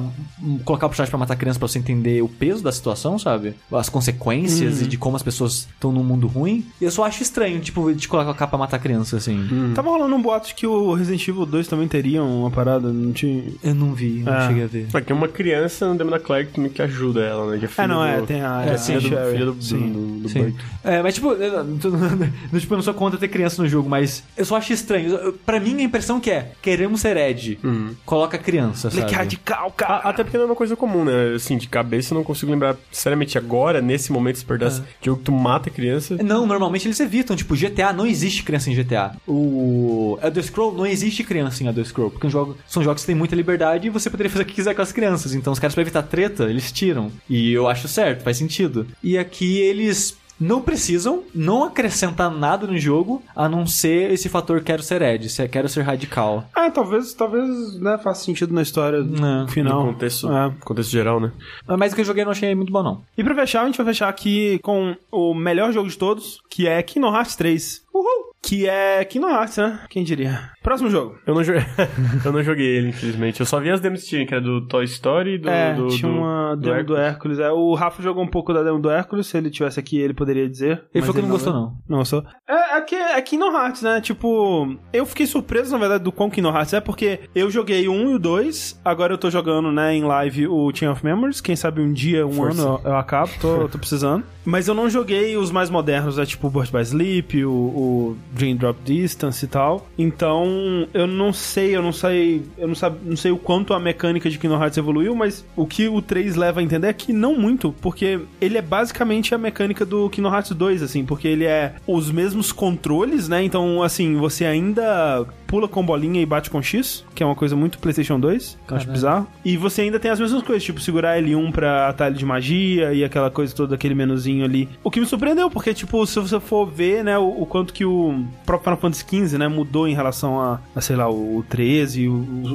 colocar o personagem pra matar criança pra você entender o peso da situação, sabe? As consequências e de como as pessoas estão num mundo ruim. E eu só acho estranho, tipo, de colocar pra matar criança, assim. Tava rolando um boato de que o Resident Evil 2 também teria uma parada, não tinha. Eu não vi, não É. cheguei a ver. Só que tem uma criança no Demo da Claire que, que ajuda ela, né? Que é filha É, não, é, do- tem a- é, a filha do, Sherry. filha do, Sim. do, do Sim. É, mas tipo, eu, [LAUGHS] tipo, eu não sou contra ter criança no jogo, mas eu só acho estranho. Pra mim, a impressão que é, queremos ser Ed. Coloca criança, sabe? Moleque radical, A- cara. Até porque não é uma coisa comum, né? Assim, de cabeça eu não consigo lembrar, sinceramente, agora, nesse momento, se perdasse jogo que tu mata a criança. Não, normalmente eles evitam. Tipo, GTA não existe criança em GTA. O Elder Scroll não existe criança em Elder Scroll. Porque os jogos, são jogos que têm muita liberdade e você poderia fazer o que quiser com as crianças. Então os caras, pra evitar treta, eles tiram. E eu acho certo, faz sentido. E aqui eles. Não precisam não acrescentar nada no jogo a não ser esse fator quero ser Ed, se é quero ser radical. É, talvez, talvez, né, faça sentido na história É, final. No contexto, É. contexto geral, né? Mas o que eu joguei eu não achei muito bom, não. E pra fechar, a gente vai fechar aqui com o melhor jogo de todos, que é Kingdom Hearts 3. Uhul! Que é Kingdom Hearts, né? Quem diria? Próximo jogo. Eu não, joguei, [LAUGHS] eu não joguei ele, infelizmente. Eu só vi as demos que tinha, que era do Toy Story e do, é, do, tinha do- uma do demo do Hércules. Hércules. É, o Rafa jogou um pouco da demo do Hércules. Se ele tivesse aqui, ele poderia dizer. Ele mas falou que não gostou, não. Não gostou? É, é, que, é Kingdom Hearts, né? Tipo, eu fiquei surpreso, na verdade, do quão Kingdom Hearts é, porque eu joguei o 1 e o 2, agora eu tô jogando, né, em live o Chain of Memories. Quem sabe um dia, um Força. ano, eu, eu acabo, tô, tô precisando. Mas eu não joguei os mais modernos, é tipo o Birth by Sleep, o, o Dream Drop Distance e tal. Então, eu não sei, eu não sei, eu não, sabe, não sei o quanto a mecânica de Kingdom Hearts evoluiu, mas o que o 3 leva a entender é que não muito, porque ele é basicamente a mecânica do Kingdom Hearts 2, assim, porque ele é os mesmos controles, né? Então, assim, você ainda pula com bolinha e bate com X, que é uma coisa muito PlayStation 2, que eu acho bizarro. E você ainda tem as mesmas coisas, tipo segurar L1 pra atalho de magia e aquela coisa toda, aquele menuzinho ali. O que me surpreendeu, porque, tipo, se você for ver, né, o, o quanto que o, o próprio Final Fantasy XV, né, mudou em relação a, a, sei lá, o 13, o,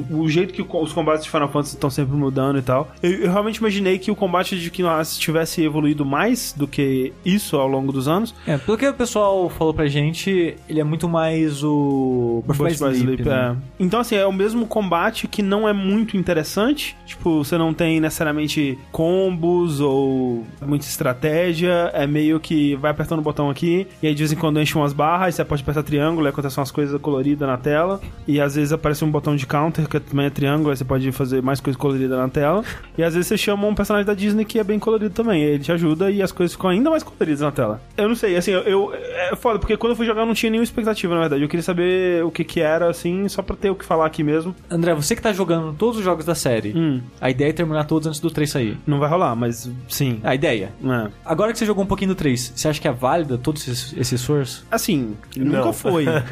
o, o jeito que os combates de Final Fantasy estão sempre mudando e tal. Eu, eu realmente imaginei que o combate de Kingdom Hearts tivesse evoluído mais do que isso ao longo dos anos. É, pelo que o pessoal falou pra gente, ele é muito mais o. Burst by Sleep, Sleep, né? é. Então, assim, é o mesmo combate que não é muito interessante. Tipo, você não tem necessariamente combos ou muita estratégia. É meio que vai apertando o botão aqui, e aí de vez em quando enche umas barras, você pode apertar triângulo, aí acontecem umas coisas coloridas na tela. E às vezes aparece um botão de counter, que também é triângulo, aí você pode fazer mais coisa colorida na tela. E às vezes você chama um personagem da Disney que é bem colorido também. Ele te ajuda e as coisas ficam ainda mais coloridas na tela. Eu não sei, assim, eu. eu- é foda, porque quando eu fui jogar eu não tinha nenhuma expectativa, na verdade. Eu queria saber o que que era, assim, só pra ter o que falar aqui mesmo. André, você que tá jogando todos os jogos da série, Hum, a ideia é terminar todos antes do 3 sair. não vai rolar, mas sim. A ideia. É. Agora que você jogou um pouquinho do 3, você acha que é válida todo esse, esse esforço? Assim, nunca Não. foi, né?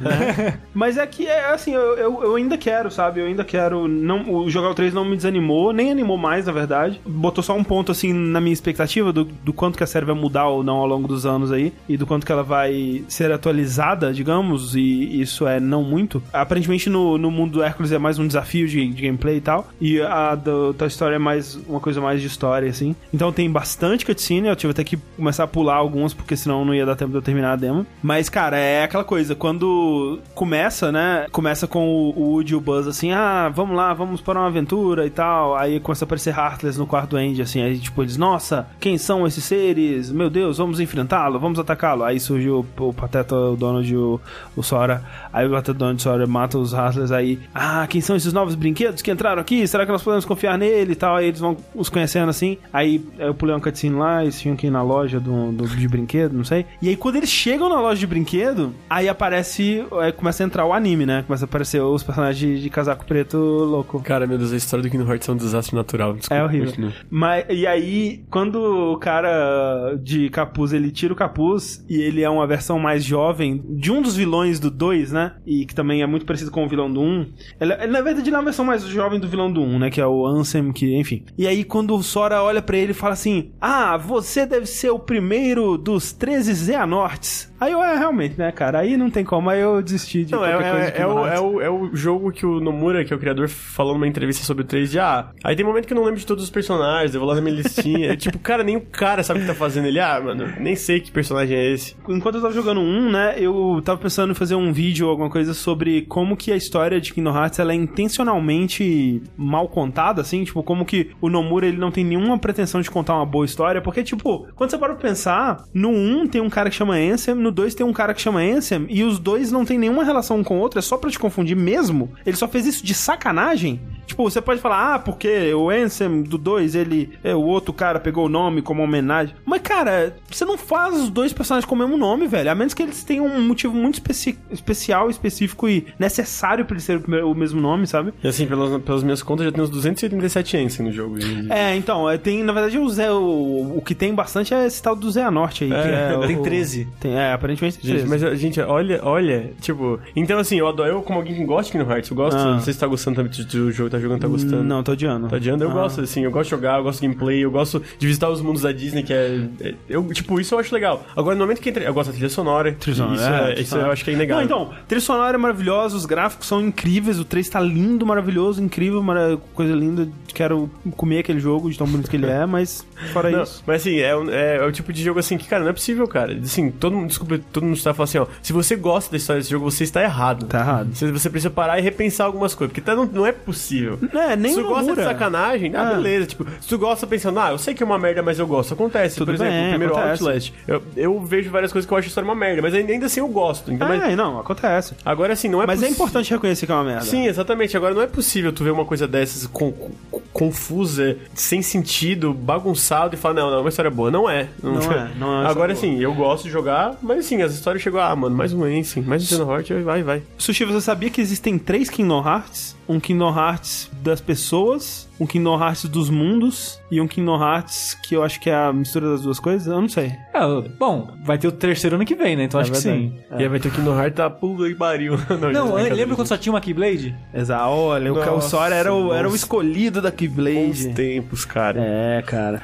[LAUGHS] Mas é que, é assim, eu, eu, eu ainda quero, sabe? Eu ainda quero. Não, o jogar o 3 não me desanimou, nem animou mais, na verdade. Botou só um ponto, assim, na minha expectativa do, do quanto que a série vai mudar ou não ao longo dos anos aí. E do quanto que ela vai ser atualizada, digamos. E isso é não muito. Aparentemente no, no mundo do Hércules é mais um desafio de, de gameplay e tal. E a do, da história é mais uma coisa mais de história, assim. Então tem bastante cutscene. Eu tive até que começar a pular algumas, porque senão não ia dar tempo de eu terminar a demo. Mas, cara, é aquela coisa. Quando começa, né? Começa com o, Woody e o Buzz assim: ah, vamos lá, vamos para uma aventura e tal. Aí começa a aparecer Heartless no quarto end, assim. Aí, tipo, eles, nossa, quem são esses seres? Meu Deus, vamos enfrentá-lo, vamos atacá-lo. Aí surge o, o Pateta, o Donald e o, o Sora. Aí o Pateta, Donald e o Sora matam os Heartless. Aí, ah, quem são esses novos brinquedos que entraram aqui? Será que nós podemos confiar nele e tal? Aí eles vão os conhecendo assim. Aí eu pulei um cutscene lá, eles tinham que ir na loja do, do- de brinquedo, não sei. E aí quando eles chegam na loja de brinquedo, aí aparece, aí começa a entrar o anime, né? Começa a aparecer os personagens de, casaco preto louco. Cara, meu Deus, a história do Kingdom Hearts é um desastre natural. Desculpa, É horrível. Mas, e aí, quando o cara de capuz, ele tira o capuz e ele é uma versão mais jovem de um dos vilões do 2, né? E que também é muito parecido com o vilão do 1. Um. Ele, ele, na verdade, ele é uma versão mais jovem do vilão do 1, um, né? Que é o Ansem, que, enfim. E aí, quando o Sora olha pra ele e fala assim: Ah, você deve ser o primeiro dos 13 Xehanortes. Aí eu, é, realmente, né, cara? Aí não tem como, aí eu desisti de Não, é, qualquer coisa é, de é, Kingdom o, é, o, é o jogo que o Nomura, que é o criador, falou numa entrevista sobre o 3 de ah, aí tem momento que eu não lembro de todos os personagens, eu vou lá na minha listinha. É tipo, cara, nem o cara sabe o que tá fazendo ele. Ah, mano, nem sei que personagem é esse. Enquanto eu tava jogando um, né, eu tava pensando em fazer um vídeo ou alguma coisa sobre como que a história de Kingdom Hearts ela é intencionalmente mal contada, assim, tipo, como que o Nomura ele não tem nenhuma pretensão de contar uma boa história, porque, tipo, quando você para pra pensar, no 1 tem um cara que chama Ansem, no 2 tem um cara que chama Ansem, e os dois não tem nenhuma relação um com o outro, é só pra te confundir mesmo. Ele só fez isso de sacanagem. Tipo, você pode falar, ah, porque o Ansem do 2, ele, é, o outro cara pegou o nome como homenagem. Mas, cara, você não faz os dois personagens com o mesmo nome, velho. A menos que eles tenham um motivo muito especi especial, específico e necessário pra eles terem o mesmo nome, sabe? E assim, pelas, pelas minhas contas, já tem uns 287 Ansem no jogo. E- É, então, é, tem, na verdade, o Zé, o, o que tem bastante é esse tal do Zé Norte aí. que É, é [LAUGHS] tem o- 13. Tem, é, aparentemente tem Gente, 13. mas, gente, olha, olha, tipo... Então, assim, eu adoro, eu como alguém que gosta de Kingdom Hearts, eu gosto, Ah. não sei se tá gostando também do jogo, tá jogando, tá gostando. Não, tô odiando. Tá adiando, eu Ah. gosto, assim, eu gosto de jogar, eu gosto de gameplay, eu gosto de visitar os mundos da Disney, que é. é- eu, tipo, isso eu acho legal. Agora, no momento que entra. Eu gosto da trilha sonora. Trilha sonora, isso, é, é, isso eu acho que é inegável. Não, então, trilha sonora é maravilhosa, os gráficos são incríveis, o 3 tá lindo, maravilhoso, incrível, mara- coisa linda. Quero comer aquele jogo de tão bonito que ele é, mas fora Não, isso. mas assim, é, é, é o tipo de jogo assim que, cara, não é possível, cara. Assim, todo mundo, desculpa, todo mundo está falando assim, ó. Se você gosta da história desse jogo, você está errado. Tá errado. Você, você precisa parar e repensar algumas coisas, porque tá, não, não é possível. É, nem se tu gosta de sacanagem, ah, Ah. beleza. Tipo, se tu gosta pensando, ah, eu sei que é uma merda, mas eu gosto. Acontece. Tudo Por exemplo, bem, o primeiro acontece. Outlast. Eu, eu vejo várias coisas que eu acho a história uma merda, mas ainda assim eu gosto. Então, mas- É, não, acontece. agora assim, não é Mas é importante reconhecer que é uma merda. Sim, exatamente. Agora não é possível tu ver uma coisa dessas com- com- confusa, sem sentido, bagunçado e falar, não, não, é uma história boa. Não é. Não [LAUGHS] é, não é Agora sim, eu gosto de jogar, mas assim, as histórias chegam, ah, mano, mais um Ansem, mais um Kingdom Hearts, vai, vai. Sushi, você sabia que existem três Kingdom Hearts? Um Kingdom Hearts das pessoas, um Kingdom Hearts dos mundos e um Kingdom Hearts que eu acho que é a mistura das duas coisas? Eu não sei. É, bom, vai ter o terceiro ano que vem, né? Então É acho que verdade. sim. E aí vai ter o Kingdom Hearts da puta que pariu. [LAUGHS] Não, gente, lembra quando só tinha uma Keyblade? Exato. Olha, o, o Nossa, Sora era o, era o bons- escolhido da Bons Keyblade. tempos, cara. É, cara.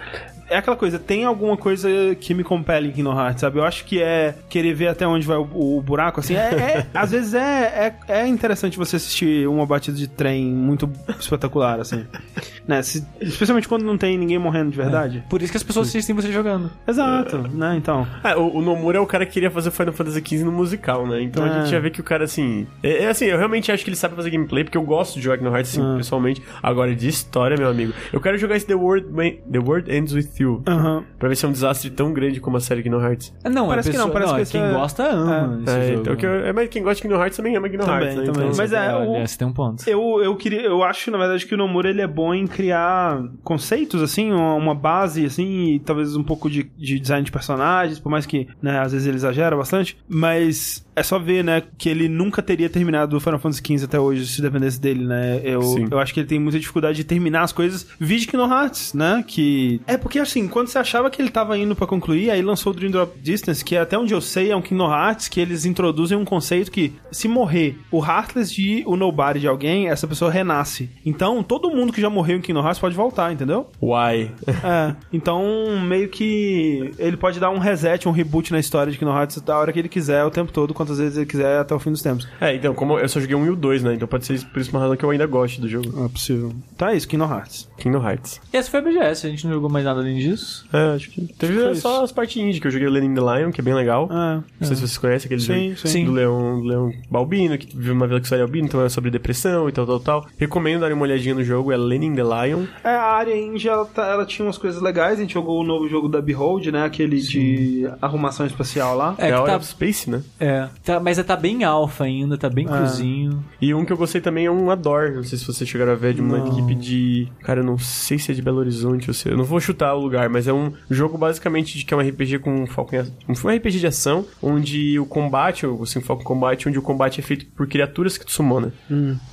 É aquela coisa, tem alguma coisa que me compele em Kingdom Hearts, sabe? Eu acho que é querer ver até onde vai o, o buraco, assim. É, é- [LAUGHS] às vezes é, é, é interessante você assistir uma batida de trem muito espetacular, assim. né? Se- especialmente quando não tem ninguém morrendo de verdade. Por isso que as pessoas assistem você jogando. Exato, né? Então. É, o, o Nomura é o cara que queria fazer Final Fantasy XV no musical, né? Então a É. gente já vê que o cara, assim... É, é assim, eu realmente acho que ele sabe fazer gameplay, porque eu gosto de jogar Kingdom Hearts, assim, pessoalmente. Agora, de história, meu amigo. Eu quero jogar esse The World, The World Ends With Aham. Pra ver se é um desastre tão grande como a série Kingdom Hearts. Não, Parece é que não, pessoa- parece que é quem é- gosta ama esse É, jogo. então, que eu- é, mas quem gosta de Kingdom Hearts também ama Kingdom Também, Hearts, né? também. Então, Mas é, o- olha, você tem um ponto. Eu, eu queria, eu acho, na verdade, que o Nomura ele é bom em criar conceitos, assim, uma, uma base, assim, e talvez um pouco de, de design de personagens, por mais que, né, às vezes ele exagera bastante, mas é só ver, né, que ele nunca teria terminado o Final Fantasy XV até hoje, se dependesse dele, né? Eu, Sim. eu acho que ele tem muita dificuldade de terminar as coisas. Vide Kingdom Hearts, né? Que. É porque assim, quando você achava que ele tava indo pra concluir, aí lançou o Dream Drop Distance, que até onde eu sei é um Kingdom Hearts que eles introduzem um conceito que, se morrer o Heartless de o Nobody de alguém, essa pessoa renasce. Então, todo mundo que já morreu em Kingdom Hearts pode voltar, entendeu? Why? É. Então, meio que ele pode dar um reset, um reboot na história de Kingdom Hearts da hora que ele quiser, o tempo todo, quantas vezes ele quiser, até o fim dos tempos. É, então, como eu só joguei um e o dois, né? Então pode ser por isso uma razão que eu ainda gosto do jogo. É possível. Então é isso, Kingdom Hearts. Kingdom Hearts. E essa foi a BGS, a gente não jogou mais nada além disso. É, acho que teve Foi só isso. as partes indie, que eu joguei o Lenin the Lion, que é bem legal. É. Não sei se vocês conhecem aquele Sim, jogo sim. do leão, do leão albino, que vive uma vila que só é albino, então é sobre depressão e tal, tal, tal. Recomendo darem uma olhadinha no jogo, é Lenin the Lion. É, a área indie, ela, tá- ela tinha umas coisas legais. A gente jogou o novo jogo da Behold, né? Aquele de arrumação espacial lá. É, É, que tá, Space, né? é tá- mas tá bem alfa ainda, tá bem É. cruzinho. E um que eu gostei também é um Adore. Não sei se vocês chegaram a ver, de uma Não. equipe de. Cara, eu não sei se é de Belo Horizonte ou se. Eu não vou chutar o lugar, mas é um jogo basicamente de que é um RPG com foco em. Um RPG de ação, onde o combate, ou assim, foco em combate, onde o combate é feito por criaturas que tu sumona.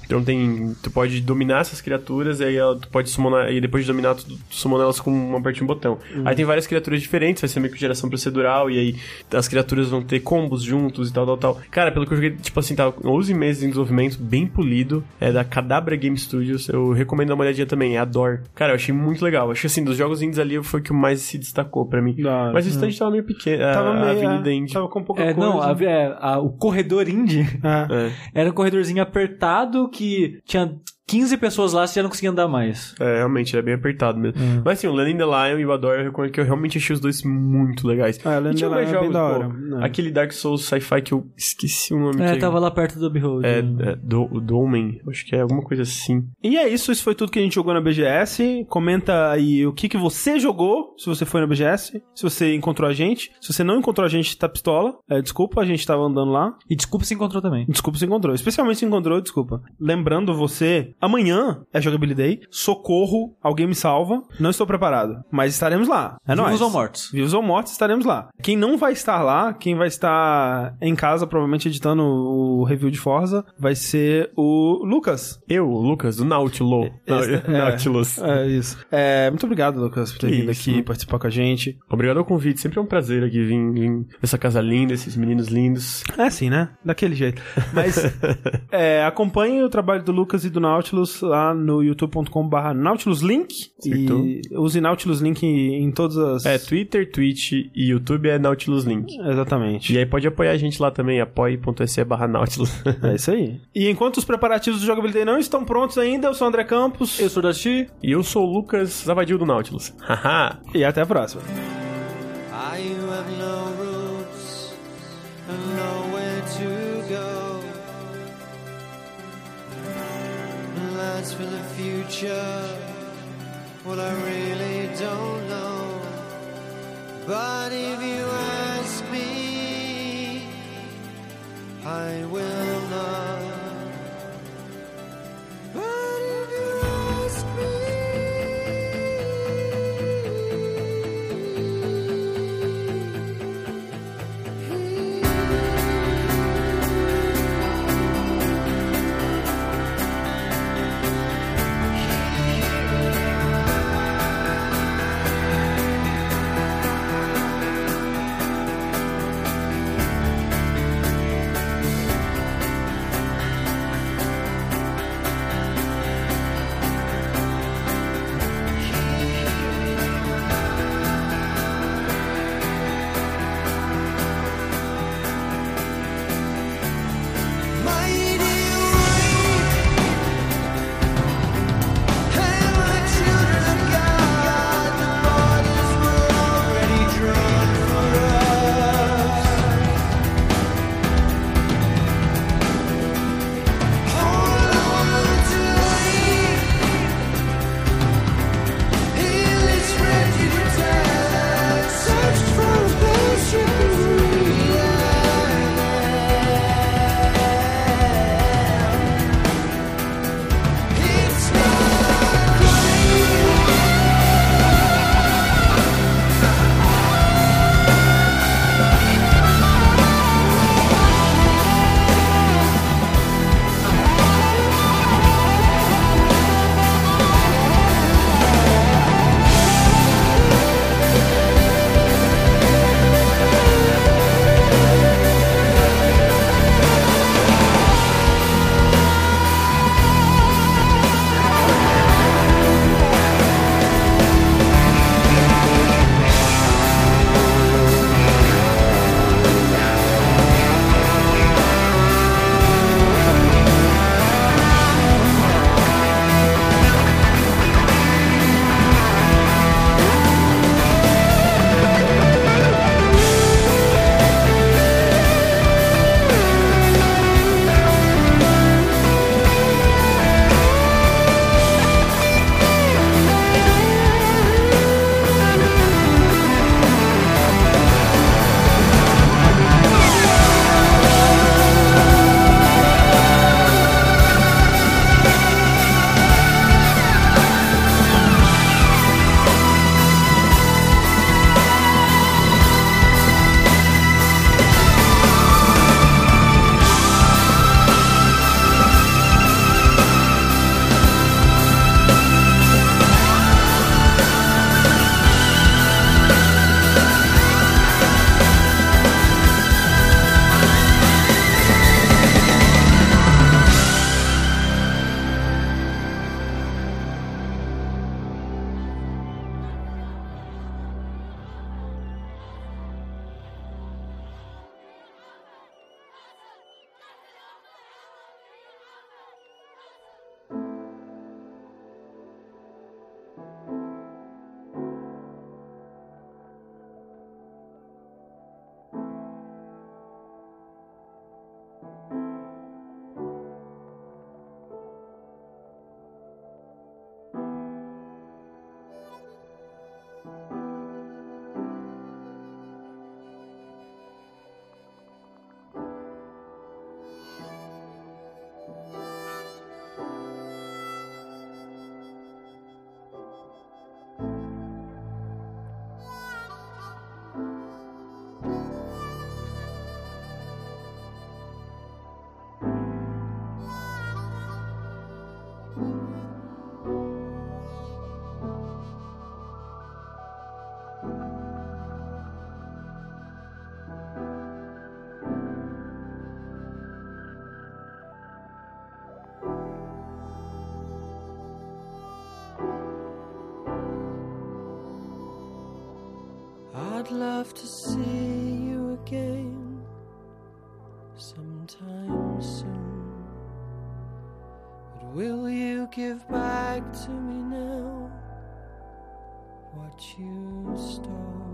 Então tem. Tu pode dominar essas criaturas, e aí ela- tu pode summonar. E depois de dominar, tu, tu summona elas com uma parte de um botão. Aí tem várias criaturas diferentes, vai ser meio que geração procedural, e aí as criaturas vão ter combos juntos e tal, tal, tal. Cara, pelo que eu joguei, tipo assim, tava com 11 meses em desenvolvimento, bem polido. É da Cadabra Game Studios. Eu recomendo dar uma olhadinha também, é Adore. Cara, eu achei muito legal. Acho que assim, dos jogos indies ali foi o que mais se destacou pra mim. Hora. Mas o stand tava meio pequeno. a- Tava meio. a Avenida é, Indie. Tava com pouca É, coisa. não, a- é, a- o corredor indie. É. [LAUGHS] era um corredorzinho apertado que tinha 15 pessoas lá, você já não conseguia andar mais. É, realmente, ele é bem apertado mesmo. Hum. Mas assim, o Lenin the Lion e o Adore, eu recomendo que eu realmente achei os dois muito legais. É, o Lenin the Lion é bem jogos, da pô. hora. É. Aquele Dark Souls sci-fi que eu esqueci o nome. É, que tava lá perto do Behold. É, é do, o Domen, acho que é alguma coisa assim. E é isso, isso foi tudo que a gente jogou na BGS. Comenta aí o que, que você jogou, se você foi na BGS, se você encontrou a gente. Se você não encontrou a gente, tá pistola. É, desculpa, a gente tava andando lá. E desculpa se encontrou também. Desculpa se encontrou. Especialmente se encontrou, desculpa. Lembrando você, amanhã é Jogability Day. Socorro, alguém me salva. Não estou preparado, mas estaremos lá. É nóis. Vivos ou mortos? Vivos ou mortos, estaremos lá. Quem não vai estar lá, quem vai estar em casa, provavelmente editando o review de Forza, vai ser o Lucas. Eu, o Lucas, do Nautilus. Esse- [LAUGHS] Nautilus. É isso. É, muito obrigado, Lucas, por ter Que vindo isso, aqui né? participar com a gente. Obrigado ao convite, sempre é um prazer aqui vir, vir essa casa linda, esses meninos lindos. É assim, né? Daquele jeito. Mas [LAUGHS] é, acompanhe o trabalho do Lucas e do Nautilus lá no youtube.com.br nautiluslink Acertou. e use Nautilus Link em todas as... É, Twitter, Twitch e YouTube é Nautilus Link. Exatamente. E aí pode apoiar a gente lá também, apoie.se barra Nautilus. É isso aí. E enquanto os preparativos do Jogabilidade não estão prontos ainda, eu sou o André Campos. Eu sou o Dusty. e eu sou o Lucas Zavadil do Nautilus. [LAUGHS] Haha! E até a próxima. Future. Well, I really don't know. But if you ask me, I will not. Love to see you again sometime soon. But will you give back to me now what you stole?